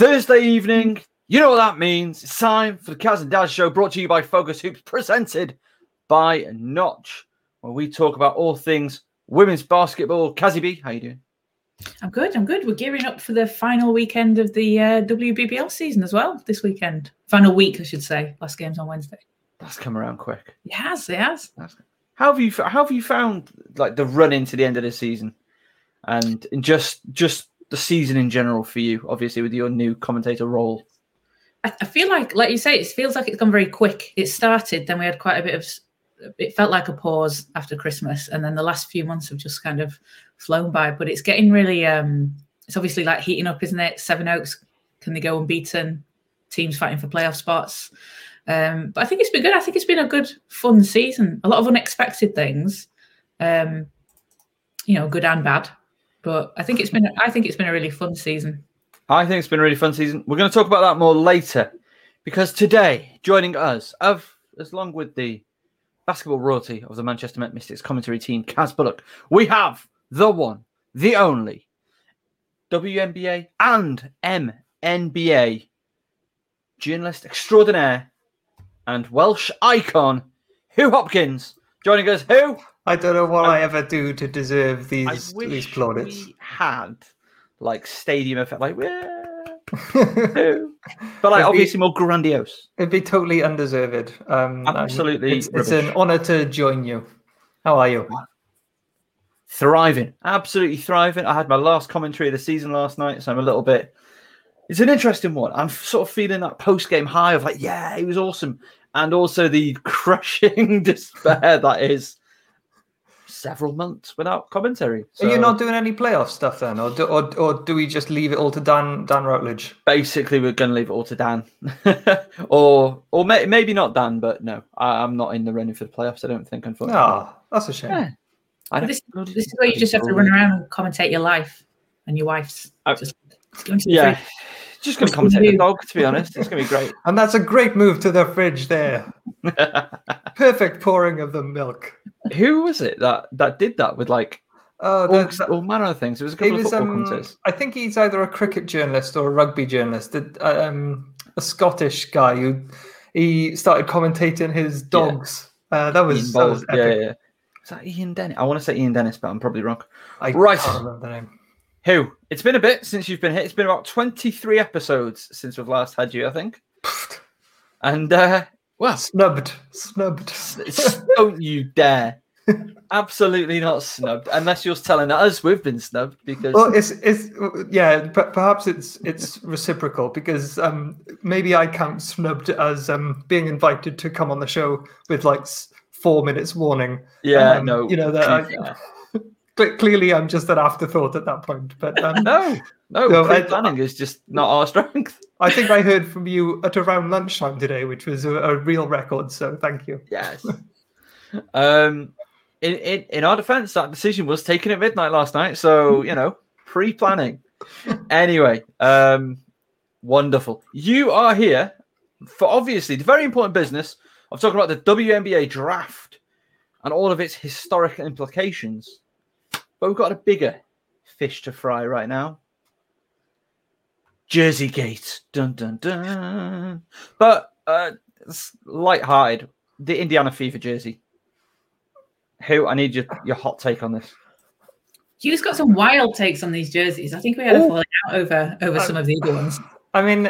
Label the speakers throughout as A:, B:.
A: Thursday evening. You know what that means. It's time for the Kaz and Daz show brought to you by Focus Hoops, presented by Notch, where we talk about all things women's basketball. Kazzy B, how you doing?
B: I'm good. I'm good. We're gearing up for the final weekend of the uh, WBBL season as well this weekend. Final week, I should say. Last game's on Wednesday.
A: That's come around quick.
B: It has. It has.
A: How have you how have you found like the run into the end of the season, and just just the season in general for you? Obviously, with your new commentator role.
B: I, feel like, like you say, it feels like it's gone very quick. It started, then we had quite a bit of. It felt like a pause after Christmas, and then the last few months have just kind of flown by. But it's getting really. um It's obviously like heating up, isn't it? Sevenoaks, can they go unbeaten? Teams fighting for playoff spots. Um, but I think it's been good. I think it's been a good, fun season. A lot of unexpected things, um, you know, good and bad. But I think it's been. I think it's been a really fun season.
A: I think it's been a really fun season. We're going to talk about that more later, because today, joining us, of as long with the basketball royalty of the Manchester Met Mystics commentary team, Kaz Bullock, we have the one, the only WNBA and MNBA journalist extraordinaire and Welsh icon, Hugh Hopkins, joining us. Who?
C: I don't know what I, ever do to deserve
A: I
C: these these plaudits.
A: we had like stadium effect, like. But like
C: It'd be-
A: obviously more grandiose.
C: It'd be totally undeserved. Um,
A: Absolutely
C: it's, it's an honor to join you. How are you?
A: Thriving, absolutely thriving. I had my last commentary of the season last night, so I'm a little bit. It's an interesting one. I'm sort of feeling that post game high of like, yeah, it was awesome, and also the crushing despair that is several months without commentary.
C: Are you
A: So
C: not doing any playoff stuff then, or do, or, or do we just leave it all to Dan Dan Rutledge?
A: basically we're going to leave it all to Dan, or or may, maybe not Dan, but no, I, I'm not in the running for the playoffs. I don't think, unfortunately.
C: Ah, that's a shame.
A: Yeah. I don't,
B: This, this is where you just have to run around and commentate your life and your wife's.
A: I-
B: Just, just go into
A: Yeah,
B: fridge.
A: just going to
B: What's
A: commentate the dog. To be honest, it's going to be great.
C: And that's a great move to the fridge there. Perfect pouring of the milk.
A: Who was it that that did that with like
C: Oh,
A: all,
C: that's,
A: all manner of things? It was a couple of football
C: um. I think he's either a cricket journalist or a rugby journalist. A, um, a Scottish guy who he started commentating his dogs. Uh, that was, that was
A: Yeah, yeah, yeah. Is that Ian Dennis? I want to say Ian Dennis, but I'm probably wrong.
C: I
A: Right.
C: can't remember the name.
A: Who? It's been a bit since you've been here. It's been about 23 episodes since we've last had you, I think. And uh well,
C: Snubbed, snubbed.
A: don't you dare. Absolutely not snubbed, unless you're telling us we've been snubbed because
C: Well, it's it's yeah. per- Perhaps it's it's reciprocal because um, maybe I count snubbed as um, being invited to come on the show with like four minutes warning.
A: yeah,
C: um,
A: no,
C: you know, that I-
A: fair.
C: Clearly, I'm just an afterthought at that point. But um,
A: no, no,
C: No,
A: pre-planning is just not our strength.
C: I think I heard from you at around lunchtime today, which was a, a real record. So thank you.
A: Yes. um, in, in in our defense, that decision was taken at midnight last night, so you know, pre-planning. anyway, um, wonderful. You are here for obviously the very important business of talking about the WNBA draft and all of its historic implications. But we've got a bigger fish to fry right now. Jersey Gate. Dun dun dun. But uh light-hearted. The Indiana Fever jersey. Who I need your, your hot take on this.
B: Hugh's got some wild takes on these jerseys. I think we had a falling out over over some of the other ones.
C: I mean,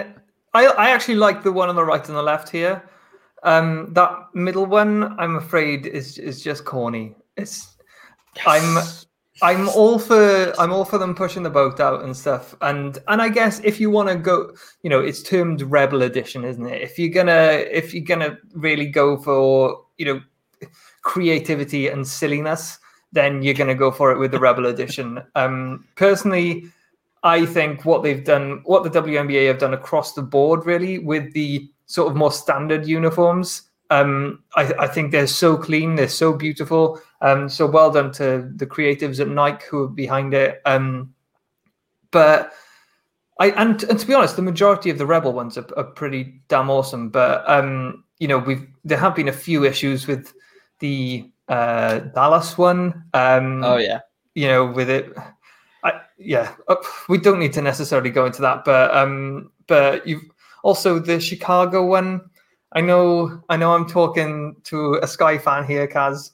C: I I actually like the one on the right and the left here. Um, that middle one, I'm afraid, is is just corny. It's I'm I'm all for I'm all for them pushing the boat out and stuff. And and I guess if you want to go, you know, it's termed Rebel Edition, isn't it? If you're gonna if you're gonna really go for you know creativity and silliness, then you're gonna go for it with the Rebel Edition. Um, personally, I think what they've done, what the WNBA have done across the board, really, with the sort of more standard uniforms. Um, I, I think they're so clean, they're so beautiful. Um, so well done to the creatives at Nike who are behind it. Um, but I and, and to be honest, the majority of the Rebel ones are, are pretty damn awesome. But um, you know, we've there have been a few issues with the uh, Dallas one. Um,
A: Oh yeah.
C: you know, with it. I, yeah, uh, we don't need to necessarily go into that, but um, but you've also the Chicago one. I know, I know, I'm talking to a Sky fan here, Kaz,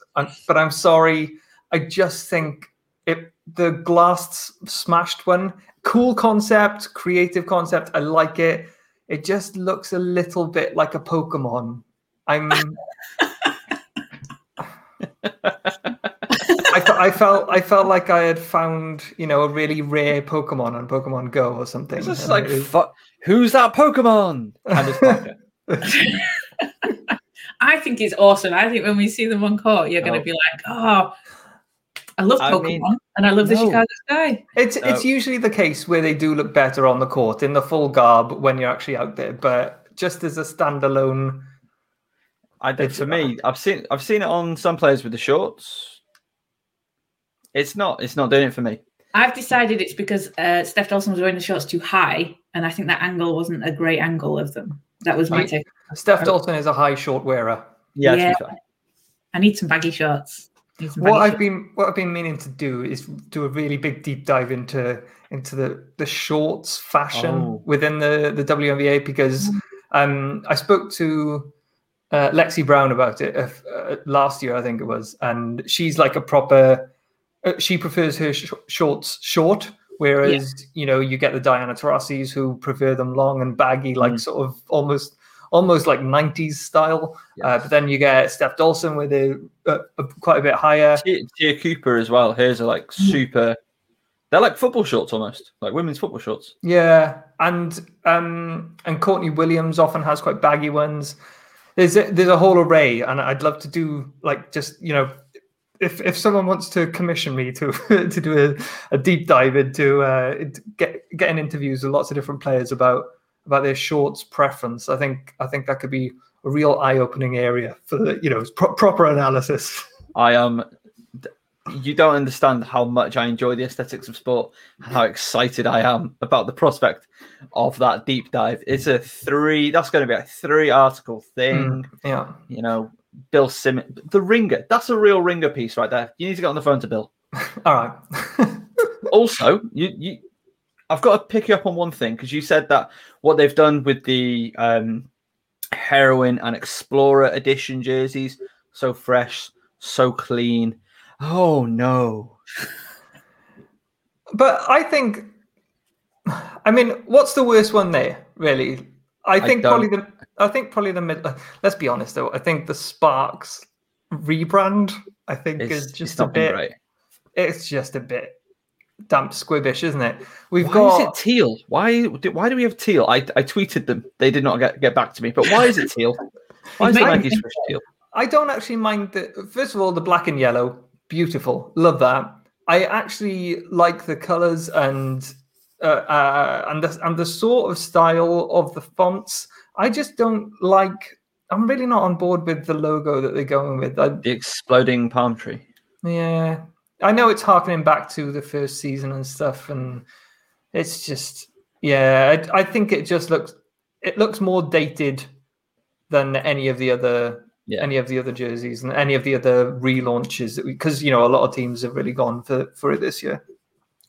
C: but I'm sorry. I just think it the glass smashed one, cool concept, creative concept. I like it. It just looks a little bit like a Pokemon. I'm. I, fe- I felt I felt like I had found you know a really rare Pokemon on Pokemon Go or something.
A: It's just like,
C: it was-
A: who's that Pokemon? And it's Parker.
B: I think it's awesome. I think when we see them on court, you're going
A: Oh.
B: to be like, oh, I love
A: I
B: Pokemon
A: mean,
B: and I love the
A: no.
B: Chicago Sky.
C: It's
A: No.
C: it's usually the case where they do look better on the court in the full garb when you're actually out there, but just as a standalone,
A: I did for me. I've seen I've seen it on some players with the shorts. It's not. It's not doing it for me.
B: I've decided it's because uh, Stef Dolson was wearing the shorts too high, and I think that angle wasn't a great angle of them. That was my
C: I-
B: take.
C: Stef Dolson is a high short wearer.
A: Yeah.
B: Yeah. I need some baggy shorts. Need some
C: What
B: baggy
C: I've
B: shorts.
C: been what I've been meaning to do is do a really big deep dive into into the the shorts fashion
A: Oh.
C: within the the WNBA because um I spoke to uh, Lexie Brown about it uh, uh, last year I think it was and she's like a proper uh, she prefers her sh- shorts short whereas you know you get the Diana Taurasi's who prefer them long and baggy like
A: Mm.
C: sort of almost almost like 90s style uh, but then you get Stef Dolson with a, uh, uh, quite a bit higher
A: Tia, Te'a Cooper as well. Hers are like super. They're like football shorts almost, like women's football shorts.
C: Yeah, and um, and Courtney Williams often has quite baggy ones. There's a, there's a whole array, and I'd love to do like just you know, if if someone wants to commission me to to do a, a deep dive into uh, get getting interviews with lots of different players about about their shorts preference, I think I think that could be a real eye opening area for the, you know pro- proper analysis.
A: I am. you don't understand how much I enjoy the aesthetics of sport and how excited I am about the prospect of that deep dive. It's a three. That's going to be a three article thing.
C: Yeah,
A: You know, Bill Simmons, the ringer. That's a real ringer piece right there. You need to get on the phone to Bill.
C: all right.
A: also, you you, I've got to pick you up on one thing because you said that what they've done with the um, heroine and explorer edition jerseys, so fresh, so clean. Oh no!
C: But I think, I mean, what's the worst one there? Really, I think probably the. I think probably the mid. Let's be honest though. I think the Sparks rebrand. I think
A: It's,
C: is just a bit.
A: great.
C: It's just a bit damp squibbish, isn't it? We've
A: Why
C: got.
A: is it teal? Why do, why do we have teal? I, I tweeted them. They did not get, get back to me. But why is it teal? Why is the
B: Maybe-
A: Yankees fresh teal?
C: I don't actually mind the. First of all, the black and yellow, beautiful, love that. I actually like the colors and uh, uh, and the and the sort of style of the fonts. I just don't like. I'm really not on board with the logo that they're going with. I,
A: The exploding palm tree.
C: yeah, I know it's harkening back to the first season and stuff, and it's just yeah. I, I think it just looks it looks more dated than any of the other
A: Yeah.
C: any of the other jerseys and any of the other relaunches because you know a lot of teams have really gone for for it this year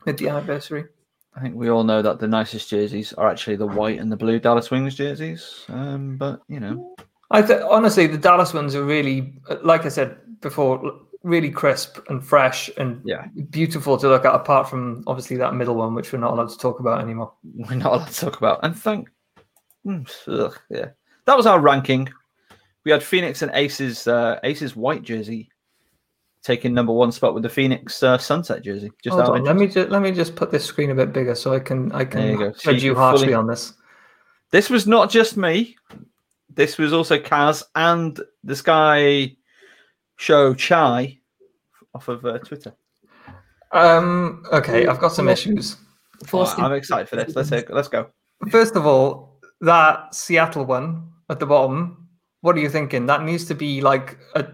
C: with the anniversary.
A: I think we all know that the nicest jerseys are actually the white and the blue Dallas Wings jerseys. Um, but you know,
C: I th- honestly, the Dallas ones are really, like I said before, really crisp and fresh and
A: Yeah.
C: beautiful to look at. Apart from obviously that middle one, which we're not allowed to talk about anymore.
A: we're not allowed to talk about. And thank, Mm, ugh, yeah, that was our ranking. We had Phoenix and Aces, uh, Aces white jersey taking number one spot with the Phoenix uh, sunset jersey. Just
C: Hold
A: out of
C: on, let me just let me just put this screen a bit bigger so I can I can
A: go. So
C: judge
A: you
C: you harshly
A: fully-
C: on this.
A: This was not just me. This was also Kaz and this guy Show Chai off of uh, Twitter.
C: Um. Okay, I've got some issues.
B: Forced
A: I'm excited for this. Let's let's go.
C: First of all, that Seattle one at the bottom. What are you thinking? That needs to be like a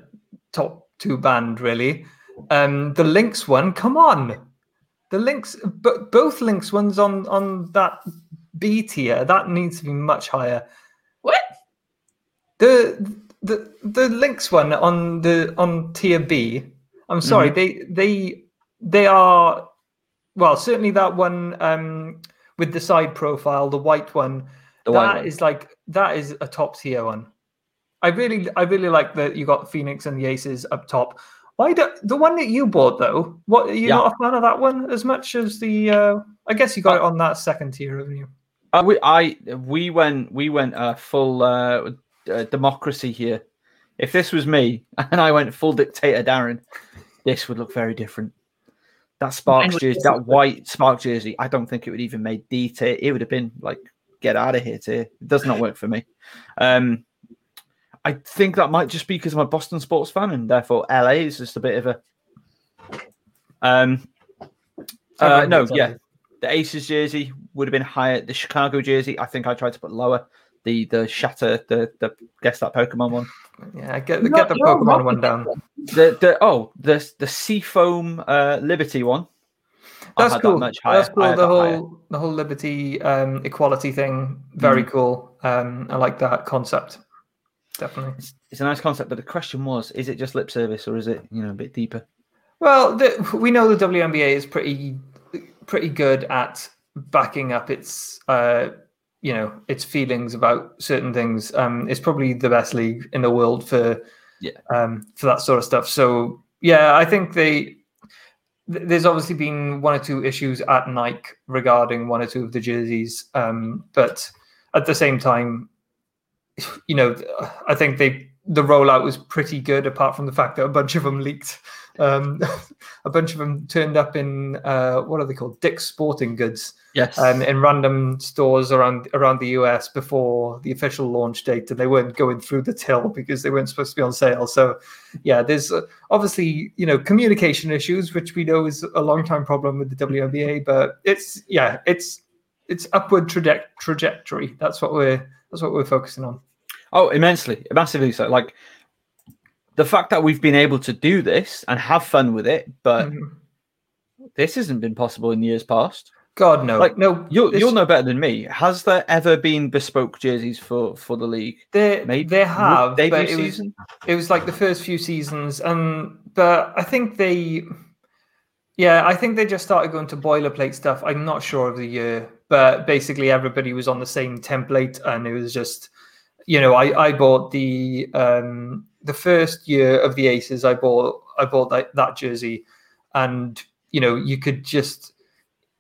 C: top two band, really. Um, the Lynx one, come on. The Lynx, but both Lynx ones on on that B tier, that needs to be much higher.
B: What?
C: The the the Lynx one on the on tier B. I'm sorry, they they they are well, certainly that one um, with the side profile, the white one.
A: The
C: that
A: white one.
C: is like that is a top tier one. I really, I really like that you got Phoenix and the Aces up top. Why do the one that you bought though? What are you
A: Yeah.
C: not a fan of that one as much as the? Uh, I guess you got
A: Uh,
C: it on that second tier, haven't you?
A: Uh, we, I we went we went uh, full uh, uh, democracy here. If this was me and I went full dictator, Darren, this would look very different. That Sparks jersey, that white Spark jersey, I don't think it would even made D tier. It would have been like, get out of here tier. It does not work for me. Um, I think that might just be because I'm a Boston sports fan, and therefore LA is just a bit of a. Um, uh, no, yeah, the Aces jersey would have been higher. The Chicago jersey, I think I tried to put lower. The the shatter, the the guess that Pokemon one.
C: Yeah, get,
B: You're
C: get the
B: you're
C: Pokemon
B: wrong
C: one
B: with
C: down.
A: The the oh the the Seafoam uh, Liberty one.
C: That's cool.
A: That much higher.
C: That's
A: I
C: cool.
A: had
C: The
A: that higher.
C: whole the whole liberty um, equality thing, very cool. Um, I like that concept. Definitely.
A: It's, it's a nice concept, but the question was: Is it just lip service, or is it you know a bit deeper?
C: Well, the, we know the WNBA is pretty pretty good at backing up its uh, you know its feelings about certain things. Um, it's probably the best league in the world for
A: Yeah.
C: um, for that sort of stuff. So yeah, I think they. There's obviously been one or two issues at Nike regarding one or two of the jerseys, um, but at the same time, you know, I think they the rollout was pretty good, apart from the fact that a bunch of them leaked. Um, a bunch of them turned up in uh, what are they called? Dick's Sporting Goods,
A: Yes.
C: um, in random stores around around the US before the official launch date, and they weren't going through the till because they weren't supposed to be on sale. So, yeah, there's uh, obviously you know communication issues, which we know is a long time problem with the WNBA, but it's yeah, it's it's upward traje- trajectory. That's what we're that's what we're focusing on.
A: Oh, immensely, massively so. Like the fact that we've been able to do this and have fun with it, but
C: Mhm.
A: this hasn't been possible in years past.
C: God no,
A: Like,
C: no,
A: You'll
C: this-
A: you'll know better than me. Has there ever been bespoke jerseys for for the league?
C: They
A: Maybe
C: they have,
A: debut
C: but it was, it was like the first few seasons, and but I think they, yeah, I think they just started going to boilerplate stuff. I'm not sure of the year, but basically everybody was on the same template, and it was just, you know, I I bought the um the first year of the Aces. I bought I bought that that jersey, and you know you could just.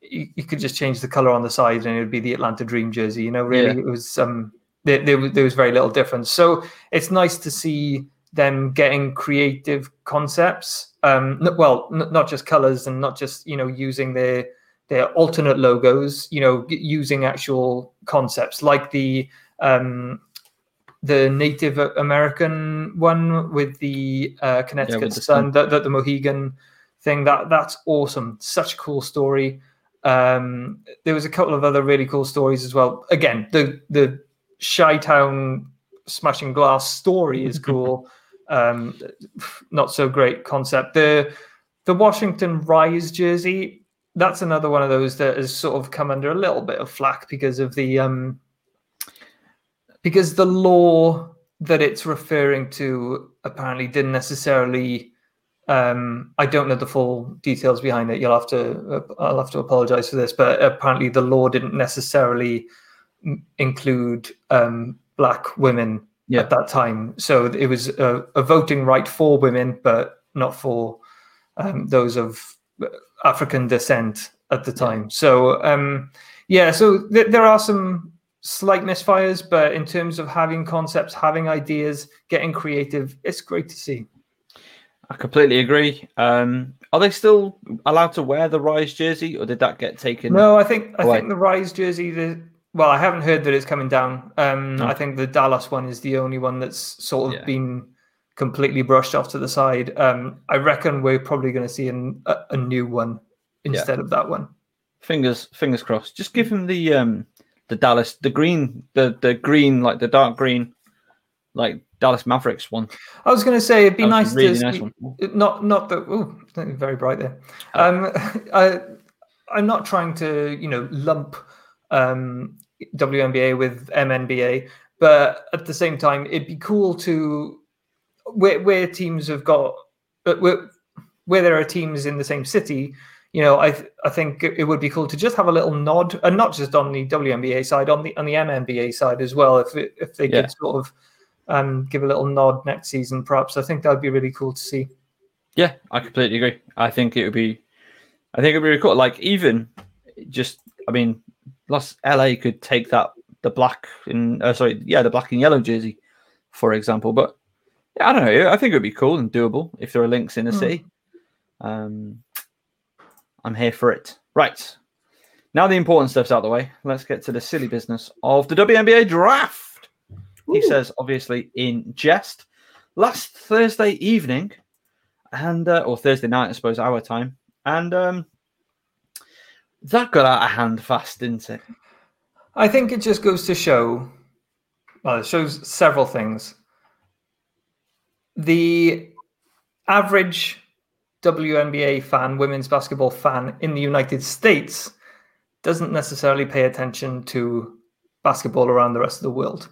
C: You you could just change the color on the side, and it would be the Atlanta Dream jersey. You know, really,
A: Yeah.
C: it was um, there, there, was- there was very little difference. So it's nice to see them getting creative concepts. Um, well, n- not just colors and not just you know using their their alternate logos. You know, using actual concepts like the um, the Native American one with the uh, Connecticut
A: the
C: sun,
A: sun.
C: the, the, the Mohegan thing. That that's awesome. Such a cool story. Um, there was a couple of other really cool stories as well. Again, the the Chi-Town smashing glass story is cool. um, not so great concept. The the Washington Rise jersey. That's another one of those that has sort of come under a little bit of flack because of the um, because the law that it's referring to apparently didn't necessarily um, I don't know the full details behind it. You'll have to. Uh, I'll have to apologize for this, but apparently the law didn't necessarily include um, black women
A: Yeah.
C: at that time. So it was a, a voting right for women, but not for um, those of African descent at the time. So um, yeah, so th- there are some slight misfires, but in terms of having concepts, having ideas, getting creative, it's great to see.
A: I completely agree. Um, are they still allowed to wear the Rise jersey, or did that get taken?
C: No, I think I
A: away.
C: think the Rise jersey. The well, I haven't heard that it's coming down. Um. I think the Dallas one is the only one that's sort of
A: Yeah.
C: been completely brushed off to the side. Um, I reckon we're probably going to see an, a, a new one instead of that one.
A: Fingers fingers crossed. Just give him the um the Dallas the green the the green like the dark green like Dallas Mavericks one.
C: I was going to say it'd be nice
A: really
C: to
A: nice one.
C: not not that oh very bright there
A: Oh.
C: um I, i'm not trying to you know lump um WNBA with MNBA but at the same time it'd be cool to where where teams have got uh, where, where there are teams in the same city you know, I th- I think it would be cool to just have a little nod, and not just on the WNBA side, on the on the MNBA side as well. If it, if they
A: Yeah.
C: could sort of um, give a little nod next season, perhaps I think that would be really cool to see.
A: Yeah, I completely agree. I think it would be, I think it would be really cool. Like even just, I mean, Los LA could take that the black and uh, sorry, yeah, the black and yellow jersey, for example. But yeah, I don't know. I think it would be cool and doable if there are links in the city. Um, I'm here for it. Right now, the important stuff's out of the way. Let's get to the silly business of the WNBA draft. He says, obviously in jest, last Thursday evening, and uh, or Thursday night, I suppose, our time, and um, that got out of hand fast, didn't it?
C: I think it just goes to show, well, it shows several things. The average WNBA fan, women's basketball fan in the United States, doesn't necessarily pay attention to basketball around the rest of the world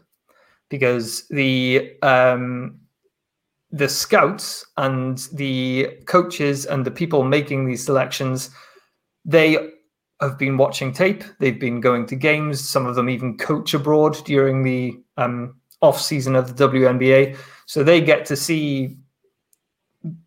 C: because the um, the scouts and the coaches and the people making these selections, they have been watching tape. They've been going to games. Some of them even coach abroad during the um, off season of the WNBA. So they get to see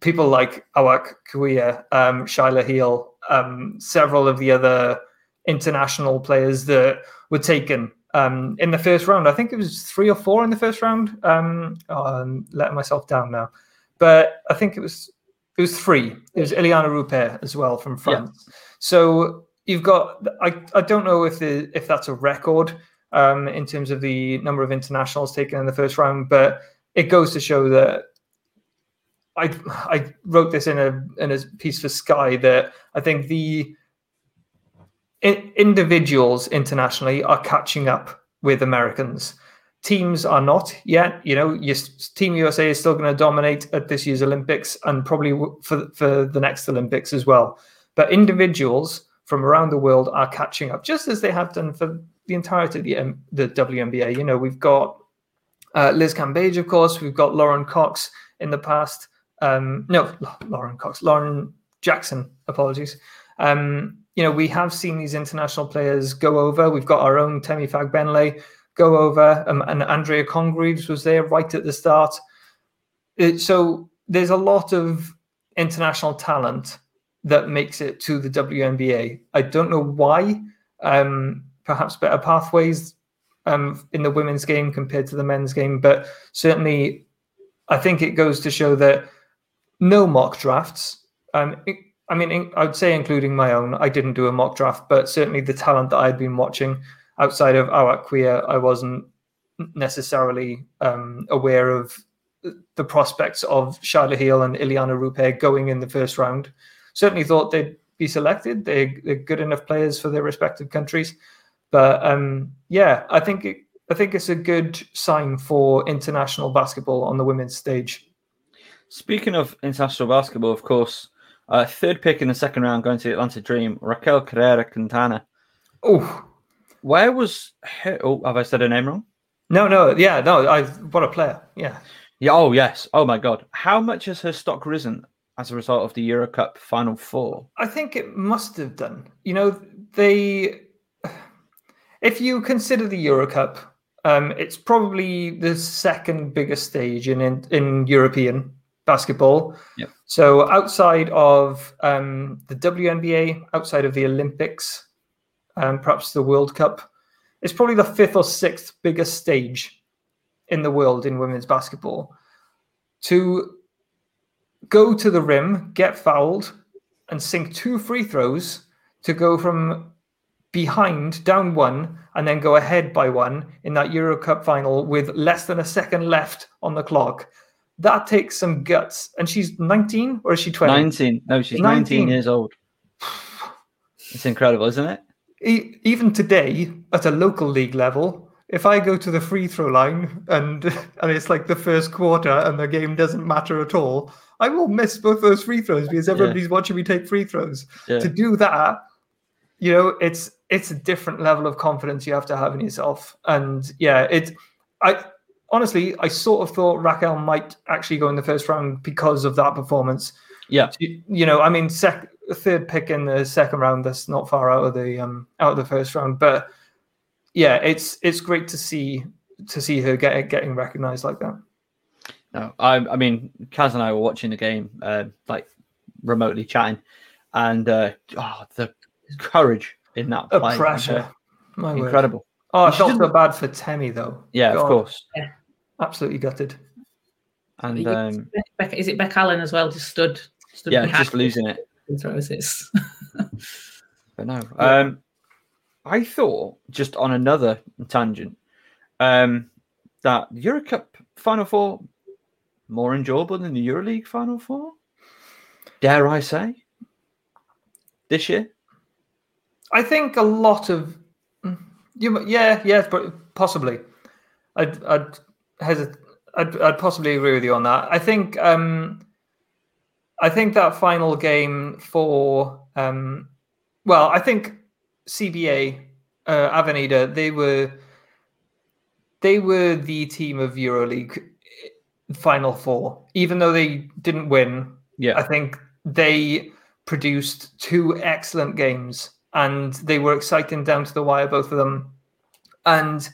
C: people like Awak Kuier, um, Shyla Heal, um, several of the other international players that were taken um, in the first round. I think it was three or four in the first round. Um, oh, I'm letting myself down now, but I think it was it was three. It was Iliana Rupert as well from France. So you've got I, I don't know if the if that's a record um, in terms of the number of internationals taken in the first round, but it goes to show that I I wrote this in a in a piece for Sky that I think the individuals internationally are catching up with Americans. Teams are not yet. You know, your Team USA is still going to dominate at this year's Olympics and probably for for the next Olympics as well. But individuals from around the world are catching up, just as they have done for the entirety of the, M- the WNBA. You know, we've got uh, Liz Cambage, of course. We've got Lauren Cox in the past. Um, no, Lauren Cox, Lauren Jackson. Apologies. Um, you know, we have seen these international players go over. We've got our own Temi Fagbenle go over, um, and Andrea Congreaves was there right at the start. It- so there's a lot of international talent that makes it to the WNBA. I don't know why. Um, perhaps better pathways um, in the women's game compared to the men's game, but certainly, I think it goes to show that no mock drafts. Um, it- I mean, I would say including my own. I didn't do a mock draft, but certainly the talent that I'd been watching outside of Awak Kuier, I wasn't necessarily um, aware of the prospects of Charlotte Hill and Iliana Rupert going in the first round. Certainly thought they'd be selected. They, they're good enough players for their respective countries. But um, yeah, I think it, I think it's a good sign for international basketball on the women's stage.
A: Speaking of international basketball, of course, uh, third pick in the second round going to the Atlanta Dream, Raquel Carrera Quintana.
C: Oh
A: Where was her? Oh, have I said her name wrong?
C: no, no, yeah, no. I what a player. Yeah,
A: Yeah. Oh, yes. Oh my God. How much has her stock risen as a result of the Euro Cup Final Four?
C: I think it must have done. You know, they. If you consider the Euro Cup, um, it's probably the second biggest stage in in, in European basketball.
A: Yep.
C: So outside of um, the WNBA, outside of the Olympics, um, perhaps the World Cup, it's probably the fifth or sixth biggest stage in the world in women's basketball. To go to the rim, get fouled, and sink two free throws to go from behind down one and then go ahead by one in that Euro Cup final with less than a second left on the clock. That takes some guts. And she's 19 or is she 20?
A: 19. No, she's 19,
C: 19.
A: years old. It's incredible, isn't it?
C: E- even today at a local league level, if I go to the free throw line and and it's like the first quarter and the game doesn't matter at all, I will miss both those free throws because everybody's watching me take free throws.
A: Yeah.
C: To do that, you know, it's it's a different level of confidence you have to have in yourself. And yeah, it I honestly I sort of thought Raquel might actually go in the first round because of that performance.
A: Yeah.
C: You, you know, I mean, sec- third pick in the second round. That's not far out of the um out of the first round, but yeah, it's it's great to see to see her get, getting recognized like that.
A: No, I, I mean, Kaz and I were watching the game, uh, like remotely chatting, and uh, oh, the courage in that
C: A
A: play,
C: pressure. My
A: uh,
C: word.
A: incredible.
C: Oh, I
A: She
C: felt
A: didn't-
C: so bad for Temi though.
A: Yeah,
C: God,
A: of course.
C: Absolutely gutted.
A: And
B: You-
A: um,
B: Beck, is it Bec Allen as well? Just stood. stood
A: yeah,
B: behind
A: just losing it.
B: throws this.
A: But no, um, I thought just on another tangent um, that the Euro Cup Final Four more enjoyable than the EuroLeague Final Four. Dare I say? This year,
C: I think a lot of mm, you, yeah, yes, but possibly. I'd, I'd hesitate. I'd, I'd possibly agree with you on that. I think, um, I think that final game for, um, well, I think CBA, uh, Avenida, they were, they were the team of EuroLeague Final Four, even though they didn't win.
A: yeah,
C: I think they produced two excellent games and they were exciting down to the wire, both of them. And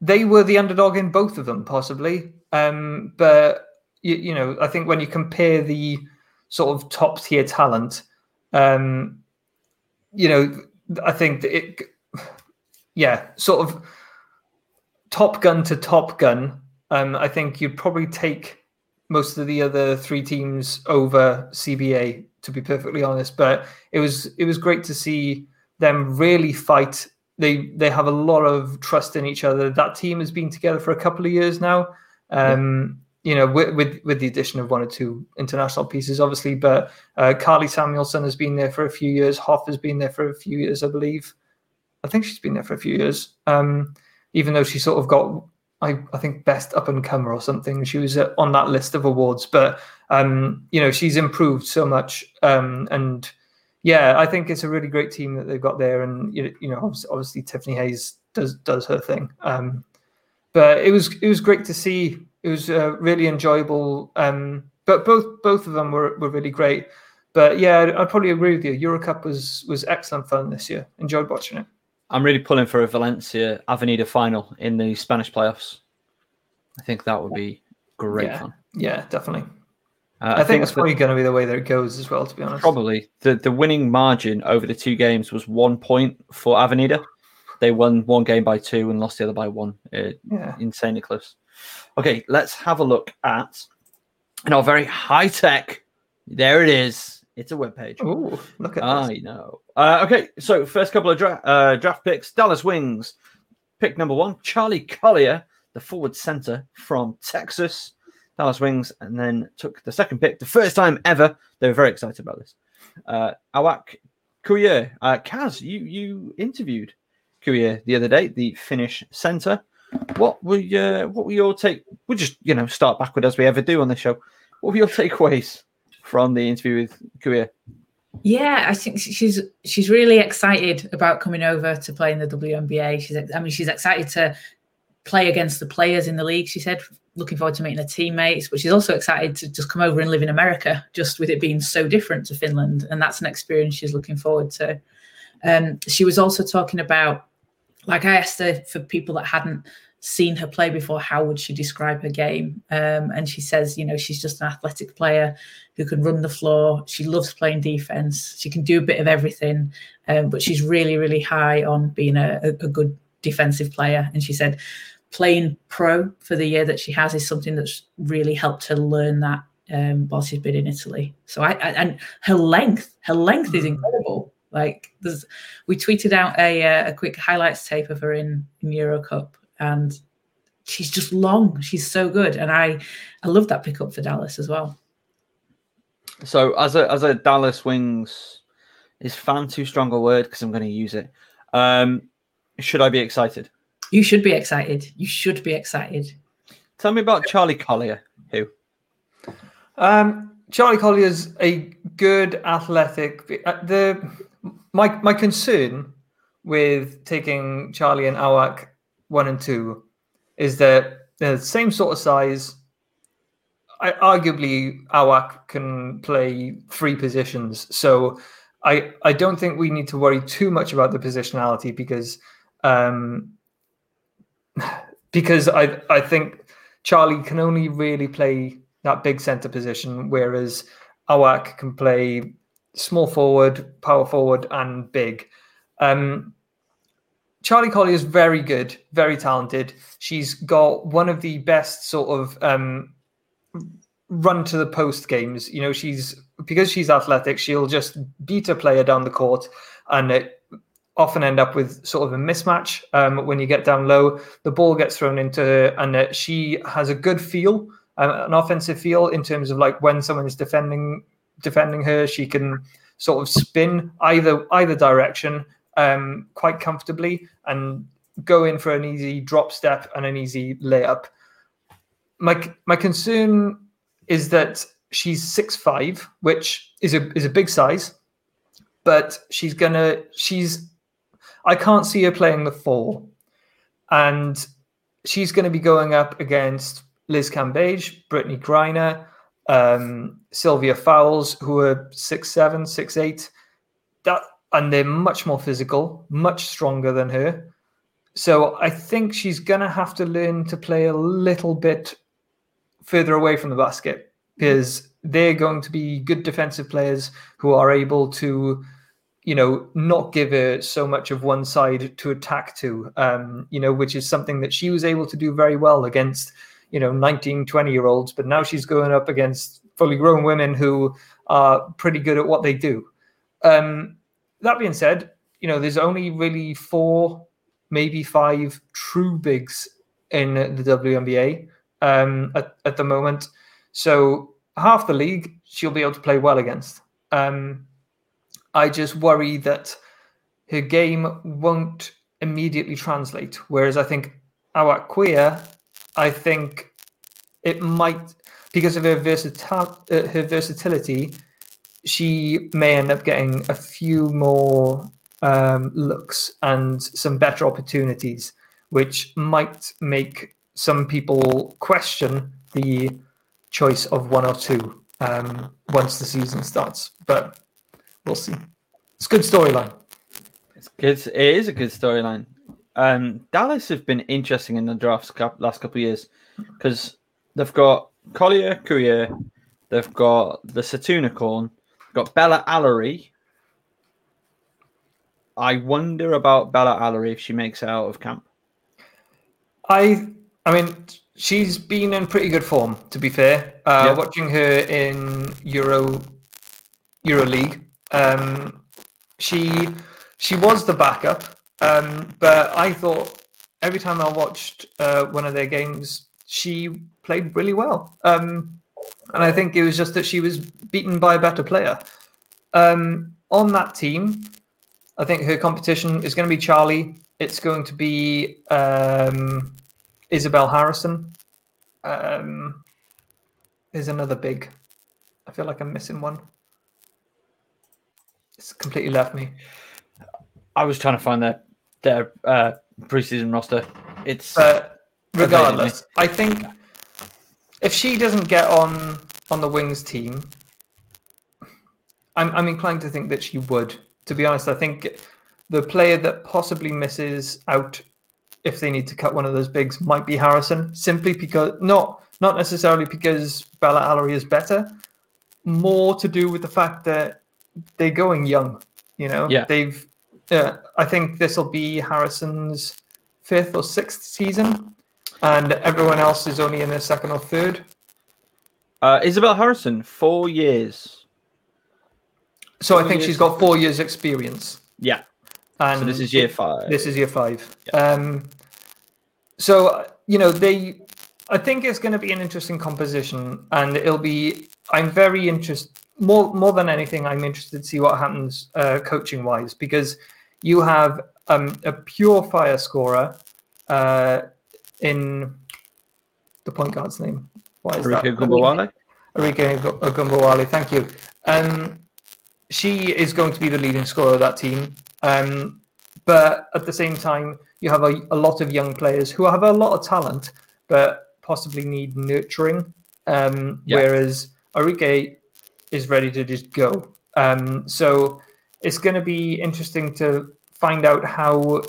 C: they were the underdog in both of them, possibly. Um, but, you, you know, I think when you compare the sort of top tier talent, um, you know, I think that it, yeah, sort of Top Gun to Top Gun. Um, I think you'd probably take most of the other three teams over CBA, to be perfectly honest. But it was it was great to see them really fight. They they have a lot of trust in each other. That team has been together for a couple of years now. Um, You know, with, with with the addition of one or two international pieces, obviously. But uh, Karlie Samuelson has been there for a few years. Hoff has been there for a few years, I believe. I think she's been there for a few years. Um, even though she sort of got I, I think best up and comer or something. She was uh, on that list of awards, but um, you know she's improved so much. Um, and yeah, I think it's a really great team that they've got there. And you know obviously, obviously Tiffany Hayes does does her thing. Um, but it was it was great to see. It was uh, really enjoyable. Um, but both both of them were, were really great. But yeah, I'd probably agree with you. Eurocup was was excellent fun this year. Enjoyed watching it.
A: I'm really pulling for a Valencia Avenida final in the Spanish playoffs. I think that would be great
C: Yeah.
A: fun.
C: Yeah, definitely.
A: Uh,
C: I, think it's
A: the-
C: probably going to be the way that it goes as well. To be honest,
A: Probably the, the winning margin over the two games was one point for Avenida. They won one game by two and lost the other by one. Uh,
C: Yeah.
A: insanely close. Okay, let's have a look at in our very high tech. There it is. It's a web page.
C: Oh, look at
A: I
C: this.
A: know. Uh, okay, so first couple of dra- uh, draft picks: Dallas Wings. Pick number one, Charli Collier, the forward center from Texas. Dallas Wings, and then took the second pick, the first time ever. They were very excited about this. Uh, Awak Kuier. Uh, Kaz, you you interviewed Kuier the other day, the Finnish center. What were your, what were your take? We'll just you know start backward as we ever do on this show. What were your takeaways from the interview with Kuier?
B: Yeah, I think she's she's really excited about coming over to play in the WNBA. She's I mean she's excited to play against the players in the league. She said looking forward to meeting her teammates, but she's also excited to just come over and live in America, just with it being so different to Finland, and that's an experience she's looking forward to. Um, she was also talking about, like I asked her for people that hadn't seen her play before, how would she describe her game? Um, and she says, you know, she's just an athletic player who can run the floor. She loves playing defense. She can do a bit of everything, um, but she's really, really high on being a, a, a good defensive player. And she said, playing pro for the year that she has is something that's really helped her learn that um, while she's been in Italy. So I, I and her length, her length is
C: Mm.
B: incredible. Like there's, we tweeted out a uh, a quick highlights tape of her in in Euro Cup, and she's just long. She's so good, and I I love that pickup for Dallas as well.
A: So as a as a Dallas Wings is fan too strong a word because I'm going to use it. Um, should I be excited?
B: You should be excited. You should be excited.
A: Tell me about Charli Collier. Who?
C: Um, Charli Collier's a good athletic. uh, The my my concern with taking Charli and Awak one and two is that they're the same sort of size. I, arguably Awak can play three positions, so I I don't think we need to worry too much about the positionality because um, because I I think Charli can only really play that big center position, whereas Awak can play small forward, power forward, and big. Um, Charli Collier is very good, very talented. She's got one of the best sort of um, run to the post games. You know, she's because she's athletic, she'll just beat a player down the court, and it often end up with sort of a mismatch um, when you get down low. The ball gets thrown into her, and uh, she has a good feel, um, an offensive feel in terms of like when someone is defending defending her, she can sort of spin either either direction um, quite comfortably and go in for an easy drop step and an easy layup. My my concern is that she's six five, which is a is a big size, but she's gonna she's I can't see her playing the four, and she's going to be going up against Liz Cambage, Brittney Griner, um, Sylvia Fowles, who are six seven, six eight. That and they're much more physical, much stronger than her. So I think she's going to have to learn to play a little bit further away from the basket because they're going to be good defensive players who are able to, you know, not give her so much of one side to attack to, um, you know, which is something that she was able to do very well against, you know, 19, 20 year olds. But now she's going up against fully grown women who are pretty good at what they do. Um, that being said, you know, there's only really four, maybe five true bigs in the WNBA um, at, at the moment. So half the league she'll be able to play well against. Um, I just worry that her game won't immediately translate. Whereas I think Awak Kuier, I think it might because of her, uh, her versatility she may end up getting a few more um, looks and some better opportunities, which might make some people question the choice of one or two um, once the season starts. But we'll see. It's a good storyline.
A: It's good. It is a good storyline. Um, Dallas have been interesting in the drafts last couple of years because they've got Collier, Kuier, they've got the Satunicorn, Got Bella Alarie. I wonder about Bella Alarie if she makes it out of camp.
C: I I mean she's been in pretty good form to be fair. Uh. Watching her in Euro Euro League, um, she she was the backup, um, but I thought every time I watched uh, one of their games, she played really well. Um, and I think it was just that she was beaten by a better player. Um, on that team, I think her competition is going to be Charli. It's going to be um, Isabelle Harrison. Um, there's another big. I feel like I'm missing one. It's completely left me.
A: I was trying to find their their uh, preseason roster. It's
C: uh, regardless. I think if she doesn't get on on the wings team, I'm I'm inclined to think that she would. To be honest, I think the player that possibly misses out if they need to cut one of those bigs might be Harrison, simply because not not necessarily because Bella Alarie is better, more to do with the fact that they're going young. You know,
A: yeah.
C: they've. Uh, I think this will be Harrison's fifth or sixth season and everyone else is only in their second or third.
A: Uh, Isabelle Harrison, four years.
C: So four I think she's got four years' experience.
A: Yeah. And so this is year five.
C: This is year five. Yeah. Um, so you know they, I think it's going to be an interesting composition, and it'll be. I'm very interested. More more than anything, I'm interested to see what happens uh, coaching wise because you have um, a pure fire scorer. Uh, in the point guard's name.
A: What is Arike that? Ogunbowale.
C: Arike Ogunbowale, thank you. Um, she is going to be the leading scorer of that team. Um, but at the same time, you have a, a, lot of young players who have a lot of talent, but possibly need nurturing. um,
A: Yeah.
C: whereas Arike is ready to just go. Um, so it's going to be interesting to find out how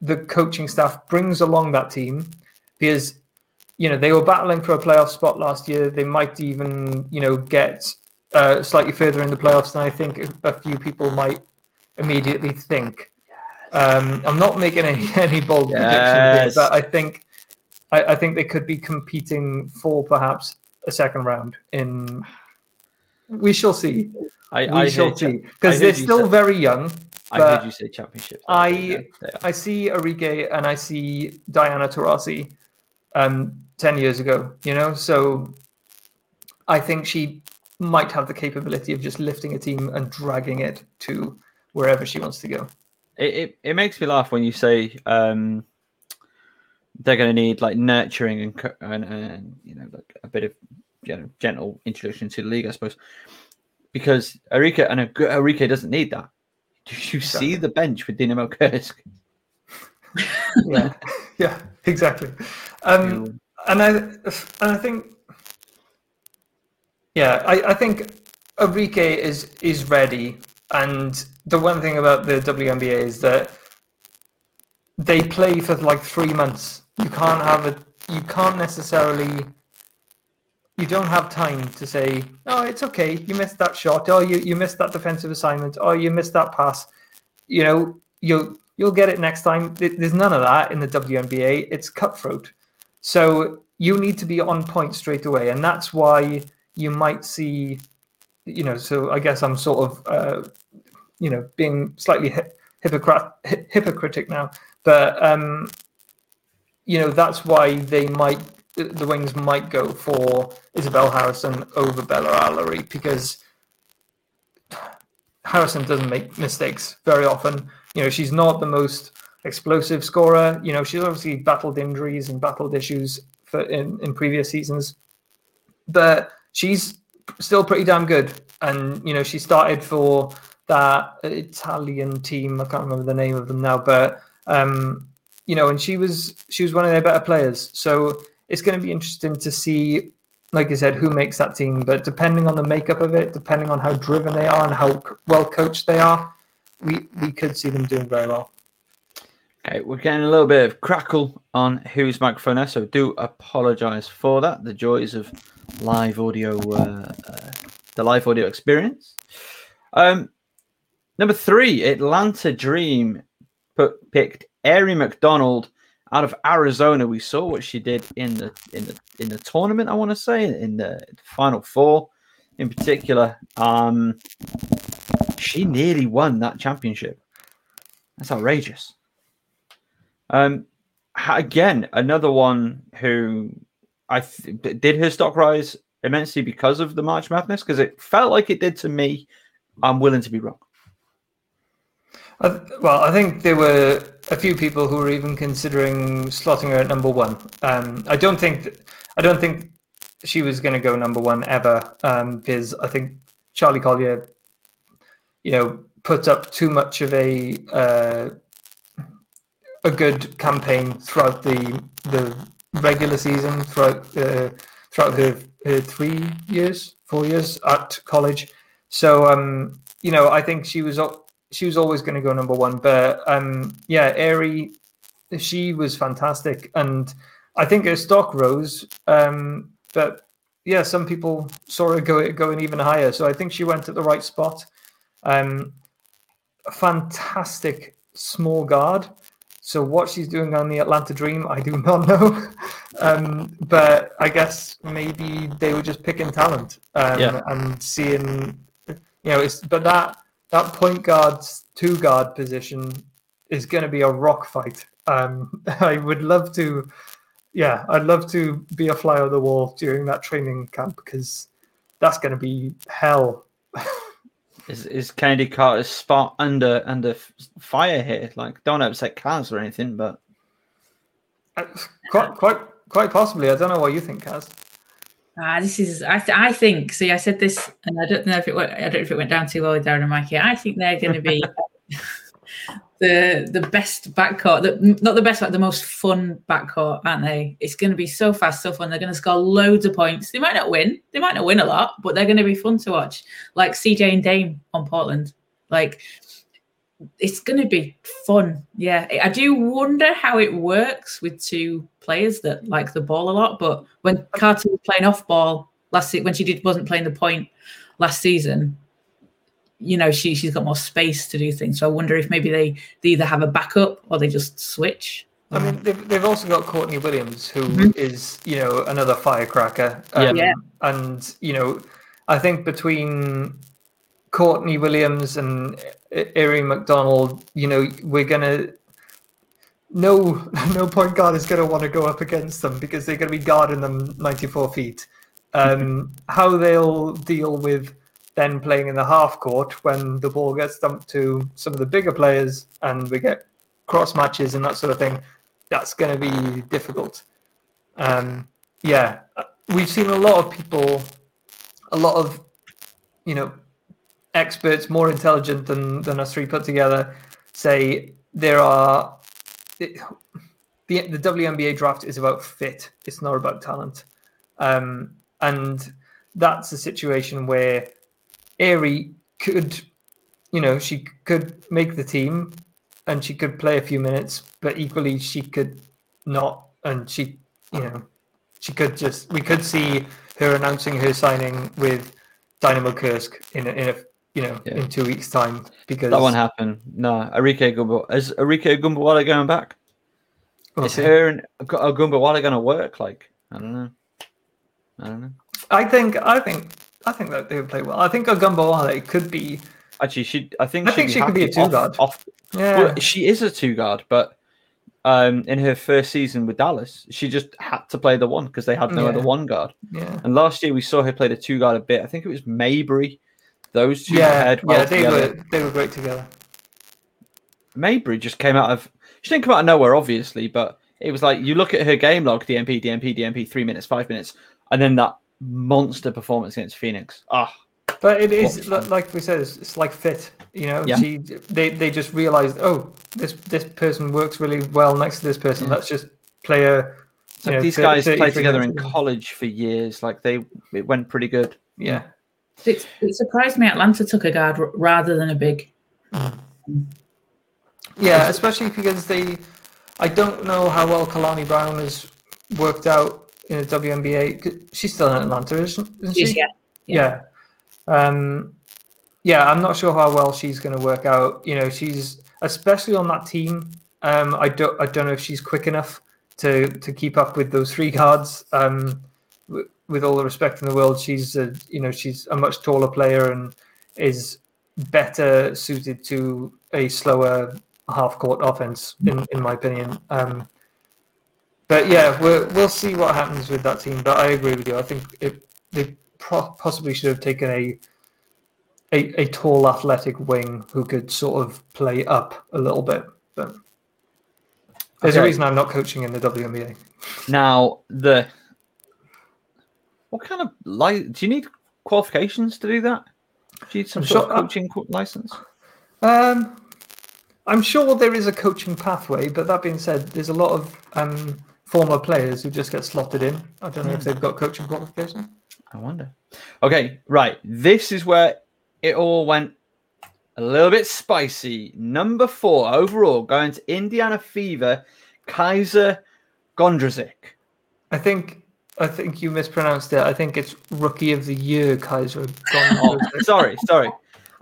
C: the coaching staff brings along that team because you know they were battling for a playoff spot last year. They might even you know get uh, slightly further in the playoffs than I think a few people might immediately think. Um, I'm not making any any bold predictions
A: Yes.
C: here, but I think I, I think they could be competing for perhaps a second round. In we shall see.
A: I,
C: We
A: I
C: shall see because they're still
A: say-
C: very young.
A: I heard you say championship.
C: I-
A: Yeah.
C: I see Arike and I see Diana Taurasi um, 10 years ago, you know? So I think she might have the capability of just lifting a team and dragging it to wherever she wants to go.
A: It, it, it makes me laugh when you say um, they're going to need like nurturing and, and and you know like a bit of you know gentle introduction to the league, I suppose. Because Arike and Arike doesn't need that. Do you see the bench with Dynamo Kursk?
C: Yeah, yeah, exactly. Um, and I and I think, yeah, I, I think Arike is is ready. And the one thing about the WNBA is that they play for like three months. You can't have a you can't necessarily you don't have time to say, oh, it's okay, you missed that shot, oh, you, you missed that defensive assignment, oh, you missed that pass. You know, you'll you'll get it next time. There's none of that in the WNBA. It's cutthroat. So you need to be on point straight away, and that's why you might see, you know. So I guess I'm sort of, uh, you know, being slightly hypocrite hypocritic now, but um, you know that's why they might the Wings might go for Isabelle Harrison over Bella Alarie because Harrison doesn't make mistakes very often. You know, she's not the most explosive scorer. You know, she's obviously battled injuries and battled issues for in, in previous seasons, but she's still pretty damn good. And you know, she started for that Italian team. I can't remember the name of them now, but um, you know, and she was she was one of their better players. So it's going to be interesting to see, like I said, who makes that team. But depending on the makeup of it, depending on how driven they are and how well coached they are, we we could see them doing very well.
A: Okay, we're getting a little bit of crackle on whose microphone there, so do apologise for that. The joys of live audio, uh, uh, the live audio experience. Um, number three, Atlanta Dream put, picked Aari McDonald out of Arizona. We saw what she did in the in the in the tournament. I want to say in the final four, in particular. Um, she nearly won that championship. That's outrageous. Um, again, another one who I th- did her stock rise immensely because of the March Madness because it felt like it did to me. I'm willing to be wrong.
C: Well, I think there were a few people who were even considering slotting her at number one. Um, I don't think th- I don't think she was going to go number one ever um, because I think Charli Collier, you know, put up too much of a uh, a good campaign throughout the the regular season throughout uh, throughout her, her three years, four years at college. So um, you know, I think she was al- she was always going to go number one. But um, yeah, Aari, she was fantastic, and I think her stock rose. Um, but yeah, some people saw her go going even higher. So I think she went at the right spot. Um, fantastic small guard. So what she's doing on the Atlanta Dream, I do not know. um, but I guess maybe they were just picking talent um,
A: Yeah.
C: and seeing, you know, it's but that that point guard two guard position is going to be a rock fight. Um, I would love to, yeah, I'd love to be a fly on the wall during that training camp because that's going to be hell.
A: Is is Chennedy Carter's spot under under fire here? Like, don't upset Kaz or anything, but
C: Uh, Quite, quite, quite possibly. I don't know what you think, Kaz.
B: Ah, this is. I, th- I think. See, I said this, and I don't know if it. Went, I don't know if it went down too well with Darren and Mikey. I think they're going to be. the the best backcourt, the, not the best, like the most fun backcourt, aren't they? It's going to be so fast, so fun. They're going to score loads of points. They might not win, they might not win a lot, but they're going to be fun to watch. Like CJ and Dame on Portland, like it's going to be fun. Yeah, I do wonder how it works with two players that like the ball a lot. But when Carter was playing off ball last when she did wasn't playing the point last season, you know she she's got more space to do things. So I wonder if maybe they, they either have a backup or they just switch.
C: I mean, they've, they've also got Courtney Williams, who mm-hmm. is you know another firecracker. Um, yeah. And you know, I think between Courtney Williams and Aari McDonald, you know, we're gonna no no point guard is gonna want to go up against them because they're gonna be guarding them 94 feet. Um, how they'll deal with then playing in the half court when the ball gets dumped to some of the bigger players and we get cross matches and that sort of thing, that's going to be difficult. Um, yeah, we've seen a lot of people, a lot of, you know, experts more intelligent than, than us three put together say there are the the WNBA draft is about fit. It's not about talent, um, and that's a situation where Aari could, you know, she could make the team and she could play a few minutes, but equally she could not, and she, you know, she could just. We could see her announcing her signing with Dynamo Kursk in a, in a you know, yeah. in two weeks' time because
A: that won't happen. No, Arike Gumbo is Arike Ogunbowale going back? Okay. Is her and Ogunbowale going to work? Like, I don't know. I don't know.
C: I think, I think, I think that they would play well. I think Ogunbowale could be.
A: Actually, she. I think.
C: I think she could be a two guard. Off,
A: yeah, well, she is a two guard, but um, in her first season with Dallas, she just had to play the one because they had no yeah. other one guard.
C: Yeah.
A: And last year we saw her play the two guard a bit. I think it was Mabrey those two
C: yeah, yeah, they
A: together.
C: were they were great together.
A: Mabrey just came out of she didn't come out of nowhere, obviously, but it was like you look at her game log, DNP, DNP, DNP, three minutes, five minutes, and then that monster performance against Phoenix. Ah,
C: but it is like we said, it's, it's like fit. You know, yeah. she they they just realized, oh, this this person works really well next to this person. Yeah. Let's just play a.
A: So know, these guys played together in college for years. Like they, it went pretty good.
C: Yeah.
B: It, it surprised me Atlanta took a guard r- rather than a big.
C: Yeah, especially because they. I don't know how well Kalani Brown has worked out in the WNBA. She's still in Atlanta, isn't, isn't she?
B: Yeah.
C: Yeah. yeah. Um, yeah, I'm not sure how well she's going to work out. You know, she's especially on that team. Um, I don't. I don't know if she's quick enough to to keep up with those three guards. Um, with all the respect in the world, she's a, you know she's a much taller player and is better suited to a slower half court offense, in in my opinion. Um, but yeah, we will see what happens with that team. But I agree with you. I think it, they pro- possibly should have taken a, a a tall, athletic wing who could sort of play up a little bit. But there's okay. a reason I'm not coaching in the WNBA.
A: Now the what kind of like? do you need qualifications to do that? Do you need some sort sure, of coaching uh, license?
C: Um, I'm sure there is a coaching pathway, but that being said, there's a lot of um, former players who just get slotted in. I don't know if hmm. they've got coaching qualifications.
A: I wonder. Okay, right. This is where it all went a little bit spicy. Number four overall, going to Indiana Fever, Kaiser Gondrezick.
C: I think I think you mispronounced it. I think it's Rookie of the Year, Kaiser.
A: oh, sorry, sorry.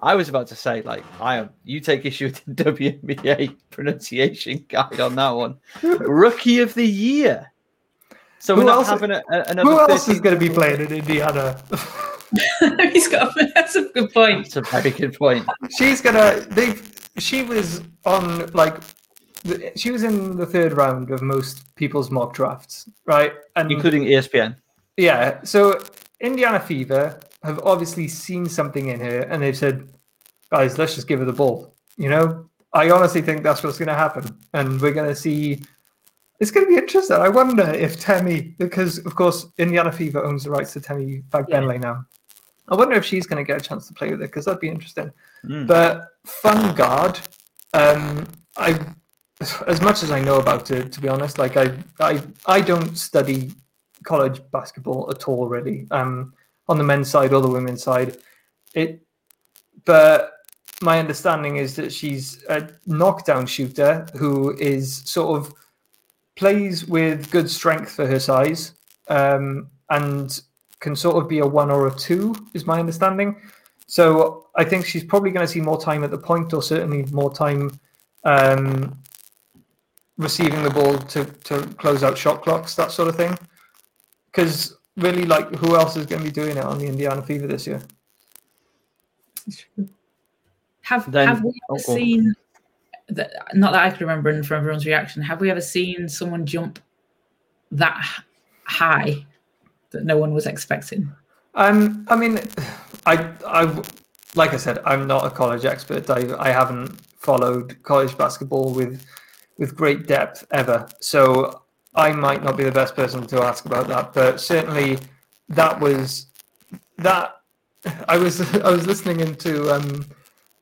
A: I was about to say, like, I am. You take issue with the WNBA pronunciation guide on that one. Rookie of the Year. So who we're not having a, a, another.
C: Who else is going to be playing in Indiana?
B: He's got. That's a good point.
A: That's a very good point.
C: She's gonna. They. She was on like she was in the third round of most people's mock drafts, right?
A: And including ESPN.
C: Yeah. So Indiana Fever have obviously seen something in her, and they've said, "Guys, let's just give her the ball." You know, I honestly think that's what's going to happen, and we're going to see. It's going to be interesting. I wonder if Temi, because of course Indiana Fever owns the rights to Temi Fagbenle yeah. now. I wonder if she's going to get a chance to play with it because that'd be interesting. Mm. But Fun Guard, um, I, as much as I know about it, to be honest, like I, I, I don't study college basketball at all, really. Um, on the men's side or the women's side, it. But my understanding is that she's a knockdown shooter who is sort of plays with good strength for her size, um, and can sort of be a one or a two, is my understanding. So I think she's probably going to see more time at the point, or certainly more time um, receiving the ball to, to close out shot clocks, that sort of thing. Because really, like, who else is going to be doing it on the Indiana Fever this year?
B: Have
A: Then-
B: have we
A: oh,
B: ever
A: go on.
B: seen? That, not that I can remember, and from everyone's reaction, have we ever seen someone jump that high that no one was expecting?
C: Um, I mean, I, I, like I said, I'm not a college expert. I, I haven't followed college basketball with, with great depth ever. So I might not be the best person to ask about that. But certainly, that was that. I was I was listening into um,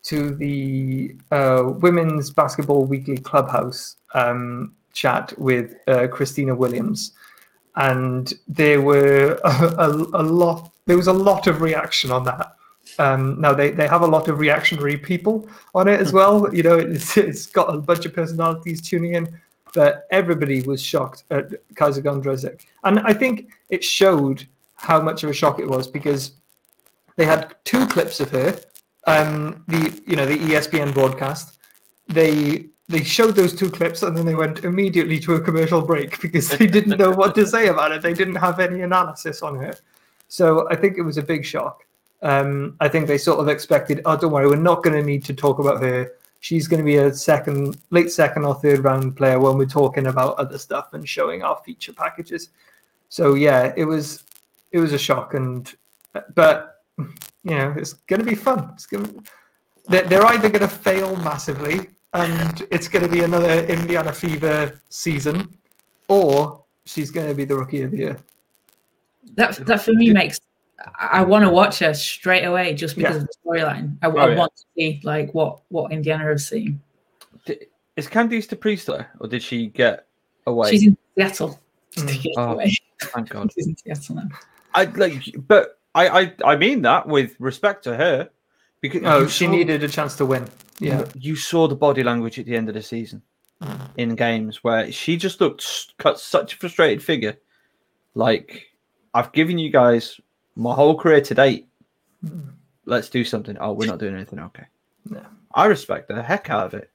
C: to the uh, women's basketball weekly clubhouse um, chat with uh, Christina Williams, and there were a, a, a lot. There was a lot of reaction on that. Um, now they, they have a lot of reactionary people on it as well. You know, it's, it's got a bunch of personalities tuning in, but everybody was shocked at Kaiser Gondrezick, and I think it showed how much of a shock it was because they had two clips of her. Um, the you know the ESPN broadcast. They they showed those two clips and then they went immediately to a commercial break because they didn't know what to say about it. They didn't have any analysis on her. So I think it was a big shock. Um, I think they sort of expected, oh, don't worry, we're not going to need to talk about her. She's going to be a second, late second or third round player when we're talking about other stuff and showing our feature packages. So yeah, it was it was a shock, and but you know it's going to be fun. It's going they're, they're either going to fail massively and it's going to be another Indiana Fever season, or she's going to be the rookie of the year.
B: That that for me makes I want to watch her straight away just because
C: Yeah.
B: of the storyline. I, I
A: Oh, yeah.
B: want to see like what what Indiana has seen.
A: Is Candice Dupree there, or did she get away?
B: She's in Seattle.
C: Mm.
B: To get
A: Oh. Thank God.
B: She's in Seattle now.
A: I like, but I, I, I mean that with respect to her, because
C: Oh, she
A: saw-
C: needed a chance to win. Yeah,
A: You saw the body language at the end of the season in games where she just looked cut such a frustrated figure. Like, I've given you guys my whole career to date. Let's do something. Oh, we're not doing anything. Okay.
C: No.
A: I respect the heck out of it.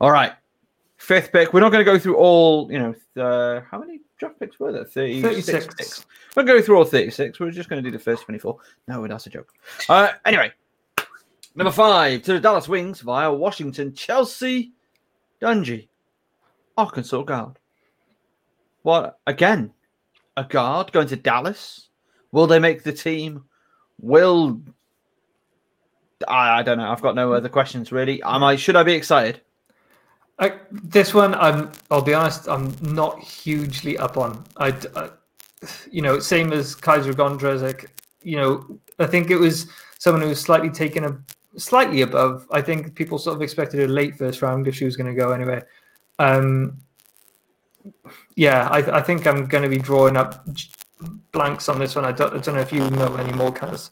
A: All right. Fifth pick. We're not going to go through all, you know, the, how many draft picks were there? 36.
C: 36.
A: picks. We're going to go through all 36. We're just going to do the first 24. No, that's a joke. Uh, anyway, number five to the Dallas Wings via Washington, Chelsea Dungee, Arkansas guard. What again? A guard going to Dallas? Will they make the team? Will I, I don't know. I've got no other questions really. Am I? Should I be excited?
C: I, this one, I'm. I'll be honest. I'm not hugely up on. I, you know, same as Kaiser Gondrezick. You know, I think it was someone who was slightly taken a slightly above. I think people sort of expected a late first round if she was going to go anyway. Um, yeah, I, I think I'm going to be drawing up blanks on this one. I don't, I don't know if you know any more, Kaz.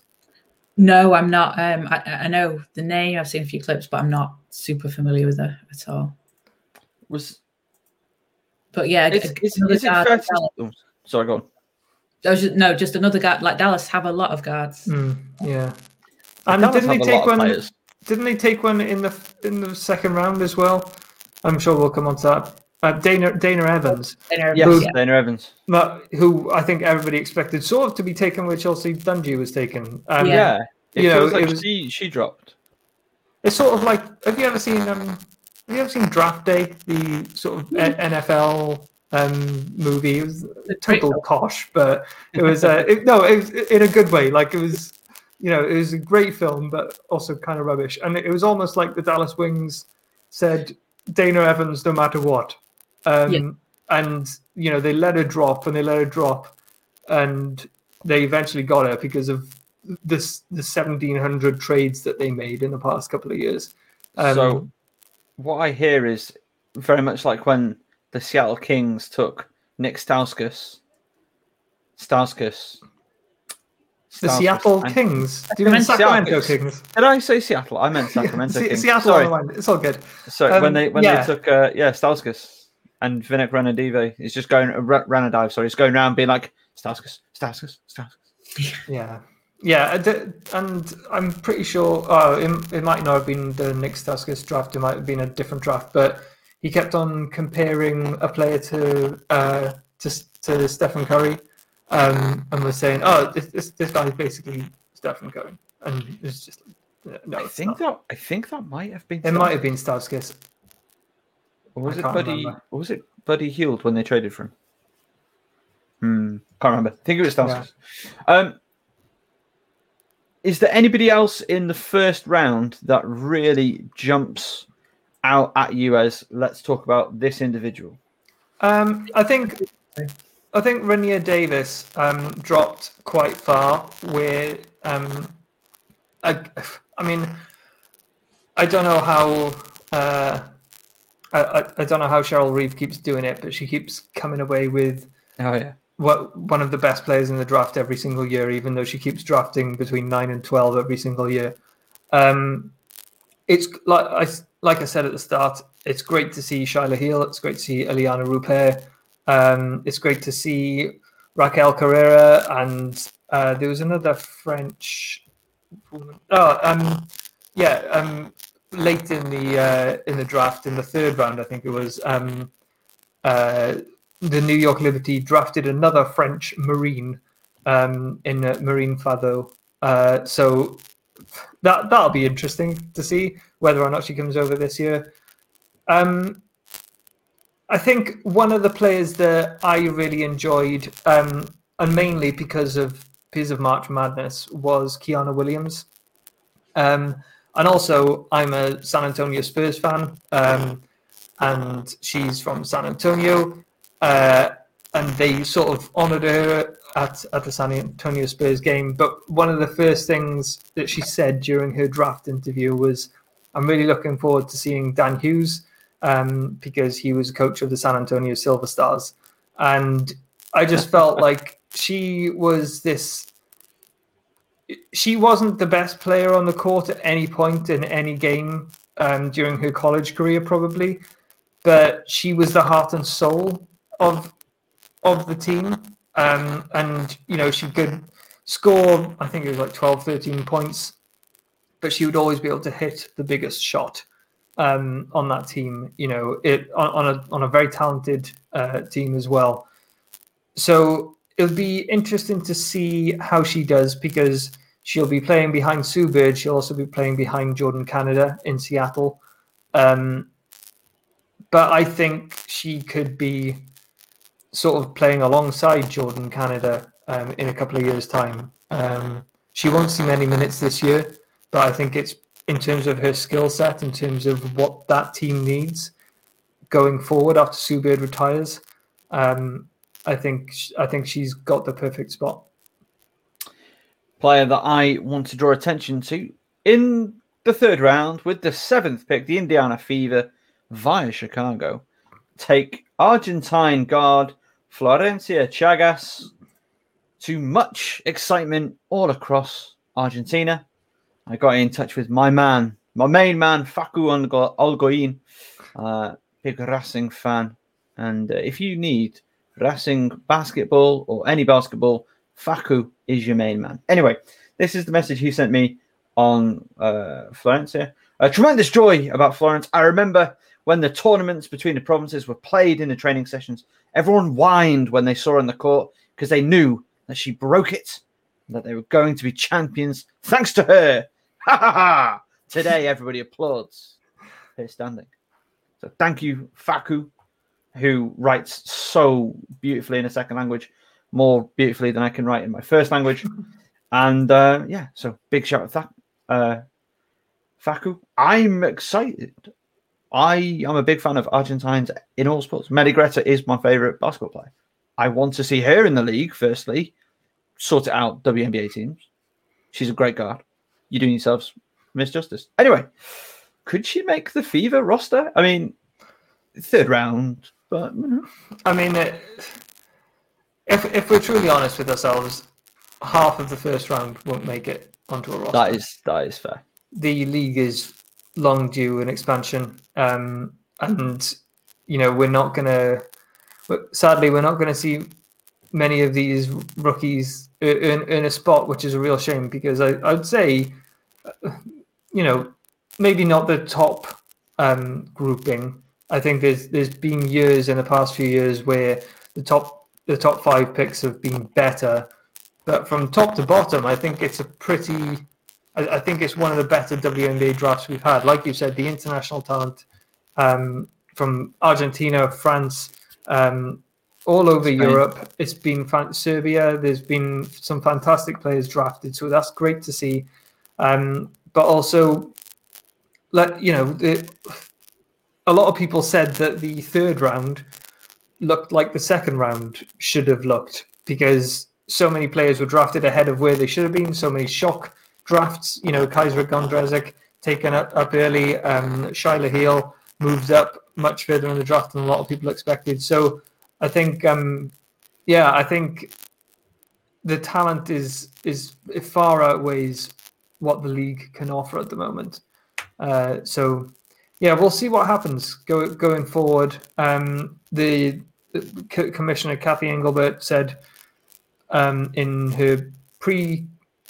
B: No, I'm not. Um, I, I know the name. I've seen a few clips, but I'm not super familiar with her at all.
A: Was
B: But yeah,
A: is,
B: a-
A: is,
B: another
A: is it
B: guard
A: fair to, oh, sorry, go on.
B: Was just- no, just another guard. Like Dallas have a lot of guards.
C: Mm, yeah, and
A: Dallas
C: didn't they take one?
A: players.
C: Didn't they take one in the in the second round as well? I'm sure we'll come on to that. Uh, Dana Dana Evans,
B: They're-
A: Yes,
B: yeah.
A: Dana Evans.
C: but who I think everybody expected sort of to be taken where Chelsea Dungee was taken. Um,
B: Yeah.
A: Yeah, it
C: You know,
A: like
C: it was-
A: she she dropped.
C: It's sort of like have you ever seen um have you ever seen Draft Day, the sort of
B: Mm.
C: N- NFL um movie? It was a total
B: film.
C: cosh, but it was uh, it, no, it was in a good way. Like it was, you know, it was a great film, but also kind of rubbish. And it was almost like the Dallas Wings said, Dana Evans, no matter what. Um,
B: Yeah.
C: And you know they let her drop, and they let her drop, and they eventually got her because of this the seventeen hundred trades that they made in the past couple of years. Um,
A: so, what I hear is very much like when the Seattle Kings took Nick Stauskas. Stauskas.
C: The
A: Stauskas.
C: Seattle
A: And-
C: Kings. Do you mean Sacramento Kings?
A: Did I say Seattle? I meant Sacramento.
C: Se-
A: Kings.
C: Seattle
A: Sorry.
C: on the line. It's all good.
A: So
C: Um,
A: when they when
C: yeah.
A: they took uh, yeah Stauskas and Vivek Ranadive, he's just going uh, Ra- Ranadive. Sorry, he's going around being like Stauskas, Stauskas, Stauskas.
C: Yeah. Yeah, and I'm pretty sure. Oh, it, it might not have been the Nick Stauskas draft. It might have been a different draft, but he kept on comparing a player to uh, to to Stephen Curry, um, and was saying, "Oh, this this, this guy's basically Stephen Curry," and it's just no.
A: I think
C: not.
A: that I think that might have been.
C: it might have been Stauskas.
A: Or was
C: I
A: it Buddy?
C: remember.
A: Or was it Buddy Hield when they traded for him? Hmm, can't remember. I think it was Stauskas. Um, is there anybody else in the first round that really jumps out at you as let's talk about this individual?
C: Um, I think I think Rennia Davis um, dropped quite far. Where um, I, I mean, I don't know how uh, I, I, I don't know how Cheryl Reeve keeps doing it, but she keeps coming away with
A: Oh yeah,
C: what one of the best players in the draft every single year, even though she keeps drafting between nine and twelve every single year. Um, it's like I like I said at the start. It's great to see Shyla Heal. It's great to see Iliana Rupert. Um, it's great to see Raquel Carrera, and uh, there was another French woman. Oh, um, yeah, um, late in the uh, in the draft, in the third round, I think it was. Um, uh, the New York Liberty drafted another French Marine um, in uh, Marine Fauthoux. Uh, so that that'll be interesting to see whether or not she comes over this year. Um, I think one of the players that I really enjoyed, um, and mainly because of because of March Madness, was Kiana Williams. Um, and also, I'm a San Antonio Spurs fan, um, and she's from San Antonio uh, and they sort of honoured her at, at the San Antonio Spurs game. But one of the first things that she said during her draft interview was, "I'm really looking forward to seeing Dan Hughes um, because he was a coach of the San Antonio Silver Stars," and I just felt like she was this. She wasn't the best player on the court at any point in any game um, during her college career, probably, but she was the heart and soul of of the team. Um, and you know she could score i think it was like 12 13 points. But she would always be able to hit the biggest shot um, on that team you know it on, on a on a very talented uh, team as well. So it'll be interesting to see how she does because she'll be playing behind Sue Bird. She'll also be playing behind Jordan Canada in Seattle. Um, but I think she could be sort of playing alongside Jordan Canada um, in a couple of years' time. Um, she won't see many minutes this year, but I think it's in terms of her skill set, in terms of what that team needs going forward after Sue Bird retires. Um, I think I think she's got the perfect spot.
A: Player that I want to draw attention to in the third round with the seventh pick, the Indiana Fever via Chicago, take Argentine guard Florencia Chagas to much excitement all across Argentina. I got in touch with my man, my main man, Facu Olgoin, uh, big Racing fan. And uh, if you need Racing basketball or any basketball, Facu is your main man. Anyway, this is the message he sent me on uh, Florencia. A tremendous joy about Florence. I remember when the tournaments between the provinces were played in the training sessions, everyone whined when they saw her on the court because they knew that she broke it, that they were going to be champions thanks to her. Ha ha ha! Today, everybody applauds her standing. So thank you, Facu, who writes so beautifully in a second language, more beautifully than I can write in my first language. And uh, yeah, so big shout out to that. Uh, Facu, I'm excited. I am a big fan of Argentines in all sports. Meli Gretter is my favorite basketball player. I want to see her in the league, firstly, sort it out WNBA teams. She's a great guard. You're doing yourselves misjustice. Anyway, could she make the Fever roster? I mean, third round, but you know.
C: I mean, it, if if we're truly honest with ourselves, half of the first round won't make it onto a roster.
A: that is that is fair.
C: the league is long due an expansion, um, and you know we're not gonna. Sadly, we're not going to see many of these rookies earn, earn a spot, which is a real shame because I, I'd say, uh, you know, maybe not the top um, grouping. I think there's there's been years in the past few years where the top the top five picks have been better, but from top to bottom, I think it's a pretty. I, I think it's one of the better WNBA drafts we've had. Like you said, the international talent um, from Argentina, France, um, all over
A: Spain.
C: Europe. It's been fan- Serbia. There's been some fantastic players drafted, so that's great to see. Um, but also, let you know, the, a lot of people said that the third round looked like the second round should have looked because so many players were drafted ahead of where they should have been. So many shock drafts. You know, Kaiser Gondrezick taken up, up early. Um, Shyla Heal moved up much further in the draft than a lot of people expected. So I think, um, yeah, I think the talent is is far outweighs what the league can offer at the moment. Uh, so yeah, we'll see what happens go, going forward. Um, the, C- commissioner Cathy Engelbert said um, in her pre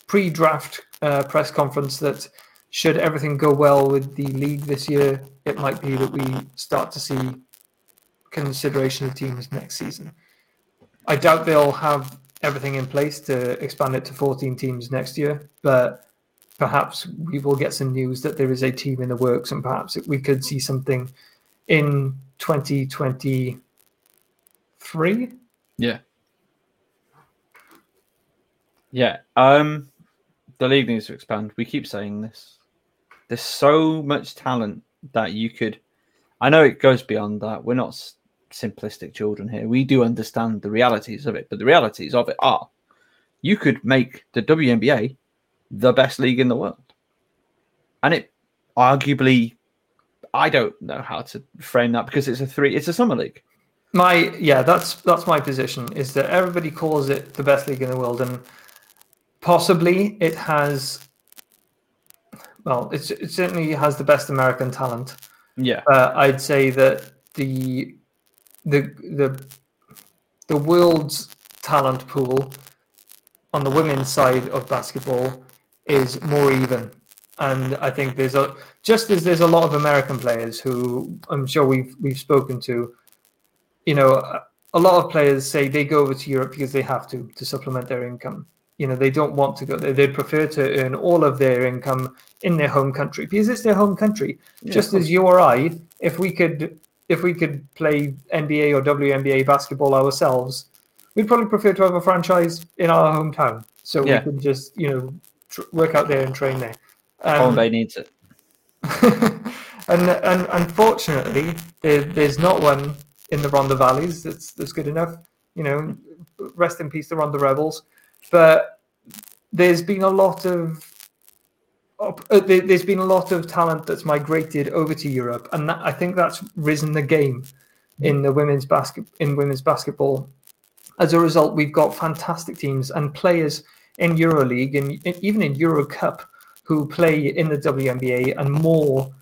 C: pre draft uh, press conference that should everything go well with the league this year, it might be that we start to see consideration of teams next season. I doubt they'll have everything in place to expand it to 14 teams next year, but perhaps we will get some news that there is a team in the works and perhaps we could see something in 2023.
A: Yeah. Yeah. Um the league needs to expand. We keep saying this. There's so much talent that you could I know it goes beyond that. We're not simplistic children here. We do understand the realities of it, but the realities of it are you could make the WNBA the best league in the world. And it arguably I don't know how to frame that because it's a three it's a summer league.
C: My yeah, that's that's my position. Is that everybody calls it the best league in the world, and possibly it has. Well, it's, it certainly has the best American talent.
A: Yeah.
C: Uh, I'd say that the the the the world's talent pool on the women's side of basketball is more even, and I think there's a just as there's a lot of American players who I'm sure we've we've spoken to. You know, a- lot of players say they go over to Europe because they have to to supplement their income. You know, they don't want to go there. They prefer to earn all of their income in their home country because it's their home country
A: Yeah,
C: just as you or I, if we could if we could play NBA or WNBA basketball ourselves, we'd probably prefer to have a franchise in our hometown, so
A: Yeah.
C: we can just you know tr- work out there and train there. Um,
A: Bay needs it.
C: and and unfortunately, there, there's not one in the Rhondda Valleys that's that's good enough. You know, rest in peace, the Rhondda Rebels. But there's been a lot of uh, there- there's been a lot of talent that's migrated over to Europe, and that, I think that's risen the game in the women's basket in women's basketball. As a result, we've got fantastic teams and players in EuroLeague and even in Euro Cup who play in the WNBA and more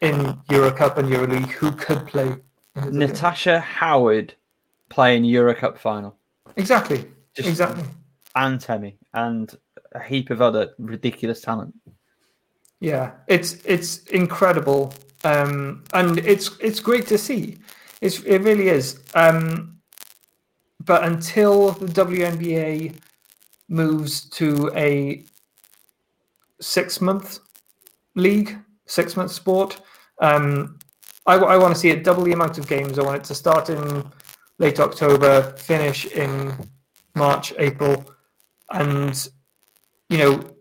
C: in Euro Cup and EuroLeague who could play. In the WNBA.
A: Natasha Howard playing Euro Cup final.
C: Exactly.
A: Just-
C: exactly.
A: and Temi and a heap of other ridiculous talent.
C: Yeah, it's it's incredible, um, and it's it's great to see. It's it really is. Um, but until the WNBA moves to a six month league, six month sport, um, I, want to see it double the amount of games. I want it to start in late October, finish in March, April, and you know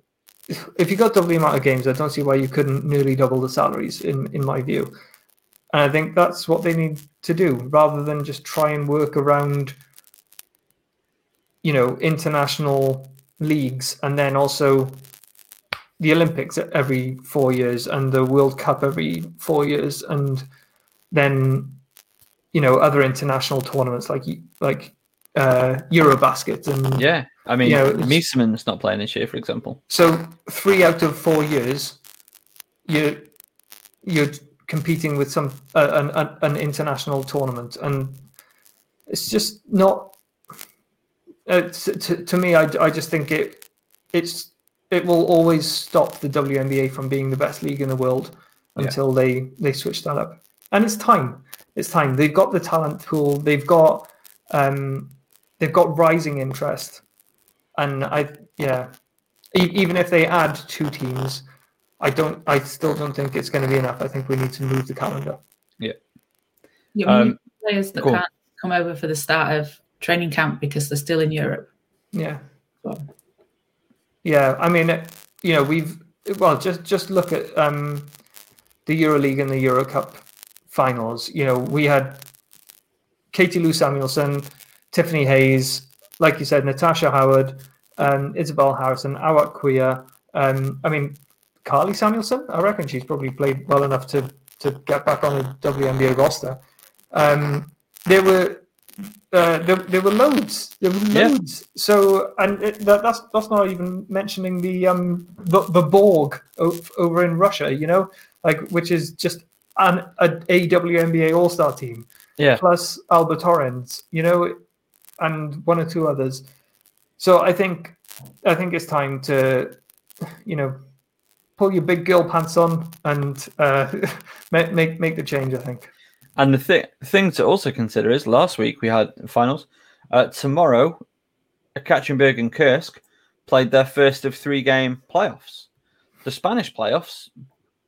C: if you got double the amount of games, I don't see why you couldn't nearly double the salaries. In in my view, and I think that's what they need to do, rather than just try and work around, you know, international leagues, and then also the Olympics every four years and the World Cup every four years, and then you know other international tournaments like like uh, Eurobasket and
A: Yeah, I mean,
C: You know,
A: not playing this year, for example.
C: So three out of four years, you you're competing with some uh, an an international tournament, and it's just not. Uh, to, to, to me, I, I just think it it's it will always stop the WNBA from being the best league in the world
A: Yeah.
C: until they they switch that up. And it's time. It's time. They've got the talent pool. They've got um, they've got rising interest, and I yeah e- even if they add two teams, I don't. I still don't think it's going to be enough. I think we need to move the calendar.
B: Yeah, we
A: Um,
B: players that
A: go on.
B: can't come over for the start of training camp because they're still in Europe.
C: Yeah,
B: So,
C: yeah. I mean, you know, we've well just just look at um, the EuroLeague and the Euro Cup finals. You know, we had Katie Lou Samuelson, Tiffany Hayes, like you said, Natasha Howard, um, Isabelle Harrison, Awak Kuier. Um, I mean, Karlie Samuelson. I reckon she's probably played well enough to to get back on the WNBA roster. Um, there were uh, there, there were loads. There were
A: Yeah.
C: loads. So and it, that, that's that's not even mentioning the um the, the Borg over in Russia. You know, like which is just an a, WNBA All Star team
A: Yeah.
C: plus Alba Torrens. You know, and one or two others. So I think I think it's time to you know pull your big girl pants on and uh, make make make the change. I think.
A: And the thi- thing to also consider is last week we had finals. Uh, tomorrow, Ekaterinburg and Kursk played their first of three game playoffs. The Spanish playoffs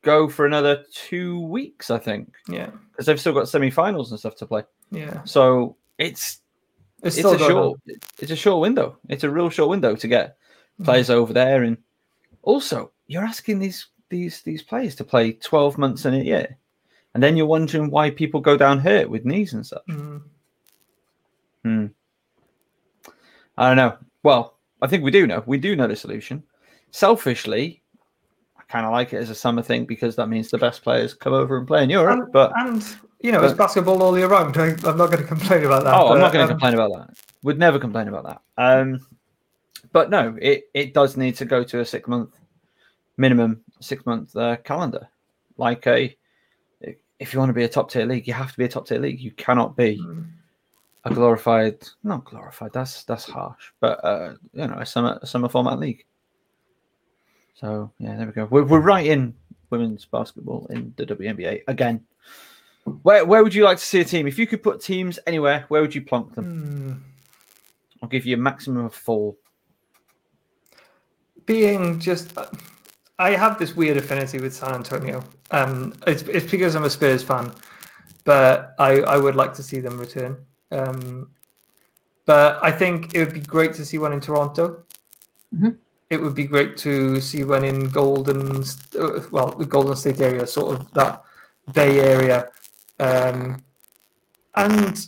A: go for another two weeks, I think,
C: Yeah,
A: because they've still got semi finals and stuff to play.
C: yeah.
A: So it's
C: It's,
A: it's a short it's a short window. It's a real short window to get players over there. And also, you're asking these these these players to play 12 months in a year. And then you're wondering why people go down hurt with knees and
C: on. Mm.
A: I don't know. Well, I think we do know. We do know the solution. Selfishly, I kind of like it as a summer thing because that means the best players come over and play in Europe.
C: And,
A: But
C: and you know, it's basketball all year round. I'm not going to complain about that.
A: oh, I'm not going
C: um,
A: to complain about that. Would never complain about that. Um, but no, it it does need to go to a six month minimum six month uh, calendar. Like a, if you want to be a top tier league, you have to be a top tier league. You cannot be
C: Mm.
A: a glorified, not glorified. That's that's harsh, but uh, you know, a summer a summer format league. So yeah, there we go. We're, we're right in women's basketball in the WNBA again. Where where would you like to see a team? If you could put teams anywhere, where would you plonk them?
C: Mm.
A: I'll give you a maximum of four.
C: being just I have this weird affinity with San Antonio. Um, it's, it's because I'm a Spurs fan, but I, I would like to see them return. Um, but I think it would be great to see one in Toronto.
B: Mhm.
C: It would be great to see one in Golden, uh, well, the Golden State area, sort of that Bay area. Um, and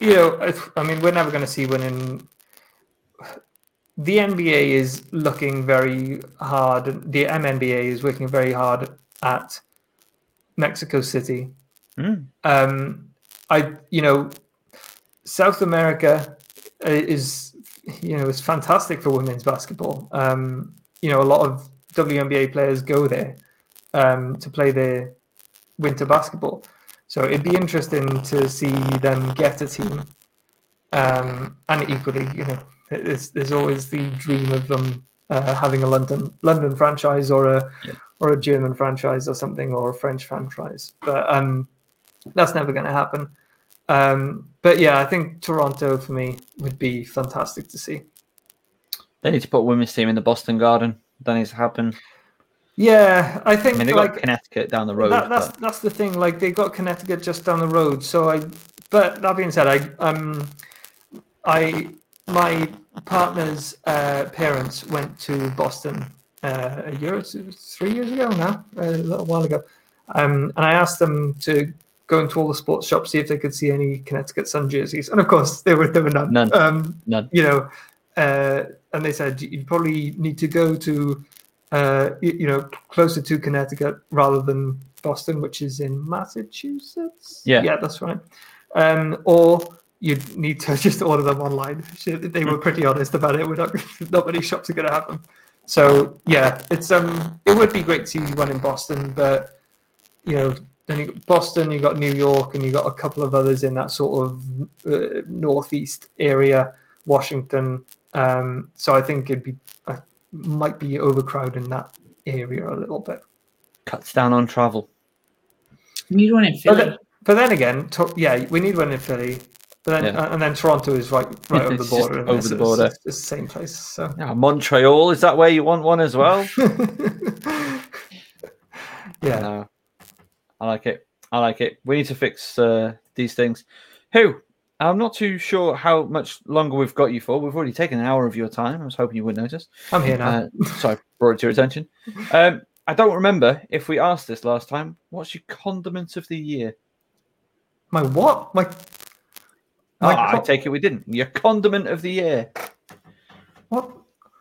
C: you know, I mean, we're never going to see one in the NBA is looking very hard. The MNBA is working very hard at Mexico City.
A: Mm.
C: Um, I, you know, South America uh, is, you know, is fantastic for women's basketball. Um, you know, a lot of WNBA players go there um, to play their winter basketball. So it'd be interesting to see them get a team. Um, and equally, you know, there's, there's always the dream of them uh, having a London London franchise or a
A: Yeah.
C: or a German franchise or something or a French franchise. But um, that's never going to happen. Um, but yeah, I think Toronto for me would be fantastic to see.
A: They need to put a women's team in the Boston Garden. That needs to happen.
C: Yeah, I think
A: I mean, they
C: like
A: got Connecticut down the road.
C: that, that's
A: but
C: that's the thing. Like they got Connecticut just down the road. So I, but that being said, I um, I my partner's uh, parents went to Boston uh, a year or two, three years ago now, a little while ago, um, and I asked them to go into all the sports shops see if they could see any Connecticut Sun jerseys, and of course there were there were none.
A: None.
C: Um,
A: none.
C: you know, uh, and they said you probably need to go to, uh, you, you know, closer to Connecticut rather than Boston, which is in Massachusetts.
A: Yeah.
C: yeah, that's right. um, or you need to just order them online. They were pretty honest about it. We're not, not many shops are going to have them. So yeah, it's um, it would be great to see one in Boston, but you know, then you got Boston, you got New York, and you got a couple of others in that sort of uh, northeast area, Washington. Um, so I think it'd be uh, might be overcrowding that area a little bit.
A: Cuts down on travel.
B: We need one in
C: But
B: Philly.
C: then, but then again, to, yeah, we need one in Philly. But then,
A: Yeah.
C: uh, and then Toronto is right, right over the border.
A: over
C: it's-
A: the border.
C: It's, it's the same place. So.
A: Yeah, Montreal, is that where you want one as well?
C: yeah.
A: No. I like it. I like it. We need to fix uh, these things. Who? I'm not too sure how much longer we've got you for. We've already taken an hour of your time. I was hoping you would notice.
C: I'm here now.
A: Uh, so I brought it to your attention. Um, I don't remember if we asked this last time. What's your condiment of the year?
C: my what? My. My
A: Ah, I take it we didn't. Your condiment of the year.
C: what?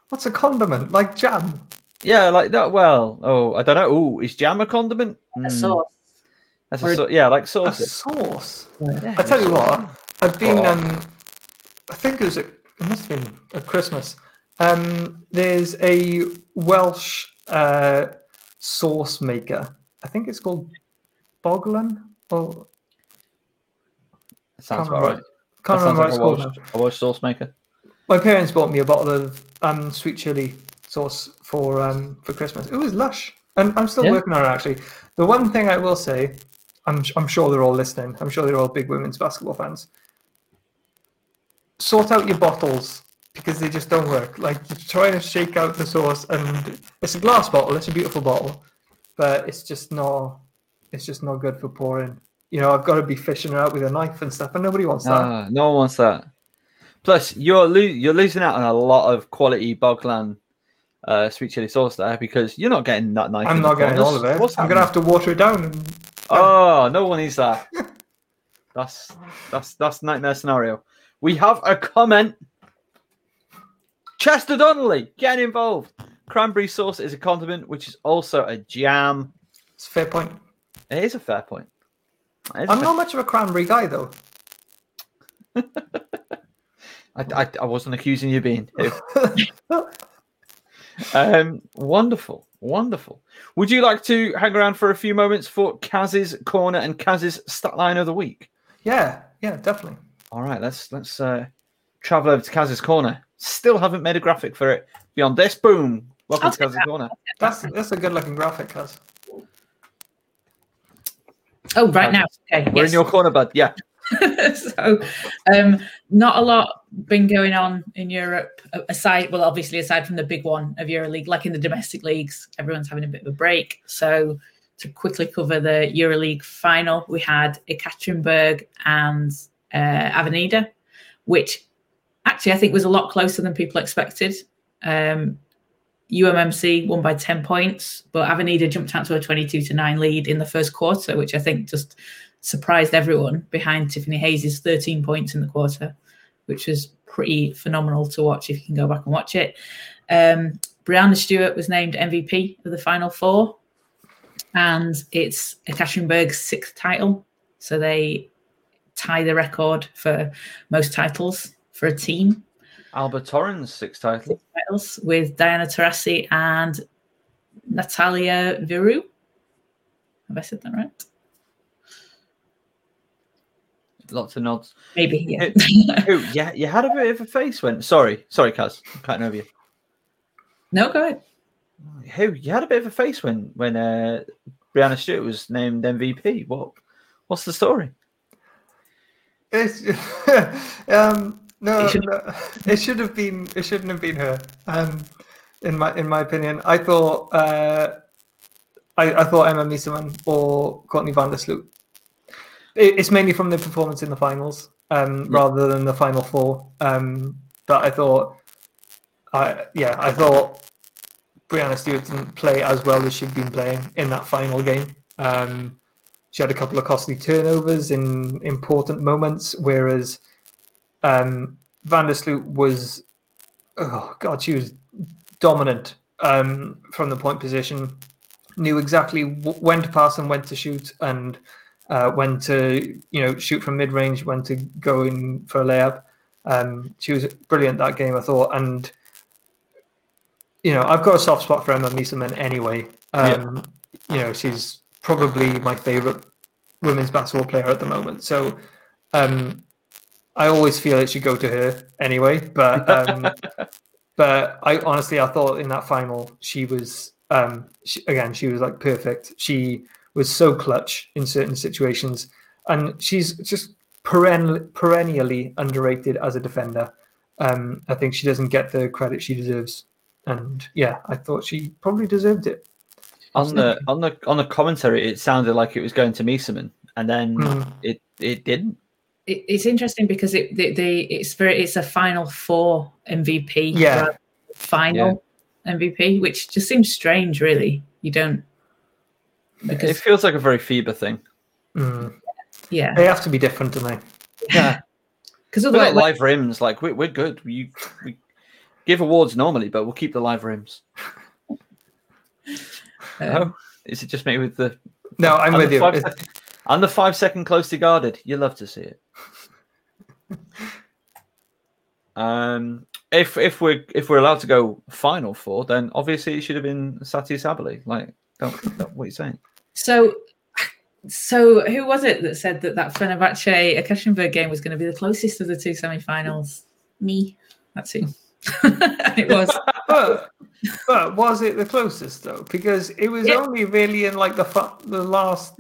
C: What's a condiment? Like jam?
A: Yeah, like that. Well, oh, I don't know. Oh, is jam a condiment?
B: A
A: Hmm,
B: sauce.
A: That's
B: Or-
A: a, sau- yeah, like
C: A sauce.
A: Yeah,
C: I tell you what, I've been.
A: Oh.
C: Um, I think it was. A, it must have been at Christmas. Um, there's a Welsh uh, sauce maker. I think it's called Boglan. Or
A: Sounds about right.
C: Can't
A: That sounds
C: remember
A: like
C: what it's
A: a Welsh,
C: now.
A: a Welsh sauce maker.
C: My parents bought me a bottle of um, sweet chili sauce for um, for Christmas. It was lush, and I'm still
A: Yeah.
C: working on it. Actually, the one thing I will say, I'm I'm sure they're all listening. I'm sure they're all big women's basketball fans. Sort out your bottles because they just don't work. Like you're trying to shake out the sauce, and it's a glass bottle. It's a beautiful bottle, but it's just not. It's just not good for pouring. You know, I've got to be fishing it out with a knife and stuff, and nobody wants that.
A: Ah, no one wants that. Plus, you're lo- you're losing out on a lot of quality bogland uh, sweet chili sauce there because you're not getting that knife.
C: I'm not getting all of it.
A: What's
C: I'm gonna have to water it down. And,
A: Oh, no one needs that. that's that's that's nightmare scenario. We have a comment. Chester Donnelly, getting involved. Cranberry sauce is a condiment, which is also a jam.
C: it's a fair point.
A: It is a fair point. It is a
C: I'm
A: fair-
C: not much of a cranberry guy though.
A: I, I, I wasn't accusing you of being. um, wonderful, wonderful. Would you like to hang around for a few moments for Kaz's corner and Kaz's stat line of the week?
C: yeah, yeah, definitely.
A: All right, let's let's uh, travel over to Kaz's corner. Still haven't made a graphic for it. Beyond this, boom. Welcome
B: I'll
A: to
B: take
A: Kaz's
B: that.
A: corner.
C: That's that's a good looking graphic, cuz.
B: Oh, right now. Okay.
A: We're in your corner, bud. Yeah.
B: so um not a lot been going on in europe aside well obviously aside from the big one of euroleague like in the domestic leagues everyone's having a bit of a break so to quickly cover the euroleague final we had ekaterinburg and uh, avenida which actually i think was a lot closer than people expected um UMMC won by 10 points, but Avenida jumped out to a 22 to 9 lead in the first quarter, which I think just surprised everyone behind Tiffany Hayes' 13 points in the quarter, which was pretty phenomenal to watch if you can go back and watch it. Um, Breanna Stewart was named MVP of the Final Four, and it's Ekaterinburg's sixth title. So they tie the record for most titles for a team
A: Alba Torrens, six title.
B: titles with Diana Taurasi and Natalia Viru. Have I said that right?
A: Lots of nods.
B: Maybe, yeah.
A: Who? Yeah, you had a bit of a face when. Sorry, sorry, Kaz. I'm cutting over you.
B: no, go ahead.
A: Who? You had a bit of a face when when uh, Breanna Stewart was named MVP. What? What's the story?
C: It's um no,
B: It should-
C: no, it should have been it shouldn't have been her. Um in my in my opinion. I thought uh I, I thought Emma Meesseman or Courtney Vandersloot. It, it's mainly from the performance in the finals, um,
A: Yeah.
C: rather than the final four. Um but I thought I yeah, I thought Breanna Stewart didn't play as well as she'd been playing in that final game. Um she had a couple of costly turnovers in important moments, whereas um, Vandersloot was, oh god, she was dominant um, from the point position. Knew exactly w- when to pass and when to shoot, and uh, when to you know shoot from mid range, when to go in for a layup. Um, she was brilliant that game, I thought, and you know I've got a soft spot for Emma Meesseman anyway. Um, You know she's probably my favorite women's basketball player at the moment. So um, I always feel it should go to her anyway. But um, but I honestly I thought in that final she was um, she, again she was like perfect. She was so clutch in certain situations, and she's just perenn- perennially underrated as a defender. Um, I think she doesn't get the credit she deserves, and yeah, I thought she probably deserved it.
A: On the on the on the commentary, it sounded like it was going to Meesseman, and then
C: Mm.
A: it it didn't.
B: It, it's interesting because it the, the it's very it's a final four MVP.
C: Yeah.
B: rather than Final MVP, which just seems strange. Really, you don't because It
A: feels like a very FIBA thing.
C: Mm.
B: yeah
C: They have to be different, don't they?
A: Yeah,
B: because
A: we got
B: otherwise
A: live rims. Like we're we're good. You we give awards normally, but we'll keep the live rims.
B: um,
A: oh, is it just me with the?
C: No, I'm with you.
A: five
C: It's-
A: second- and the five second closely guarded. You love to see it. Um, if if we're if we're allowed to go final four, then obviously it should have been Satou Sabally. Like, don't, don't what are you saying?
B: So, so who was it that said that that Fenerbahce Ekaterinburg game was going to be the closest of the two semi-finals? Me. That's who. it was.
C: but but was it the closest though? Because it was
B: Yeah.
C: only really in like the fu- the last.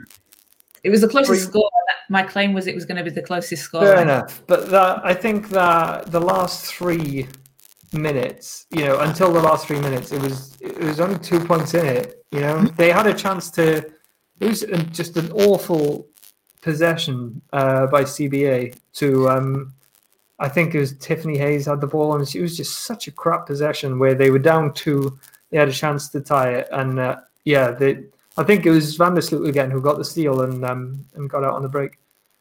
B: It was the closest score. My claim was it was going to be the closest score.
C: Fair enough, but that I think that the last three minutes, you know, until the last three minutes, it was it was only two points in it. You know, they had a chance to. It was just an awful possession uh, by CBA to. Um, I think it was Tiffany Hayes had the ball, and it was just such a crap possession where they were down two. They had a chance to tie it, and uh, yeah, they. I think it was Vandersloot again who got the steal and um, and got out on the break.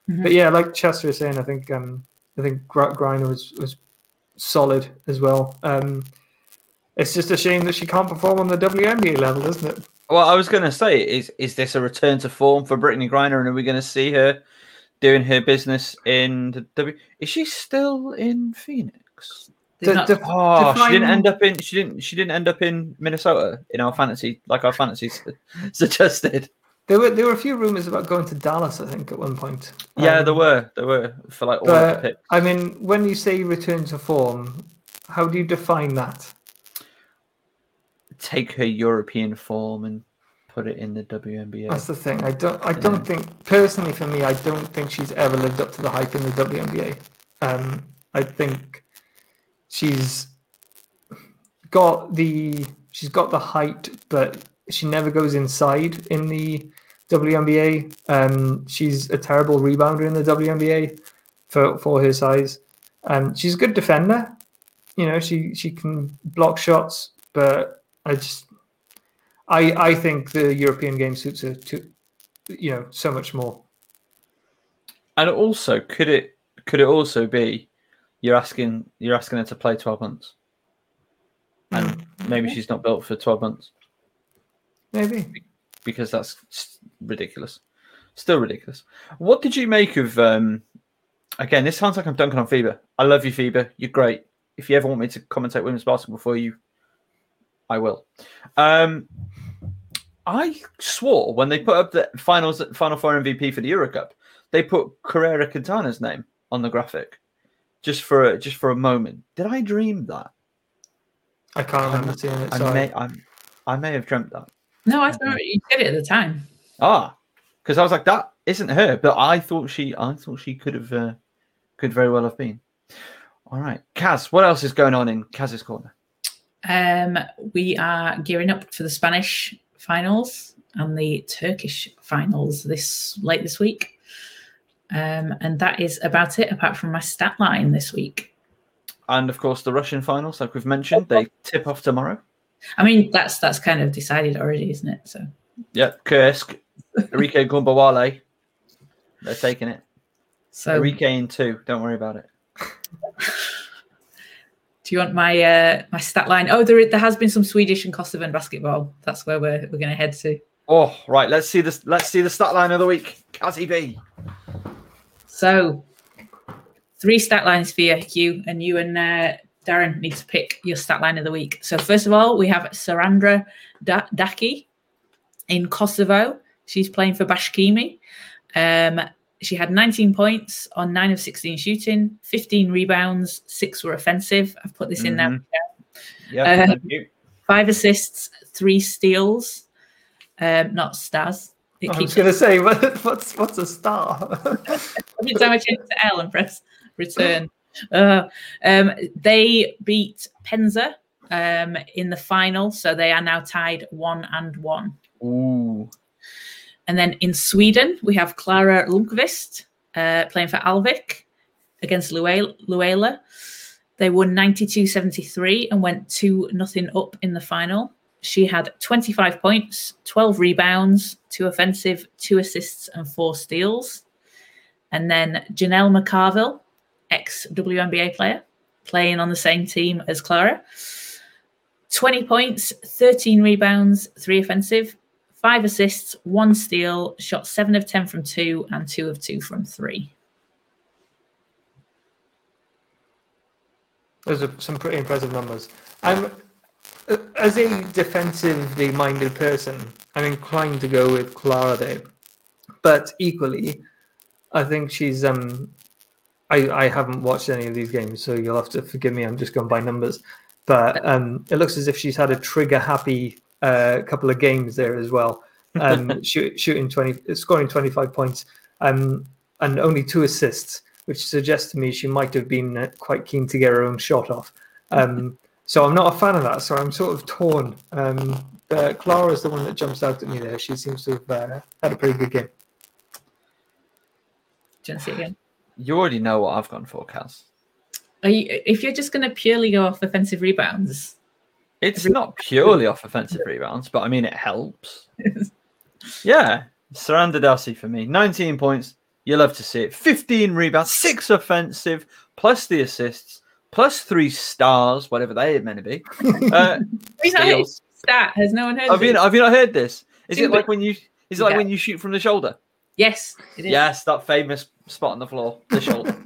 B: Mhm.
C: But yeah, like Chester was saying, I think um, I think Griner was was solid as well. Um, it's just a shame that she can't perform on the WNBA level, isn't it?
A: Well, I was going to say, is is this a return to form for Brittney Griner, and are we going to see her doing her business in the W? Is she still in Phoenix?
B: They've
C: The-
B: not-
C: the-
A: Oh, she didn't end up in. She didn't. She didn't end up in Minnesota in our fantasy, like our fantasy suggested.
C: There were there were a few rumors about going to Dallas, I think, at one point.
A: Yeah,
C: Um,
A: there were. There were for like all of the picks.
C: I mean, when you say return to form, how do you define that?
A: Take her European form and put it in the WNBA.
C: That's the thing. I don't. I don't think personally for me, I don't think she's ever lived up to the hype in the WNBA. Um, I think she's got the she's got the height, but she never goes inside in the WNBA. Um, she's a terrible rebounder in the WNBA for for her size. Um, she's a good defender. You know, she she can block shots, but I just I I think the European game suits her to you know so much more.
A: And also, could it could it also be you're asking you're asking her to play twelve months, and maybe she's not built for twelve months
C: Maybe.
A: because that's ridiculous. Still ridiculous. What did you make of? um Again, this sounds like I'm dunking on FIBA. I love you, FIBA. You're great. If you ever want me to commentate women's basketball for you, I will. Um I swore when they put up the finals, final four MVP for the Euro Cup, they put Carrera Quintana's name on the graphic, just for a, just for a moment. Did I dream that?
C: I can't remember seeing it.
A: I
C: Sorry.
A: may I, I may have dreamt that.
B: no, I thought you did it at the time.
A: Ah, because I was like, that isn't her, but I thought she, I thought she could have, uh, could very well have been. All right, Kaz, what else is going on in Kaz's corner?
B: Um, we are gearing up for the Spanish finals and the Turkish finals this late this week. Um, and that is about it, apart from my stat line this week.
A: And of course, the Russian finals, like we've mentioned, they tip off tomorrow.
B: I mean, that's that's kind of decided already, isn't it? So
A: Yeah, Kursk, Enrique Gumbawale, they're taking it.
B: so
A: Enrique in two, don't worry about it.
B: do you want my uh my stat line? Oh, there there has been some Swedish and Kosovan basketball. That's where we're we're gonna head to.
A: Oh, right. Let's see this. Let's see the stat line of the week. B.
B: So, three stat lines for you, Hugh, and you and uh, Darren need to pick your stat line of the week. So, first of all, we have Sarandra da- Daki in Kosovo. She's playing for Bashkimi. Um, she had 19 points on 9 of 16 shooting, 15 rebounds, 6 were offensive. I've put this in there.
A: Yeah,
B: Uh,
A: thank you.
B: 5 assists, 3 steals. Um, not stars. It
C: I was going to say, what, what's what's a star?
B: every time I change to L and press return. Uh, um, they beat Penza um, in the final, so they are now tied one and one.
A: Ooh.
B: And then in Sweden, we have Clara Lundqvist uh, playing for Alvik against Luleå. Luleå. They won 92 73 and went 2 nothing up in the final. She had 25 points, 12 rebounds, 2 offensive, 2 assists, and 4 steals. And then Janel McCarville, ex WNBA player, playing on the same team as Clara. 20 points, 13 rebounds, 3 offensive, five assists, one steal, shot seven of 10 from two, and two of two from three.
C: Those are some pretty impressive numbers. I'm, as a defensively minded person, I'm inclined to go with Clara there. But equally, I think she's. um. I, I haven't watched any of these games, so you'll have to forgive me. I'm just going by numbers, but um, it looks as if she's had a trigger-happy uh, couple of games there as well. Um, shoot, shooting twenty, scoring twenty-five points, um, and only two assists, which suggests to me she might have been uh, quite keen to get her own shot off. Um, so I'm not a fan of that. So I'm sort of torn. Um, but Clara is the one that jumps out at me there. She seems to have uh, had a pretty good game.
B: Do you want to see it again?
A: You already know what I've gone for, Kaz.
B: Are you, if you're just going to purely go off offensive rebounds,
A: It's not purely off offensive rebounds, but I mean it helps. Yeah, Saranda Darcy for me. 19 points. You love to see it. 15 rebounds, six offensive, plus the assists, plus three stars, whatever they meant to be. Uh,
B: Who's that his
A: steals.
B: stat? Has no one heard
A: Have you
B: it?
A: have you not heard this? Is it like when you is it like
B: Yeah.
A: when you shoot from the shoulder?
B: Yes, it is.
A: Yes, that famous spot on the floor, the shoulder.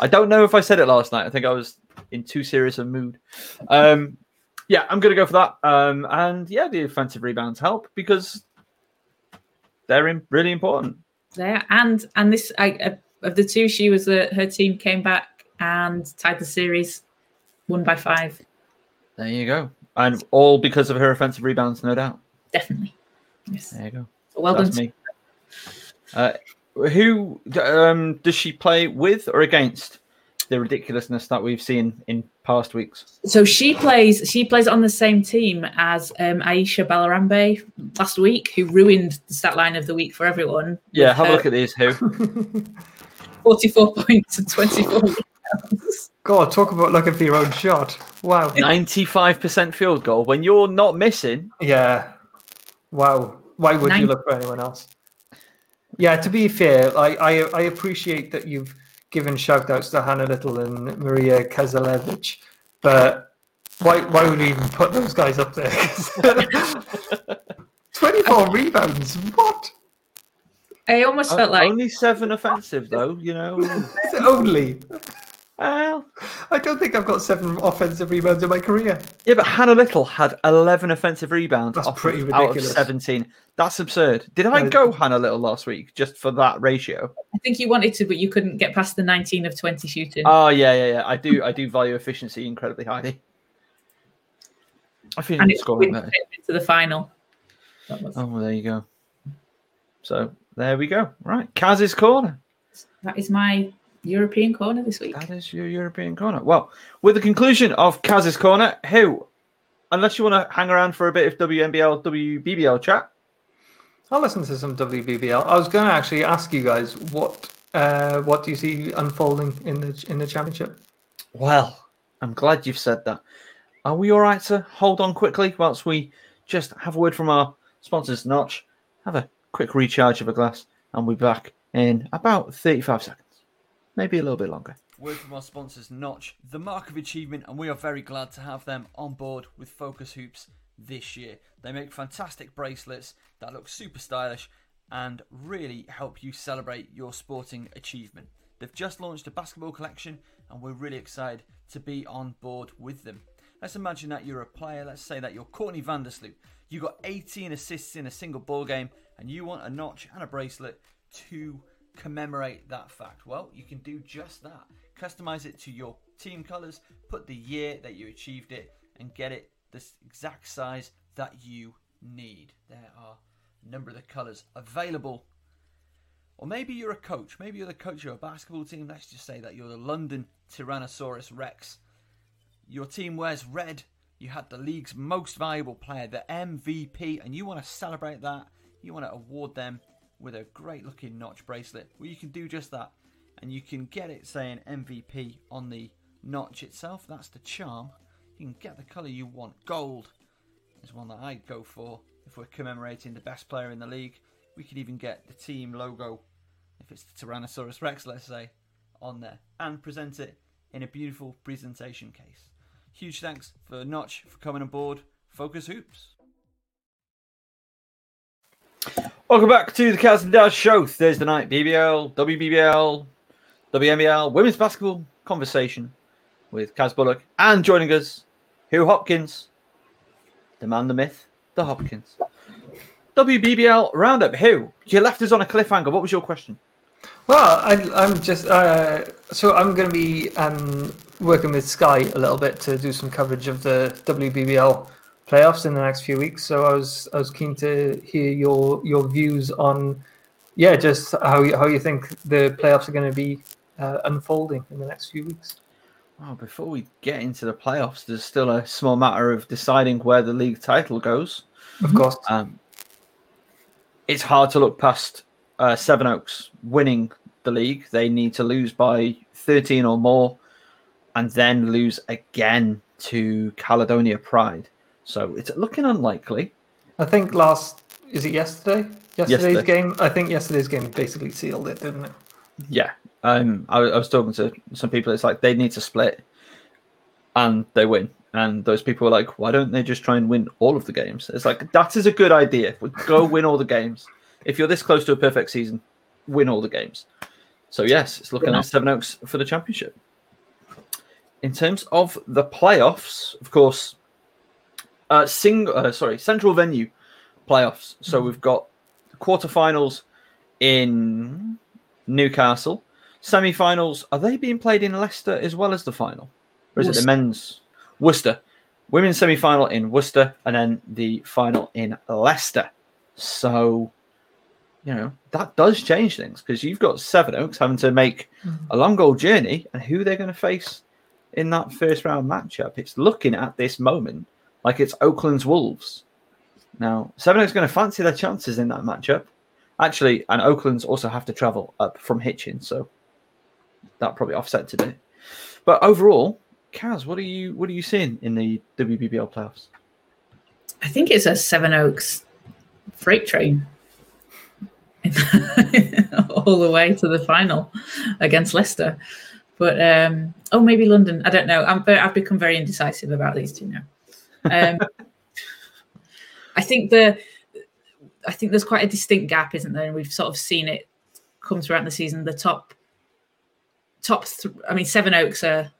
A: I don't know if I said it last night. I think I was in too serious a mood. Um, yeah, I'm going to go for that. Um, and yeah, the offensive rebounds help because they're in, really important.
B: There and and this I, uh, of the two, she was the her team came back and tied the series, one by five.
A: There you go. And all because of her offensive rebounds, no doubt.
B: Definitely. Yes.
A: There you go.
B: Well
A: That's
B: done.
A: me. Uh, who um, does she play with or against the ridiculousness that we've seen in past weeks?
B: So she plays. She plays on the same team as um, Aisha Balarambe last week, who ruined the stat line of the week for everyone.
A: Yeah,
B: with
A: have a look at these. Who?
B: Forty-four points and twenty-four.
C: God, talk about looking for your own shot. Wow.
A: 95% field goal when you're not missing.
C: Yeah. Wow. Why would
B: Nine-
C: you look for anyone else? Yeah, to be fair, I, I, I appreciate that you've given shout outs to Hannah Little and Maria Kazalevich, but why why would we even put those guys up there? 24 rebounds. What?
B: I almost felt like
A: Only seven offensive, though, you know.
C: Only?
A: Well,
C: I don't think I've got seven offensive rebounds in my career.
A: yeah, but Hannah Little had 11 offensive rebounds
C: That's
A: off of-
C: pretty
A: out of
C: ridiculous.
A: 17. That's absurd. Did I go Hannah Little last week just for that ratio?
B: I think you wanted to, but you couldn't get past the nineteen of twenty shooting.
A: Oh, yeah, yeah, yeah. I do I do value efficiency incredibly highly. I feel
B: and it's
A: scoring
B: win
A: better.
B: into the final. That was-
A: Oh, well, there you go. So there we go. Right, Kaz's corner.
B: that is my European corner this week.
A: That is your European corner. Well, with the conclusion of Kaz's corner, who, unless you want to hang around for a bit of WNBL, WBBL chat,
C: I'll listen to some WBBL. I was going to actually ask you guys what uh, what do you see unfolding in the in the championship?
A: well, I'm glad you've said that. Are we all right to hold on quickly whilst we just have a word from our sponsors, Notch? Have a quick recharge of a glass, and we'll be back in about 35 seconds, maybe a little bit longer. Word from our sponsors, Notch, the mark of achievement, and we are very glad to have them on board with Focus Hoops this year. They make fantastic bracelets that look super stylish and really help you celebrate your sporting achievement. They've just launched a basketball collection, and we're really excited to be on board with them. Let's imagine that you're a player. Let's say that you're Courtney Vandersloot. You got 18 assists in a single ball game, and you want a notch and a bracelet to commemorate that fact. Well, you can do just that. Customize it to your team colors, put the year that you achieved it, and get it the exact size that you need. There are a number of the colors available. Or maybe you're a coach. Maybe you're the coach of a basketball team. Let's just say that you're the London Tyrannosaurus Rex. Your team wears red. You had the league's most valuable player, the MVP, and you want to celebrate that. You want to award them with a great looking notch bracelet. Well, you can do just that. And you can get it saying MVP on the notch itself. That's the charm. You can get the colour you want. Gold is one that I'd go for if we're commemorating the best player in the league. We could even get the team logo, if it's the Tyrannosaurus Rex, let's say, on there and present it in a beautiful presentation case. Huge thanks for Notch for coming aboard Focus Hoops. Welcome back to the Kaz and Daz show. Thursday night, BBL, WBBL, WNBL, women's basketball conversation with Kaz Bullock and joining us, Hugh Hopkins, the man, the myth, the Hopkins. WBBL roundup. Hugh, you left us on a cliffhanger. What was your question?
C: Well, I, am just uh, so I'm going to be um, working with Sky a little bit to do some coverage of the WBBL playoffs in the next few weeks. So I was I was keen to hear your your views on yeah, just how you, how you think the playoffs are going to be uh, unfolding in the next few weeks.
A: Well, before we get into the playoffs, there's still a small matter of deciding where the league title goes.
C: Of course.
A: Um, it's hard to look past uh, Sevenoaks winning the league. They need to lose by 13 or more and then lose again to Caledonia Pride. So it's looking unlikely.
C: I think last, is it yesterday? Yesterday's yesterday. game? I think yesterday's game basically sealed it, didn't it?
A: Yeah. Um, I, I was talking to some people. It's like they need to split and they win. And those people were like, why don't they just try and win all of the games? It's like, that is a good idea. Go win all the games. If you're this close to a perfect season, win all the games. So, yes, it's looking at Sevenoaks for the championship. In terms of the playoffs, of course, uh, single, uh, sorry, central venue playoffs. So mm-hmm. we've got quarterfinals in Newcastle. Semi-finals are they being played in Leicester as well as the final, or is Worcester. it the men's Worcester? Women's semi-final in Worcester, and then the final in Leicester. So, you know that does change things because you've got Sevenoaks having to make mm-hmm. a long old journey, and who they're going to face in that first round matchup. It's looking at this moment like it's Oakland's Wolves. Now, Sevenoaks going to fancy their chances in that matchup. Actually, and Oakland's also have to travel up from Hitchin, so that probably offset today. But overall, Kaz, what are you what are you seeing in the WBBL playoffs?
B: I think it's a Sevenoaks freight train all the way to the final against Leicester. But um, oh, maybe London. I don't know. I'm, I've become very indecisive about these two now. Um, I think the I think there's quite a distinct gap, isn't there? And we've sort of seen it come throughout the season. The top top, th- I mean, Sevenoaks are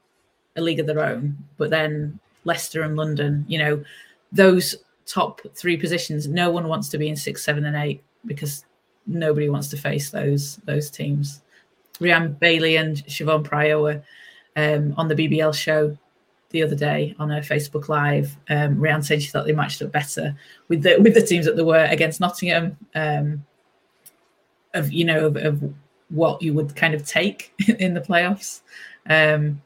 B: a league of their own, but then Leicester and London, you know, those top three positions, no one wants to be in six, seven, and eight because nobody wants to face those those teams. Rhian Bailey and Siobhan Pryor were um, on the BBL show the other day on her Facebook Live. Um, Rhian said she thought they matched up better with the with the teams that they were against Nottingham. Um, of you know of, of, what you would kind of take in the playoffs. Um,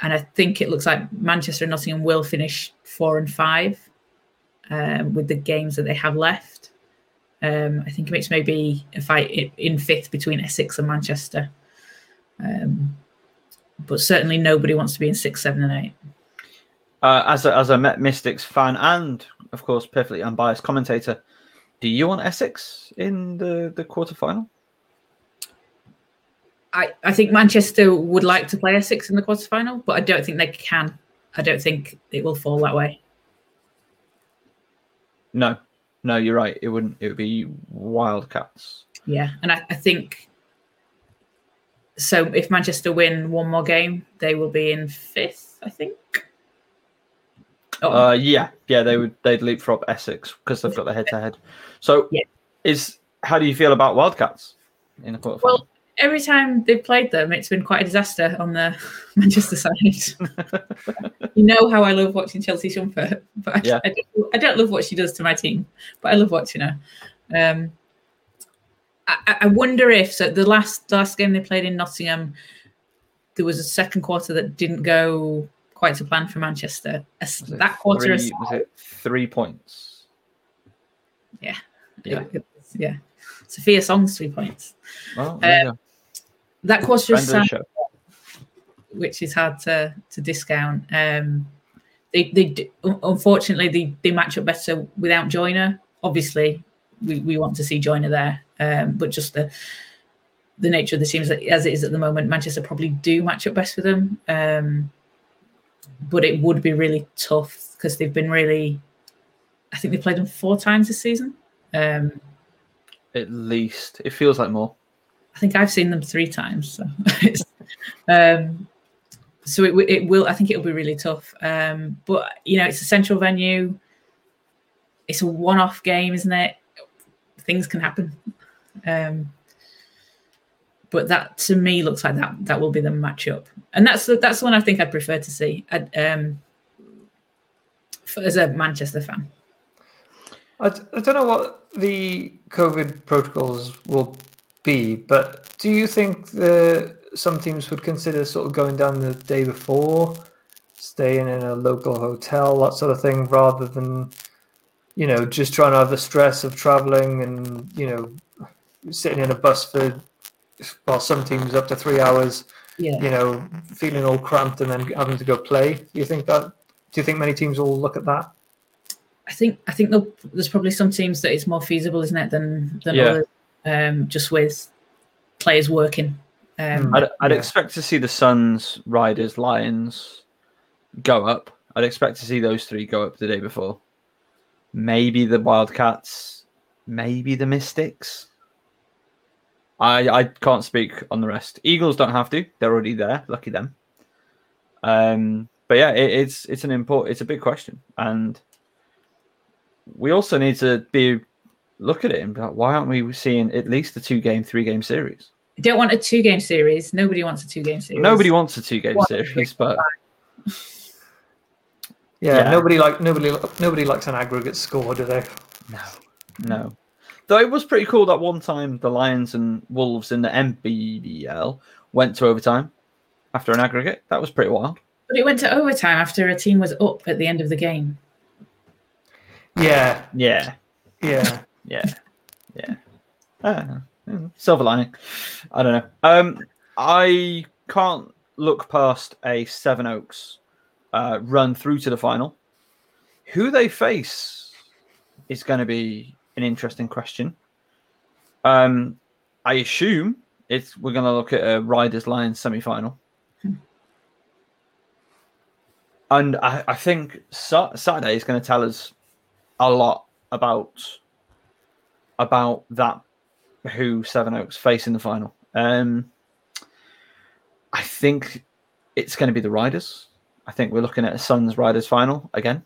B: and I think it looks like Manchester and Nottingham will finish four and five um, with the games that they have left. Um, I think it's maybe a fight in fifth between Essex and Manchester. Um, but certainly nobody wants to be in six, seven, and eight.
A: Uh, as a, as a Met Mystics fan and of course perfectly unbiased commentator, do you want Essex in the the quarterfinal?
B: I, I think Manchester would like to play Essex in the quarterfinal, but I don't think they can. I don't think it will fall that way.
A: No, No, you're right. It wouldn't. It would be Wildcats.
B: Yeah, and I, I think so. If Manchester win one more game, they will be in fifth. I think. Oh,
A: Uh, yeah, yeah, they would. They'd leapfrog Essex because they've got the head-to-head. So,
B: Yeah.
A: is how do you feel about Wildcats in the quarterfinal?
B: Well, every time they've played them, it's been quite a disaster on the Manchester side. you know how I love watching Chelsea Shumpert, but I,
A: Yeah.
B: I, don't, I don't love what she does to my team, but I love watching her. Um, I, wonder if so. The last last game they played in Nottingham, there was a second quarter that didn't go quite to plan for Manchester. As-
A: Was it
B: that quarter,
A: three,
B: aside-
A: was it three points?
B: Yeah.
A: yeah.
B: yeah. Sophia Song's three points.
A: Well, you
B: Uh. That quarter aside, which is hard to to discount. Um, they they unfortunately they, they match up better without Joyner. Obviously, we, we want to see Joyner there, um, but just the the nature of the teams that- as it is at the moment, Manchester probably do match up best with them. Um, but it would be really tough because they've been really. I think they played them four times this season. Um,
A: At least it feels like more.
B: I think I've seen them three times. So, um, so it, it will. I think it'll be really tough. Um, but you know, it's a central venue. It's a one-off game, isn't it? Things can happen. Um, but that to me looks like that that will be the matchup, and that's the, that's the one I think I'd prefer to see. i um, for, as a Manchester fan.
C: I don't know what the COVID protocols will be, but do you think the some teams would consider sort of going down the day before, staying in a local hotel, that sort of thing, rather than you know just trying to have the stress of traveling and you know sitting in a bus for well some teams up to three hours,
B: Yeah.
C: you know feeling all cramped and then having to go play. Do you think that? Do you think many teams will look at that?
B: I think I think there's probably some teams that it's more feasible, isn't it, than than
A: Yeah.
B: others, um, just with players working. Um.
A: I'd, I'd
C: Yeah.
A: expect to see the Suns, Riders, Lions go up. I'd expect to see those three go up the day before. Maybe the Wildcats, maybe the Mystics. I I can't speak on the rest. Eagles don't have to; they're already there. Lucky them. Um, but yeah, it, it's it's an import. It's a big question, and we also need to be look at it and be like, why aren't we seeing at least a two game, three game series?
B: I don't want a two game series. Nobody wants a two game series.
A: Nobody wants a two game series, but
C: Yeah,
A: Yeah.
C: nobody like nobody nobody likes an aggregate score, do they?
A: no, no. Though it was pretty cool that one time the Lions and Wolves in the MBBL went to overtime after an aggregate. That was pretty wild.
B: But it went to overtime after a team was up at the end of the game.
C: Yeah,
A: Yeah,
C: yeah.
A: yeah, yeah. Ah, mm, silver lining. I don't know. Um, I can't look past a Sevenoaks uh, run through to the final. Who they face is going to be an interesting question. Um, I assume it's we're going to look at a Riders Lions semi final. And I, I think Sa- Saturday is going to tell us a lot about about that who Sevenoaks face in the final. Um, I think it's going to be the Riders. I think we're looking at a Suns Riders final again.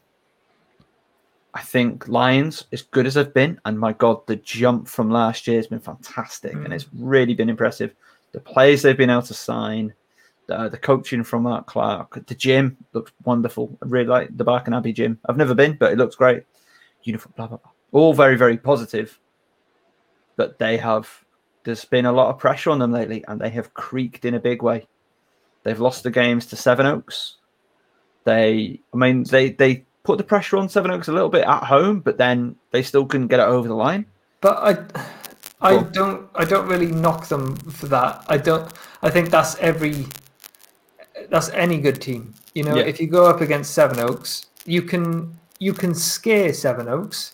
A: I think Lions, as good as they've been, and my God, the jump from last year has been fantastic, and
C: Mm.
A: it's really been impressive. The players they've been able to sign, the, the coaching from Mark Clark, the gym looks wonderful. I really like the Barking Abbey gym. I've never been, but it looks great. Uniform, blah blah blah. All very very positive. But they have. There's been a lot of pressure on them lately, and they have creaked in a big way. They've lost the games to Sevenoaks. They, I mean, they they put the pressure on Sevenoaks a little bit at home, but then they still couldn't get it over the line.
C: But I, I don't, I don't really knock them for that. I don't. I think that's every, that's any good team. You know,
A: Yeah.
C: if you go up against Sevenoaks, you can you can scare Sevenoaks,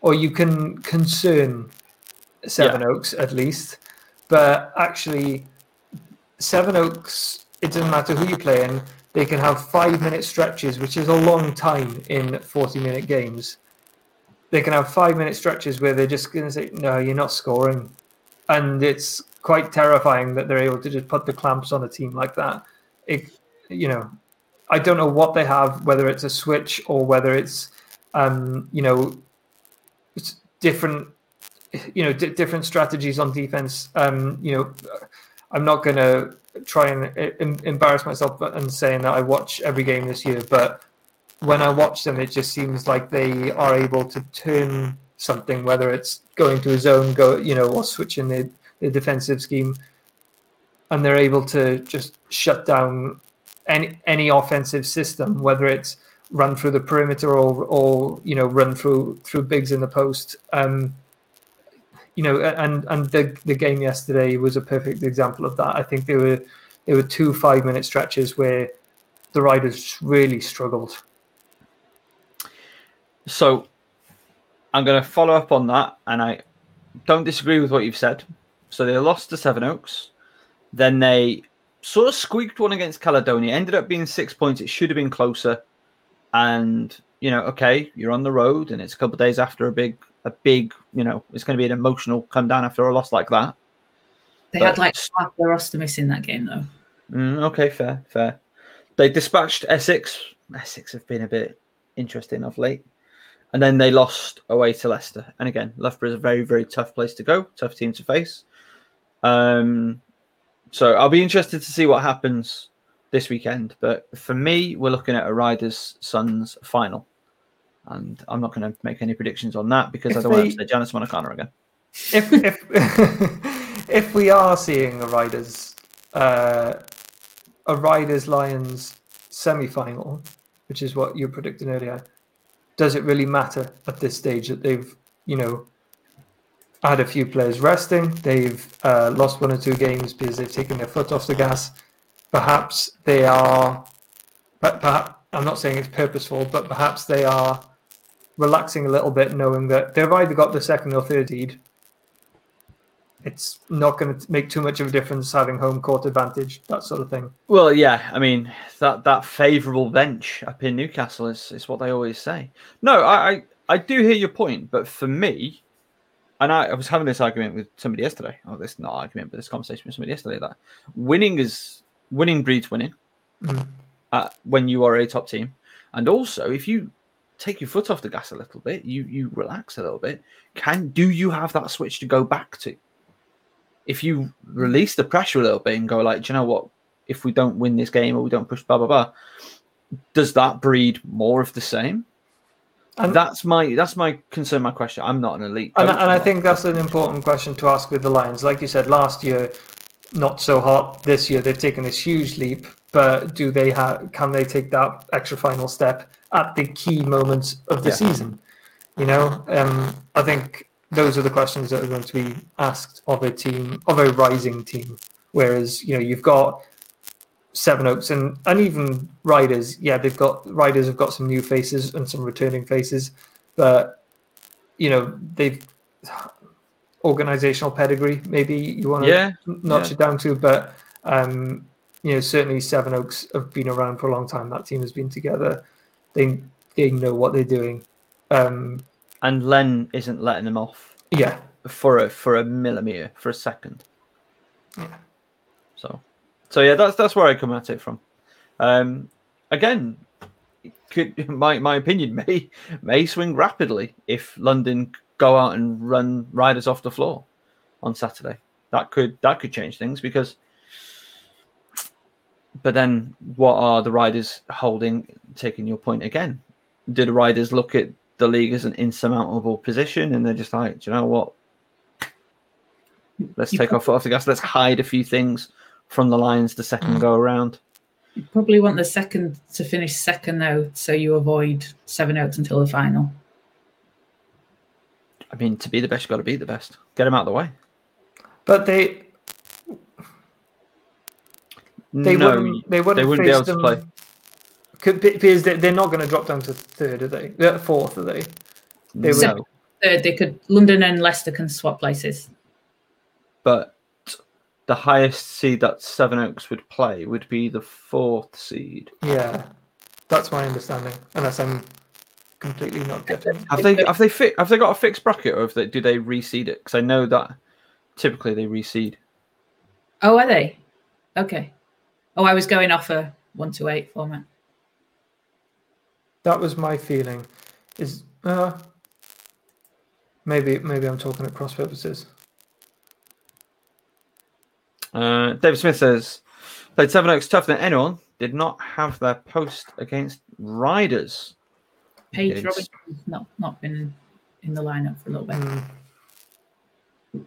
C: or you can concern Sevenoaks at least. But actually, Sevenoaks, it doesn't matter who you play in. They can have five minute stretches, which is a long time in forty minute games they can have five minute stretches where they're just going to say, "No, you're not scoring," and it's quite terrifying that they're able to just put the clamps on a team like that. It, you know, I don't know what they have, whether it's a switch or whether it's, um, you know, it's different, you know, d- different strategies on defense. Um, you know, I'm not going to try and em- embarrass myself and saying that I watch every game this year, but when I watch them, it just seems like they are able to turn something, whether it's going to a zone, go, you know, or switching the, the defensive scheme, and they're able to just shut down any any offensive system, whether it's run through the perimeter or or you know run through through bigs in the post. Um, you know, and and the the game yesterday was a perfect example of that. I think there were there were two five minute stretches where the riders really struggled.
A: So I'm going to follow up on that, and I don't disagree with what you've said. So they lost to Sevenoaks, then they sort of squeaked one against Caledonia. Ended up being six points. It should have been closer. And you know, okay, you're on the road, and it's a couple days after a big, a big, you know, it's going to be an emotional come down after a loss like that.
B: They
A: But-
B: had like half their roster missing that game though.
A: Mm, okay, fair, fair. They dispatched Essex. Essex have been a bit interesting of late. And then they lost away to Leicester. And again, Loughborough is a very, very tough place to go, tough team to face. Um, so I'll be interested to see what happens this weekend. But for me, we're looking at a Riders Suns final. And I'm not going to make any predictions on that because I
C: If
A: don't want
C: they-
A: to say Janice Monacana again.
C: if if if we are seeing a riders uh, a riders lions semi final, which is what you predicted earlier, does it really matter at this stage that they've you know had a few players resting, they've uh, lost one or two games because they've taken their foot off the gas. Perhaps they are, but perhaps I'm not saying it's purposeful, but perhaps they are relaxing a little bit, knowing that they've either got the second or third seed. It's not going to make too much of a difference having home court advantage, that sort of thing.
A: Well, yeah, I mean that that favourable bench up in Newcastle is, is what they always say. No, I, I I do hear your point, but for me, and I, I was having this argument with somebody yesterday. Oh, this not argument, but this conversation with somebody yesterday that winning is winning breeds winning
C: Mm.
A: uh, when you are a top team, and also if you take your foot off the gas a little bit, you you relax a little bit. Can do you have that switch to go back to? If you release the pressure a little bit and go like, do you know what? If we don't win this game or we don't push blah blah blah, does that breed more of the same?
C: And-
A: that's my that's my concern. My question. I'm not an elite,
C: And, and I think that's an important question to ask with the Lions. Like you said, last year, not so hot. This year, they've taken this huge leap. But do they have? Can they take that extra final step at the key moments of the
A: Yeah.
C: season? You know, um, I think those are the questions that are going to be asked of a team, of a rising team. Whereas, you know, you've got Sevenoaks and and even Riders. Yeah, they've got Riders have got some new faces and some returning faces, but you know they've organizational pedigree. Maybe you want to
A: Yeah,
C: notch
A: yeah.
C: it down to, but um, you know certainly Sevenoaks have been around for a long time. That team has been together. They they know what they're doing. Um,
A: and Len isn't letting them off
C: yeah,
A: for a for a millimeter for a second.
C: Yeah.
A: So, so yeah, that's that's where I come at it from. Um, again, could my my opinion may may swing rapidly if London go out and run riders off the floor on Saturday. That could that could change things because. But then, what are the riders holding? Taking your point again, do the riders look at the league as an insurmountable position, and they're just like, do you know what? Let's
B: You
A: take our foot off the gas. Let's hide a few things from the Lions the second go around.
B: You probably want the second to finish second though, so you avoid seven outs until the final.
A: I mean, to be the best, you've got to be the best. Get them out of the way.
C: but they they
A: no,
C: wouldn't they wouldn't,
A: they wouldn't be
C: face
A: able to play.
C: Could, because they- they're not going to drop down to third, are they? Uh, fourth, are they? They would-
A: no,
B: Third, they could London and Leicester can swap places.
A: but the highest seed that Sevenoaks would play would be the fourth seed.
C: Yeah, that's my understanding, unless I'm completely not getting.
A: Have they have they fi- have they got a fixed bracket or have they, do they reseed it? Because I know that typically they reseed.
B: Oh, are they? Okay. Oh, I was going off a one to eight format.
C: That was my feeling. Is uh, maybe maybe I'm talking at cross purposes.
A: Uh, David Smith says played Sevenoaks tougher than anyone. Did not have their post against Riders.
B: Paige
A: Yes.
B: Robinson's not not been in the lineup for a little bit.
C: Mm.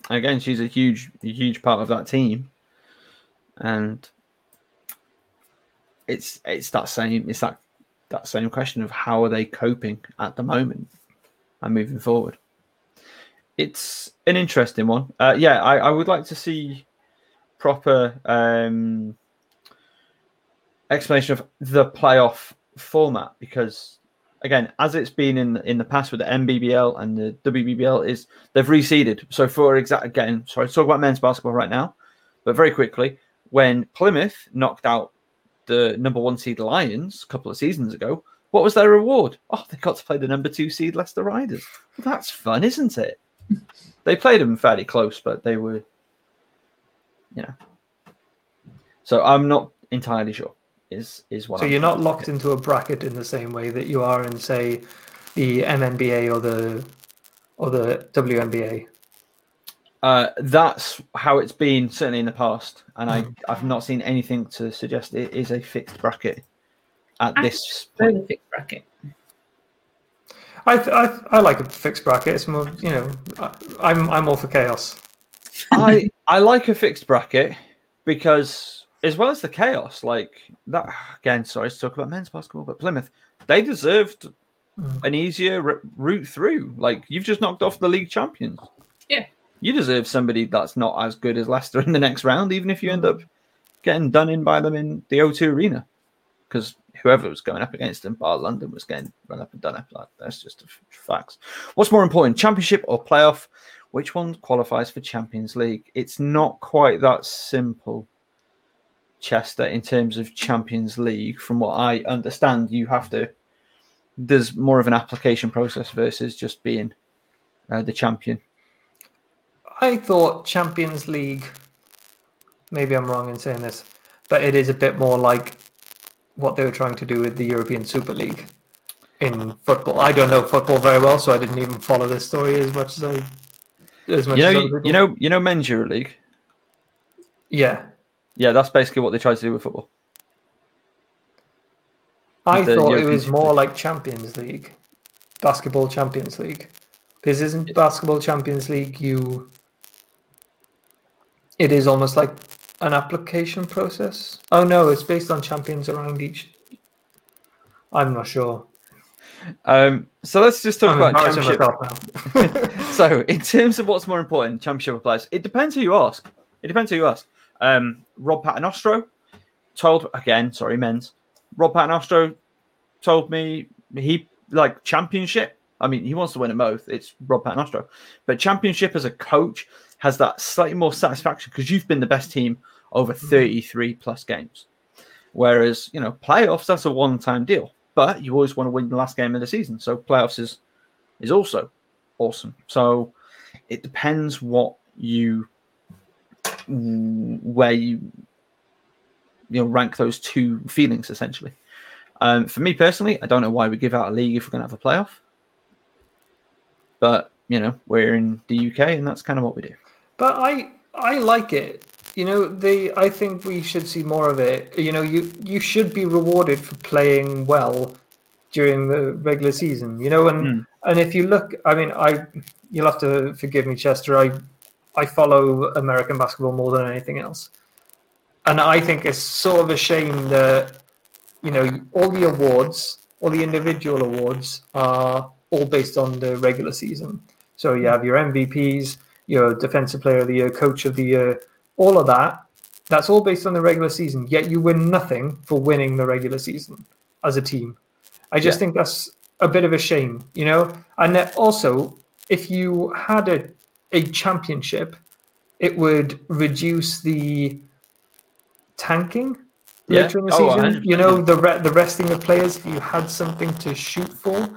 A: Again, she's a huge huge part of that team, and it's it's that same it's that that same question of how are they coping at the moment and moving forward. It's an interesting one. Uh, yeah, I, I would like to see proper um, explanation of the playoff format because again, as it's been in in the past with the MBBL and the WBBL, is they've reseeded. So for exact again, sorry talk about men's basketball right now, but very quickly, when Plymouth knocked out the number one seed Lions a couple of seasons ago, what was their reward? Oh, they got to play the number two seed Leicester Riders. Well, that's fun, isn't it? they played them fairly close, but they were, you know. So I'm not entirely sure. Is is what
C: So
A: I'm
C: you're not locked into a bracket in the same way that you are in, say, the MNBA or the or the WNBA.
A: Uh, that's how it's been certainly in the past, and I
C: Mhm.
A: I've not seen anything to suggest it is a fixed bracket at
B: I
A: this
B: They're
A: point.
B: the fixed bracket.
C: I, th- I I like a fixed bracket. It's more, you know, I, I'm I'm all for chaos.
A: I I like a fixed bracket because as well as the chaos, like that again. Sorry to talk about men's basketball, but Plymouth they deserved
C: Mm.
A: an easier r- route through. Like you've just knocked off the league champions. You deserve somebody that's not as good as Leicester in the next round, even if you end up getting done in by them in the O2 arena. Because whoever was going up against them, bar London, was getting run up and done up. Like, that's just facts. What's more important, championship or playoff? Which one qualifies for Champions League? It's not quite that simple, Chester, in terms of Champions League. From what I understand, you have to. There's more of an application process versus just being uh, the champion.
C: I thought Champions League. Maybe I'm wrong in saying this, but it is a bit more like what they were trying to do with the European Super League in football. I don't know football very well, so I didn't even follow this story as much as I. As much
A: You know,
C: other
A: you, know, you know, men's EuroLeague.
C: Yeah,
A: Yeah, that's basically what they tried to do with football.
C: I thought it was more
A: League.
C: like Champions League, basketball Champions League, This isn't basketball Champions League you? It is almost like an application process. Oh no, it's based on champions around each. I'm not sure.
A: Um, so let's just talk
C: I'm
A: about championship. so, in terms of what's more important, championship or players, it depends who you ask. It depends who you ask. Um, Rob Paternostro told again, sorry, men's. Rob Paternostro told me he like championship. I mean, he wants to win them both. It's Rob Paternostro, but championship as a coach has that slightly more satisfaction because you've been the best team over 33 plus games. Whereas, you know, playoffs, that's a one time deal, but you always want to win the last game of the season. So playoffs is is also awesome. So it depends what you where you you know rank those two feelings essentially. Um, for me personally, I don't know why we give out a league if we're going to have a playoff, but you know we're in the UK and that's kind of what we do.
C: But I I like it. You know, they I think we should see more of it. You know, you you should be rewarded for playing well during the regular season. You know, and
A: Mm.
C: and if you look, I mean, I you'll have to forgive me, Chester. I I follow American basketball more than anything else, and I think it's sort of a shame that you know all the awards, all the individual awards are all based on the regular season. So you have your MVPs, your defensive player of the year, coach of the year, all of that. That's all based on the regular season. Yet you win nothing for winning the regular season as a team. I just
A: Yeah.
C: think that's a bit of a shame, you know. And also, if you had a a championship, it would reduce the tanking
A: Yeah.
C: later in the
A: Oh,
C: season.
A: 100%,
C: You know, the re- the resting of players. If you had something to shoot for,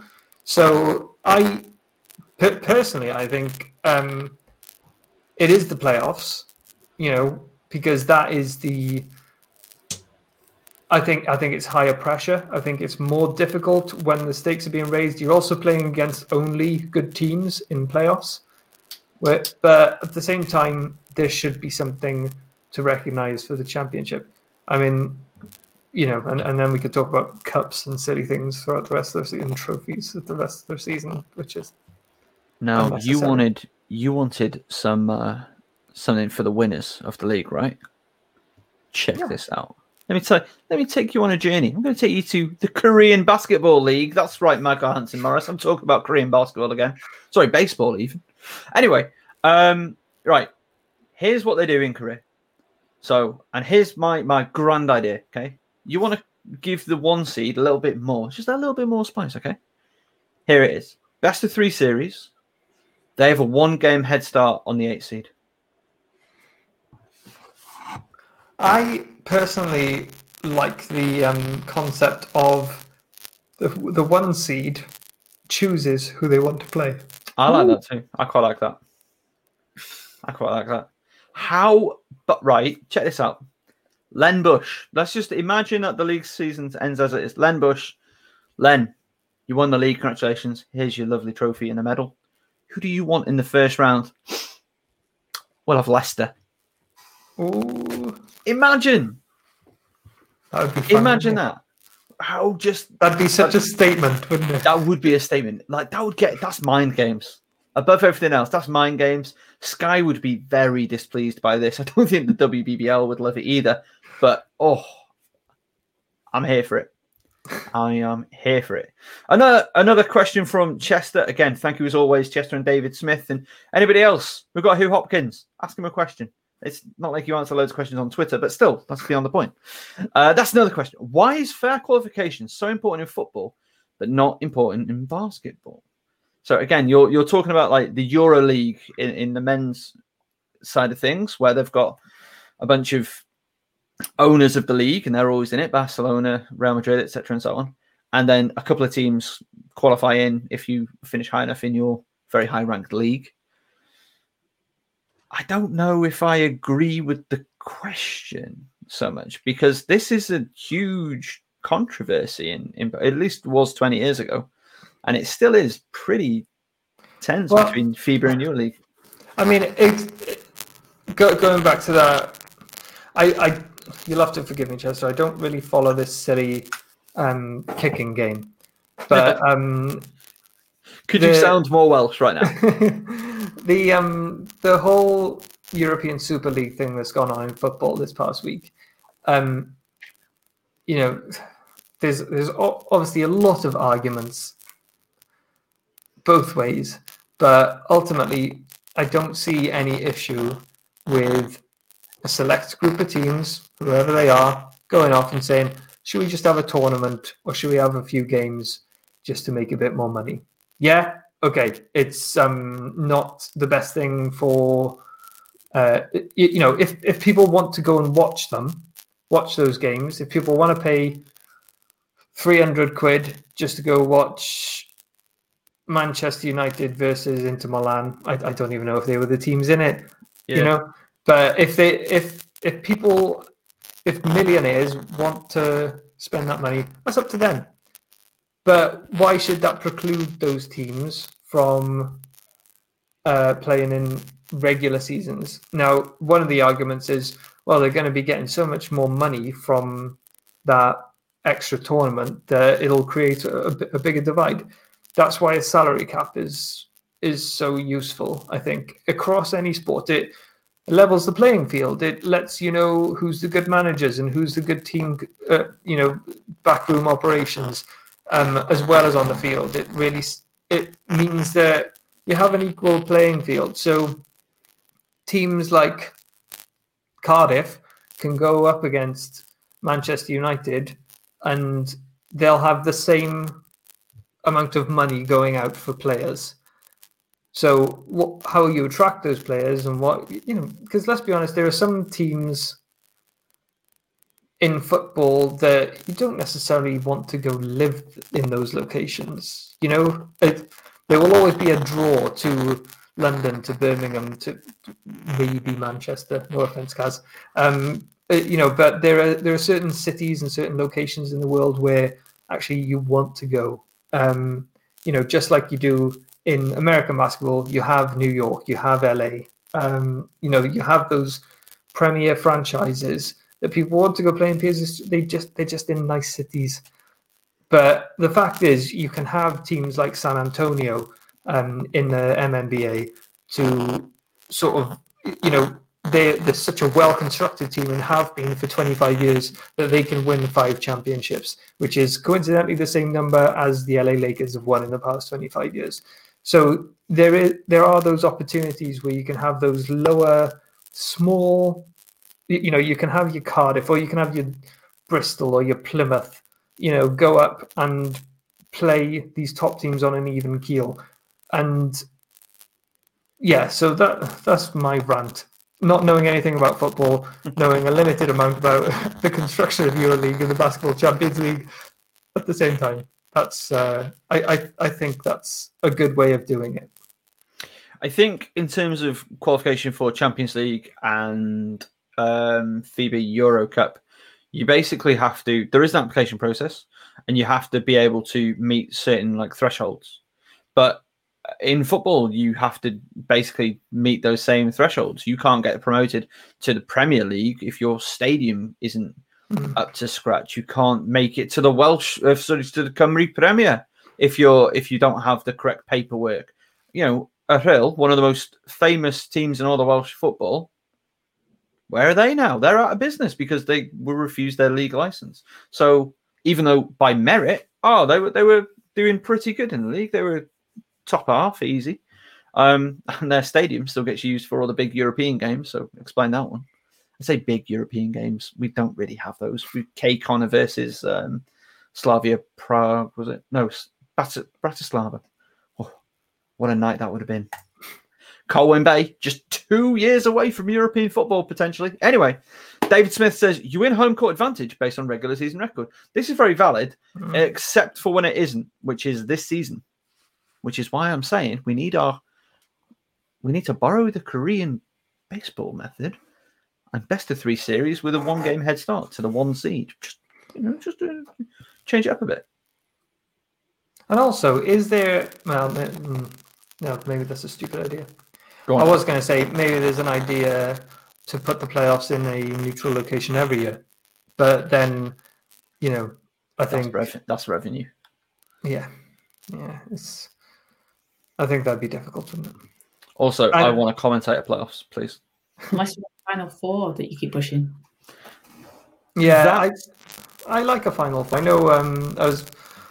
C: So I per- personally, I think um, it is the playoffs. You know, because that is the. I think I think it's higher pressure. I think it's more difficult when the stakes are being raised. You're also playing against only good teams in playoffs, where, but at the same time, there should be something to recognise for the championship. I mean, you know, and, and then we could talk about cups and silly things throughout the rest of the season, trophies of the rest of the season, which is
A: Now you wanted you wanted some uh, something for the winners of the league, right? Check
C: Yeah.
A: this out. Let me tell. Let me take you on a journey. I'm going to take you to the Korean Basketball League. That's right, Michael Hansen Morris. I'm talking about Korean basketball again. Sorry, baseball even. Anyway, um, right. Here's what they do in Korea. So, and here's my my grand idea. Okay, you want to give the one seed a little bit more, just a little bit more spice. Okay, here it is. Best of three series. They have a one game head start on the eight seed.
C: I personally like the um, concept of the, the one seed chooses who they want to play.
A: I like that too. I quite like that. I quite like that. How, but right, check this out. Len Bush. Let's just imagine that the league season ends as it is. Len Bush, Len, you won the league. Congratulations. Here's your lovely trophy and a medal. Who do you want in the first round? We'll have Leicester.
C: Ooh,
A: Imagine,
C: that would be fun.
A: imagine that. How just?
C: That'd be such a statement, wouldn't it?
A: That would be a statement. Like that would get that's mind games. Above everything else, that's mind games. Sky would be very displeased by this. I don't think the WBBL would love it either. But oh, I'm here for it. I am here for it. Another another question from Chester. Again, thank you as always, Chester and David Smith, and anybody else. We've got Hugh Hopkins. Ask him a question. It's not like you answer loads of questions on Twitter, but still, that's beyond the point. Uh, that's another question. Why is fair qualification so important in football, but not important in basketball? So again, you're you're talking about like the Euro League in, in the men's side of things, where they've got a bunch of owners of the league and they're always in it, Barcelona, Real Madrid, etc., and so on. And then a couple of teams qualify in if you finish high enough in your very high ranked league. I don't know if I agree with the question so much because this is a huge controversy in, in at least was 20 years ago and it still is pretty tense
C: Well-
A: between FIBA and EuroLeague.
C: I mean, it, it, go, going back to that, I, I, you'll have to forgive me, Chester. I don't really follow this silly um, kicking game, but um,
A: Could you sound more Welsh right now?
C: the um, the whole European Super League thing that's gone on in football this past week, um, you know, there's there's obviously a lot of arguments both ways, but ultimately, I don't see any issue with a select group of teams, whoever they are, going off and saying, should we just have a tournament or should we have a few games just to make a bit more money? Yeah, okay, it's um, not the best thing for, uh, you, you know, if, if people want to go and watch them, watch those games, if people want to pay 300 quid just to go watch Manchester United versus Inter Milan, I, I don't even know if they were the teams in it you know but if they if if people if millionaires want to spend that money that's up to them. But why should that preclude those teams from uh, playing in regular seasons? Now one of the arguments is well they're going to be getting so much more money from that extra tournament that it'll create a, a bigger divide. That's why a salary cap is is so useful i think across any sport. It levels the playing field. It lets you know who's the good managers and who's the good team, uh, you know, backroom operations, um, as well as on the field. It really it means that you have an equal playing field. So teams like Cardiff can go up against Manchester United, and they'll have the same amount of money going out for players. So, what, how you attract those players and what you know? Because let's be honest, there are some teams in football that you don't necessarily want to go live in those locations. You know, it, there will always be a draw to London, to Birmingham, to maybe Manchester. No offense, Kaz. Um, uh, you know, but there are there are certain cities and certain locations in the world where actually you want to go. Um, you know, just like you do in American basketball, you have New York, you have LA. Um, you know, you have those premier franchises that people want to go play in they just they're just in nice cities. But the fact is, you can have teams like San Antonio um, in the MNBA to sort of, you know, they're, they're such a well constructed team and have been for 25 years that they can win five championships, which is coincidentally the same number as the LA Lakers have won in the past 25 years. So there is there are those opportunities where you can have those lower, small, you know, you can have your Cardiff or you can have your Bristol or your Plymouth, you know, go up and play these top teams on an even keel. And yeah, so that that's my rant not knowing anything about football, knowing a limited amount about the construction of EuroLeague and the Basketball Champions League at the same time. That's uh, I, I I think that's a good way of doing it.
A: I think in terms of qualification for Champions League and um, FIBA Euro Cup, you basically have to. There is an application process, and you have to be able to meet certain like thresholds. But in football, you have to basically meet those same thresholds. You can't get promoted to the Premier League if your stadium isn't mm. up to scratch. You can't make it to the Welsh, uh, sorry, to the Cymru Premier if you're if you don't have the correct paperwork. You know, Rhyl, one of the most famous teams in all the Welsh football. Where are they now? They're out of business because they were refused their league license. So even though by merit, oh, they were they were doing pretty good in the league. They were top half, easy. Um, and their stadium still gets used for all the big European games. So explain that one. I say big European games. We don't really have those. We K Connor versus um, Slavia Prague, was it? No, Brat- Bratislava. Oh, what a night that would have been. Colwyn Bay, just two years away from European football potentially. Anyway, David Smith says you win home court advantage based on regular season record. This is very valid, mm. except for when it isn't, which is this season which is why I'm saying we need our we need to borrow the Korean baseball method and best of three series with a one game head start to the one seed. Just you know, just uh, change it up a bit.
C: And also, is there well, no, maybe that's a stupid idea. I was going to say maybe there's an idea to put the playoffs in a neutral location every year, but then you know, I
A: that's
C: think
A: rev- that's revenue.
C: Yeah, yeah, it's I think that'd be difficult, wouldn't it?
A: Also, I, I want to commentate a playoffs, please.
B: Unless you want final four that you keep pushing.
C: Yeah, that... I I like a final four. I know um, I was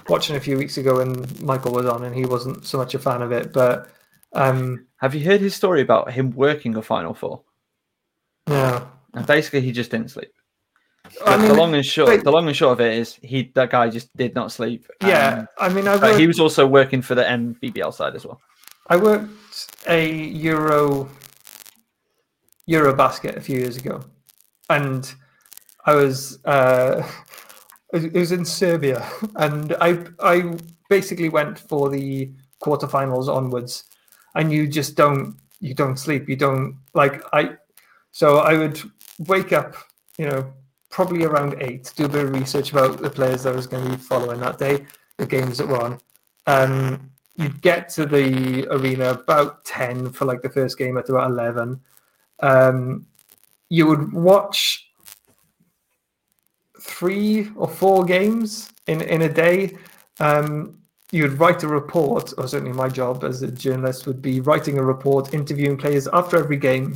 C: watching a few weeks ago and Michael was on and he wasn't so much a fan of it, but um,
A: have you heard his story about him working a final four?
C: No.
A: And basically he just didn't sleep. I mean, the long and short, but, the long and short of it is, he that guy just did not sleep.
C: Yeah, I mean, I worked,
A: he was also working for the NBBL side as well.
C: I worked a Euro Euro basket a few years ago, and I was uh, it was in Serbia, and I I basically went for the quarterfinals onwards, and you just don't you don't sleep, you don't like I. So I would wake up, you know, probably around eight, do a bit of research about the players that I was going to be following that day, the games that were on. Um, you'd get to the arena about 10 for like the first game at about 11. Um, you would watch three or four games in, in a day. Um, you would write a report, or certainly my job as a journalist would be writing a report, interviewing players after every game.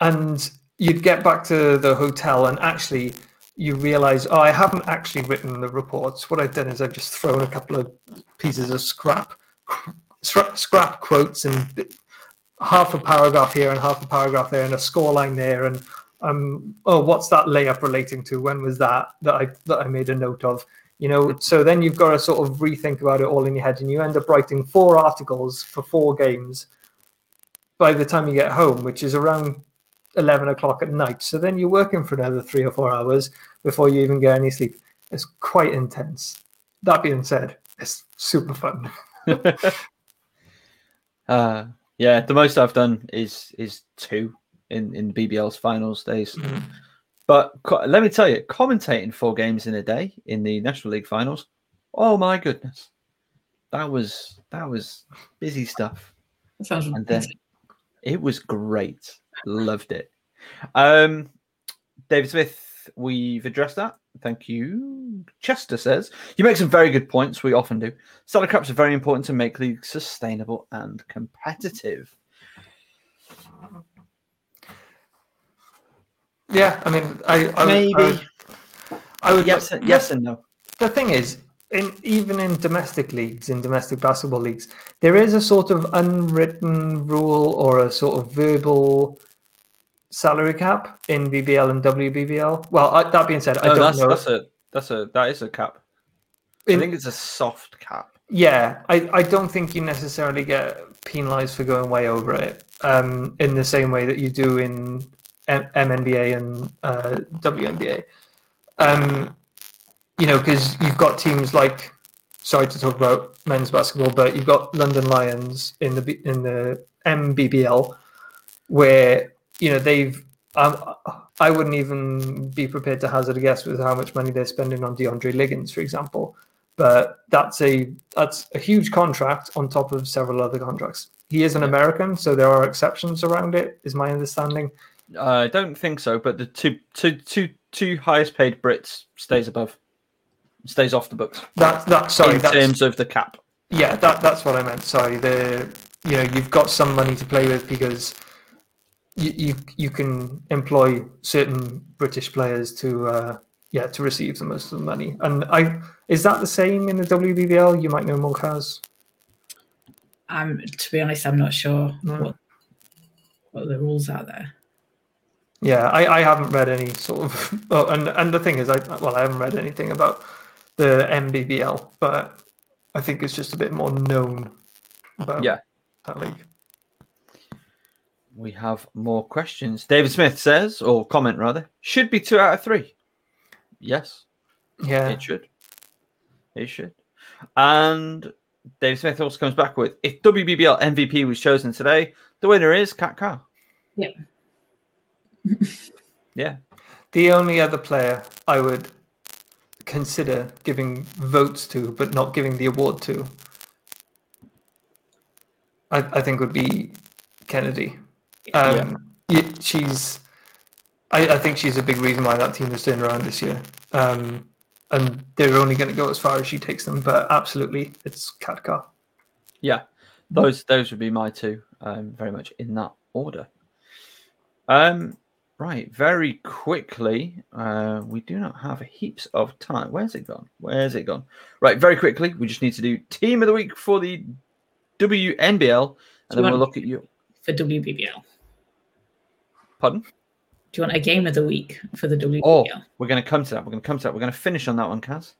C: And you'd get back to the hotel and actually you realize, oh, I haven't actually written the reports. What I've done is I've just thrown a couple of pieces of scrap, scrap quotes and half a paragraph here and half a paragraph there and a score line there and um oh what's that layup relating to when was that that i that i made a note of you know so then you've got to sort of rethink about it all in your head and you end up writing four articles for four games by the time you get home which is around 11 o'clock at night. So then you're working for another three or four hours before you even get any sleep. It's quite intense. That being said, it's super fun.
A: uh, yeah, the most I've done is is two in in BBL's finals days.
C: Mm-hmm.
A: But co- let me tell you, commentating four games in a day in the National League finals, oh my goodness, that was that was busy stuff.
B: That sounds
A: And then it was great. Loved it. Um, David Smith, we've addressed that. Thank you. Chester says, You make some very good points. We often do. Salary caps are very important to make leagues sustainable and competitive.
C: Yeah, I mean, I, I
A: Maybe.
C: I would, I would
A: yes, yes, and no.
C: the thing is, in even in domestic leagues, in domestic basketball leagues, there is a sort of unwritten rule or a sort of verbal salary cap in BBL and WBBL. Well, I, that being said, I don't
A: that's,
C: know.
A: that's a that's a that is a cap. I think it's a soft cap.
C: Yeah, I, I don't think you necessarily get penalized for going way over it um, in the same way that you do in M- MNBA and uh, WNBA. Um, you know, because you've got teams like, sorry to talk about men's basketball, but you've got London Lions in the in the MBBL, where you know they've. Um, I wouldn't even be prepared to hazard a guess with how much money they're spending on DeAndre Liggins, for example but that's a that's a huge contract on top of several other contracts. He is an American, so there are exceptions around it. Is my understanding.
A: I don't think so, but the two two two two highest paid Brits stays above, stays off the books
C: That that sorry,
A: in
C: that's,
A: terms of the cap.
C: yeah, that that's what I meant. Sorry, the you know you've got some money to play with because you you, you can employ certain British players to uh, yeah to receive the most of the money. And I is that the same in the WBBL? You might know more, Kaz.
B: I'm to be honest, I'm not sure
C: No.
B: what what the rules are there.
C: Yeah, I, I haven't read any sort of. Oh, and and the thing is, I well, I haven't read anything about the MBBL, but I think it's just a bit more known about
A: Yeah.
C: that league.
A: We have more questions. David Smith says, or comment rather, should be two out of three. Yes,
C: Yeah,
A: it should. It should. And David Smith also comes back with, if WBBL MVP was chosen today, the winner is Kat Carr.
B: Yeah.
A: Yeah.
C: the only other player I would consider giving votes to, but not giving the award to, I, I think would be Kennedy. Um, yeah, she's. I, I think she's a big reason why that team is turned around this year. Um, and they're only going to go as far as she takes them. But absolutely, it's Katka.
A: Yeah, those those would be my two, um, very much in that order. Um, right, very quickly, uh, we do not have heaps of time. Where's it gone? Where's it gone? Right, very quickly, we just need to do team of the week for the WNBL, and
B: Do
A: then we'll look at you.
B: for WBBL.
A: Pardon?
B: Do you want a game of the week for the WBBL?
A: Oh, we're going to come to that. We're going to come to that. We're going to finish on that one, Kaz.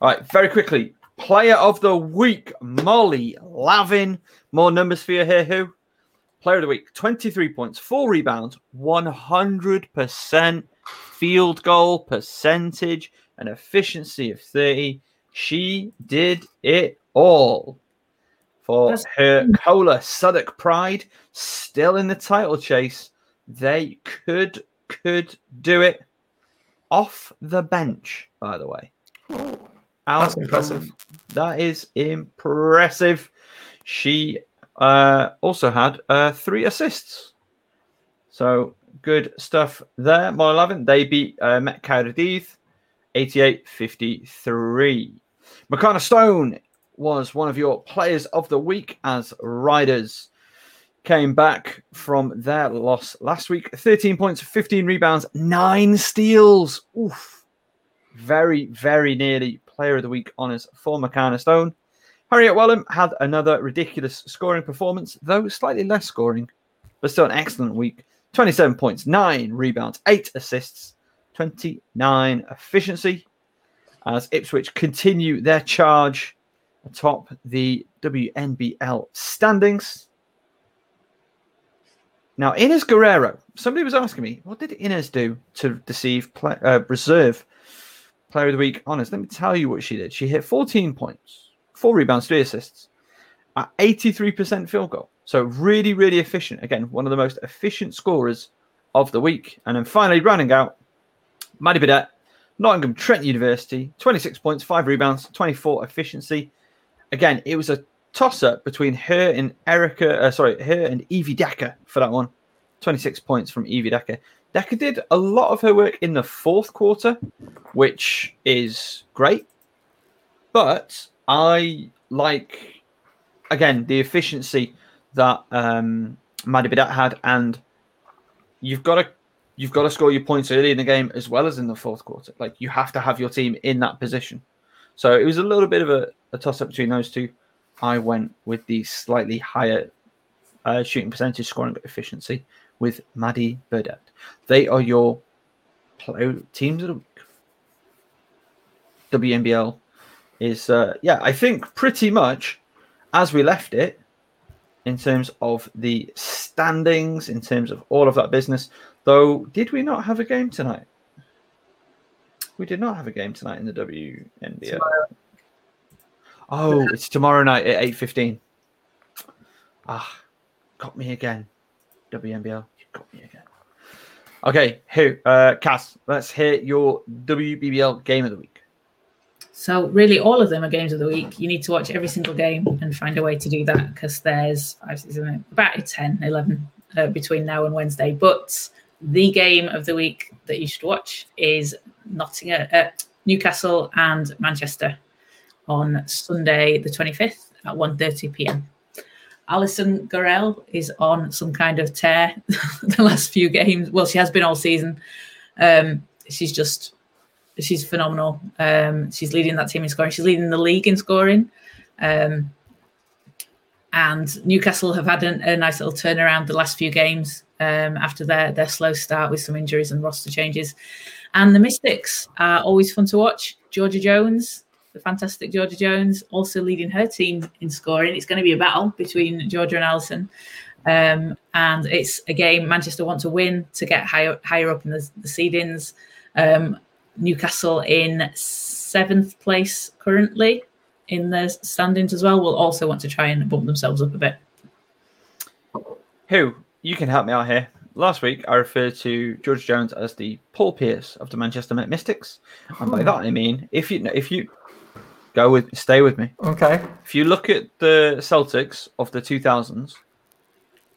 A: All right, very quickly. Player of the week, Molly Lavin. More numbers for you here. Who? Player of the week, 23 points, four rebounds, 100% field goal percentage, an efficiency of 30. She did it all for
B: That's-
A: her Cola Suddock Pride, still in the title chase. They could could do it off the bench, by the way.
C: Oh,
A: Out
C: that's impressive.
A: That is impressive. She uh, also had uh, three assists. So good stuff there. Molly Lavin, they beat uh, Met Cardiff 88 53. McConnell Stone was one of your players of the week as Riders came back from their loss last week 13 points, 15 rebounds, nine steals. Oof. Very, very nearly player of the week honors for McCann Stone. Harriet Wellham had another ridiculous scoring performance, though slightly less scoring, but still an excellent week. 27 points, 9 rebounds, 8 assists, 29 efficiency as Ipswich continue their charge atop the WNBL standings. Now, Inez Guerrero. Somebody was asking me, what did Inez do to deceive play, uh, reserve player of the week honors? Let me tell you what she did. She hit 14 points, four rebounds, three assists, at 83% field goal. So really, really efficient. Again, one of the most efficient scorers of the week. And then finally, rounding out, Maddie Bidette, Nottingham Trent University, 26 points, five rebounds, 24 efficiency. Again, it was a toss up between her and Erica, uh, sorry, her and Evie Decker for that one. 26 points from Evie Decker. Decker did a lot of her work in the fourth quarter, which is great. But I like, again, the efficiency that um, Maddie Bidat had, and you've got to you've got to score your points early in the game as well as in the fourth quarter. Like you have to have your team in that position. So it was a little bit of a, a toss up between those two. I went with the slightly higher uh, shooting percentage, scoring efficiency with Maddie Burdett. They are your play- teams of the week. WNBL is, uh, yeah, I think pretty much as we left it in terms of the standings, in terms of all of that business. Though, did we not have a game tonight? We did not have a game tonight in the WNBL. Tomorrow. Oh, it's tomorrow night at eight fifteen. Ah, got me again. WNBL, you got me again. Okay, who? Uh, Cass, let's hear your WBBL game of the week.
B: So really, all of them are games of the week. You need to watch every single game and find a way to do that because there's about 10, 11 uh, between now and Wednesday. But the game of the week that you should watch is Nottingham, uh, Newcastle and Manchester on Sunday, the 25th at 1.30 p.m. Alison Gorel is on some kind of tear the last few games. Well, she has been all season. Um, she's just, she's phenomenal. Um, she's leading that team in scoring. She's leading the league in scoring. Um, and Newcastle have had a, a, nice little turnaround the last few games um, after their their slow start with some injuries and roster changes. And the Mystics are always fun to watch. Georgia Jones the fantastic Georgia Jones, also leading her team in scoring. It's going to be a battle between Georgia and Alison. Um, and it's a game Manchester want to win to get higher higher up in the, the seedings. Um, Newcastle in seventh place currently in the standings as well will also want to try and bump themselves up a bit.
A: Who you can help me out here. Last week, I referred to George Jones as the Paul Pierce of the Manchester Mystics, and by that I mean if you if you Go with, stay with me.
C: Okay.
A: If you look at the Celtics of the 2000s,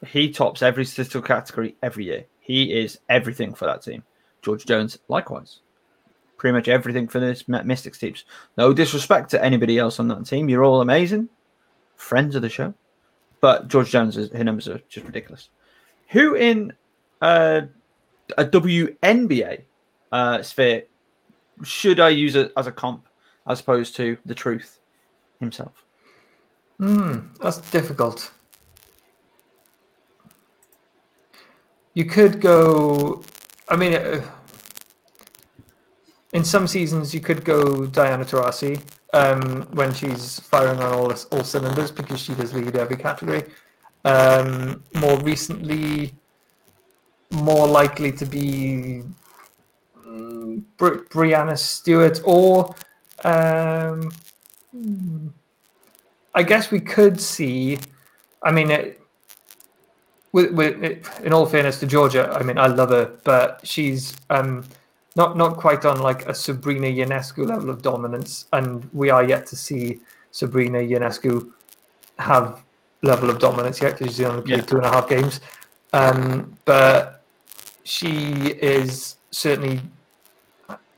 A: he tops every statistical category every year. He is everything for that team. George Jones, likewise. Pretty much everything for this Mystics teams. No disrespect to anybody else on that team. You're all amazing, friends of the show. But George Jones, his numbers are just ridiculous. Who in uh, a WNBA uh, sphere should I use it as a comp as opposed to the truth himself?
C: Hmm, that's difficult. You could go. I mean, uh, in some seasons, you could go Diana Taurasi um, when she's firing on all all cylinders because she does lead every category. Um, more recently, more likely to be um, Bri- Breanna Stewart or um, I guess we could see. I mean, it, with, with it, in all fairness to Georgia, I mean, I love her, but she's um, not not quite on like a Sabrina Ionescu level of dominance, and we are yet to see Sabrina Ionescu have level of dominance yet because she's only played yeah. two and a half games. Um, but she is certainly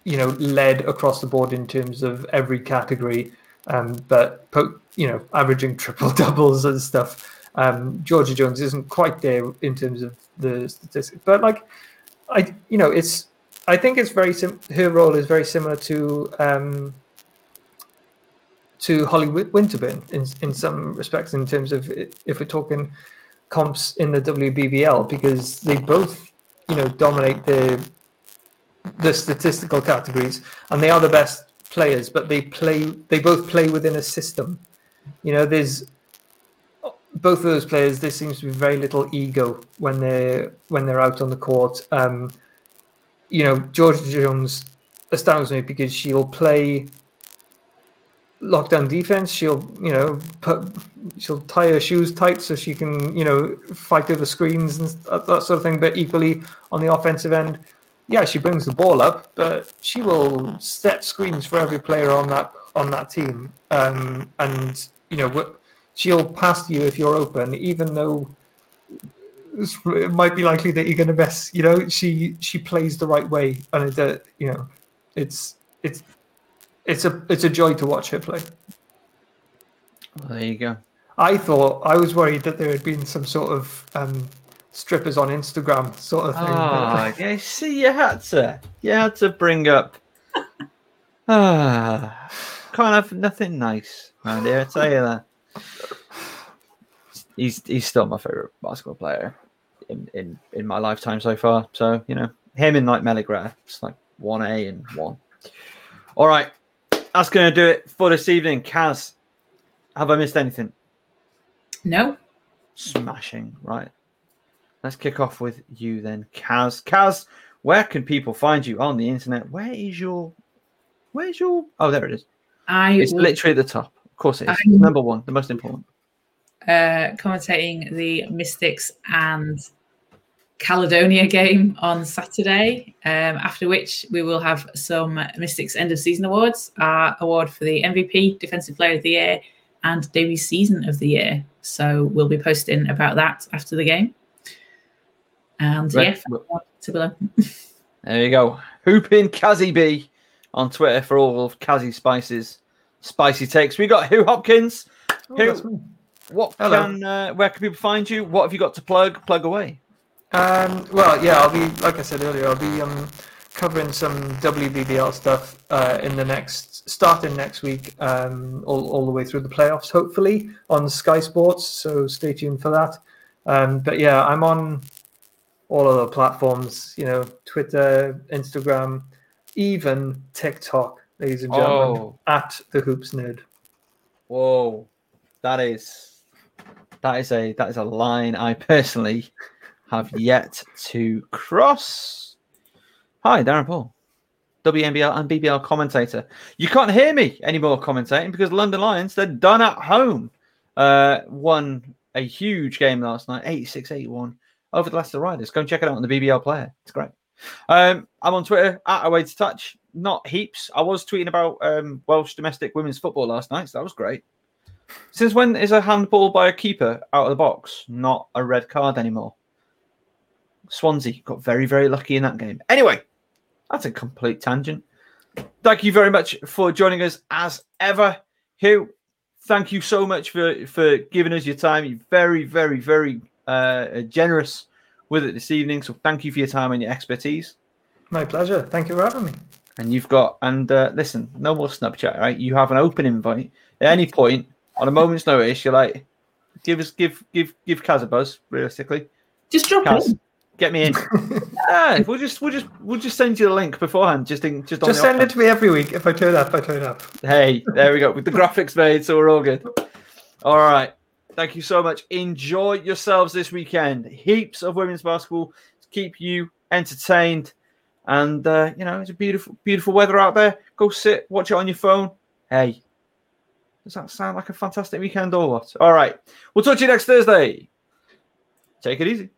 C: you know, led across the board in terms of every category, um, but you know, averaging triple doubles and stuff. Um, Georgia Jones isn't quite there in terms of the statistics, but like, I you know, it's I think it's very sim- her role is very similar to um, to Holly Winterburn in in some respects in terms of if we're talking comps in the WBBL because they both you know dominate the the statistical categories, and they are the best players, but they play they both play within a system. You know, there's both of those players, there seems to be very little ego when they're when they're out on the court. Um, you know, Georgia Jones astounds me because she'll play lockdown defense. She'll, you know, put, she'll tie her shoes tight so she can, you know, fight over screens and that, that sort of thing. But equally on the offensive end, yeah, she brings the ball up, but she will set screens for every player on that on that team. Um, and you know, she'll pass you if you're open, even though it might be likely that you're going to miss. You know, she she plays the right way, and it, uh, you know, it's it's it's a it's a joy to watch her play.
A: Well, there you go.
C: I thought I was worried that there had been some sort of um, strippers on Instagram sort of thing.
A: Ah, yeah. See, you had to, you had to bring up. Ah, can't have nothing nice around here. I tell you that. He's he's still my favorite basketball player in in in my lifetime so far. So you know him and like Meligraph, it's like one A and one. All right, that's going to do it for this evening. Kaz, have I missed anything?
B: No.
A: Smashing. Right. Let's kick off with you then, Kaz. Kaz, where can people find you on the internet? Where is your where's your oh there it is.
B: I
A: It's
B: will-
A: literally at the top. Of course it is.
B: I'm-
A: Number one, the most important.
B: uh, commentating the Mystics and Caledonia game on Saturday. Um, after which we will have some Mystics end of season awards, our award for the MVP, Defensive Player of the Year, and debut season of the year. So we'll be posting about that after the game. And
A: Right.
B: yeah, to below.
A: There you go. Hooping Kazzy B on Twitter for all of Kazzy Spices spicy takes. We got Hugh Hopkins.
C: Oh,
A: Who- What
C: Hello.
A: can uh, where can people find you? What have you got to plug? Plug away.
C: Um, well, yeah, I'll be like I said earlier. I'll be um, covering some WBBL stuff uh, in the next starting next week, um, all all the way through the playoffs, hopefully on Sky Sports. So stay tuned for that. Um, but yeah, I'm on all of the platforms. You know, Twitter, Instagram, even TikTok, ladies and gentlemen,
A: Oh.
C: at the Hoops Nerd.
A: Whoa, that is that is a that is a line I personally have yet to cross. Hi, Darren Paul, WNBL and BBL commentator. You can't hear me anymore commentating because London Lions they're done at home. Uh, won a huge game last night, 86-81 over the last Leicester Riders. Go and check it out on the BBL player. It's great. Um, I'm on Twitter at Away to Touch. Not heaps. I was tweeting about um, Welsh domestic women's football last night, so that was great. Since when is a handball by a keeper out of the box not a red card anymore? Swansea got very, very lucky in that game. Anyway, that's a complete tangent. Thank you very much for joining us as ever. Hugh, thank you so much for, for giving us your time. You're very, very, very uh, generous with it this evening. So thank you for your time and your expertise.
C: My pleasure. Thank you for having me.
A: And you've got, and uh, listen, no more Snapchat, right? You have an open invite at any point on a moment's notice. You're like, give us, give, give, give Kaz a buzz. Realistically,
B: Just drop
A: Kaz,
B: it.
A: get me in. yeah, we'll just, we'll just, we'll just send you the link beforehand. Just in, just
C: Just
A: the
C: send it to me every week. If I turn up, if I turn up.
A: Hey, there we go. With the graphics made, so we're all good. All right. Thank you so much. Enjoy yourselves this weekend. Heaps of women's basketball to keep you entertained. And uh, you know, it's a beautiful, beautiful weather out there. Go sit, watch it on your phone. Hey, does that sound like a fantastic weekend or what? All right. We'll talk to you next Thursday. Take it easy.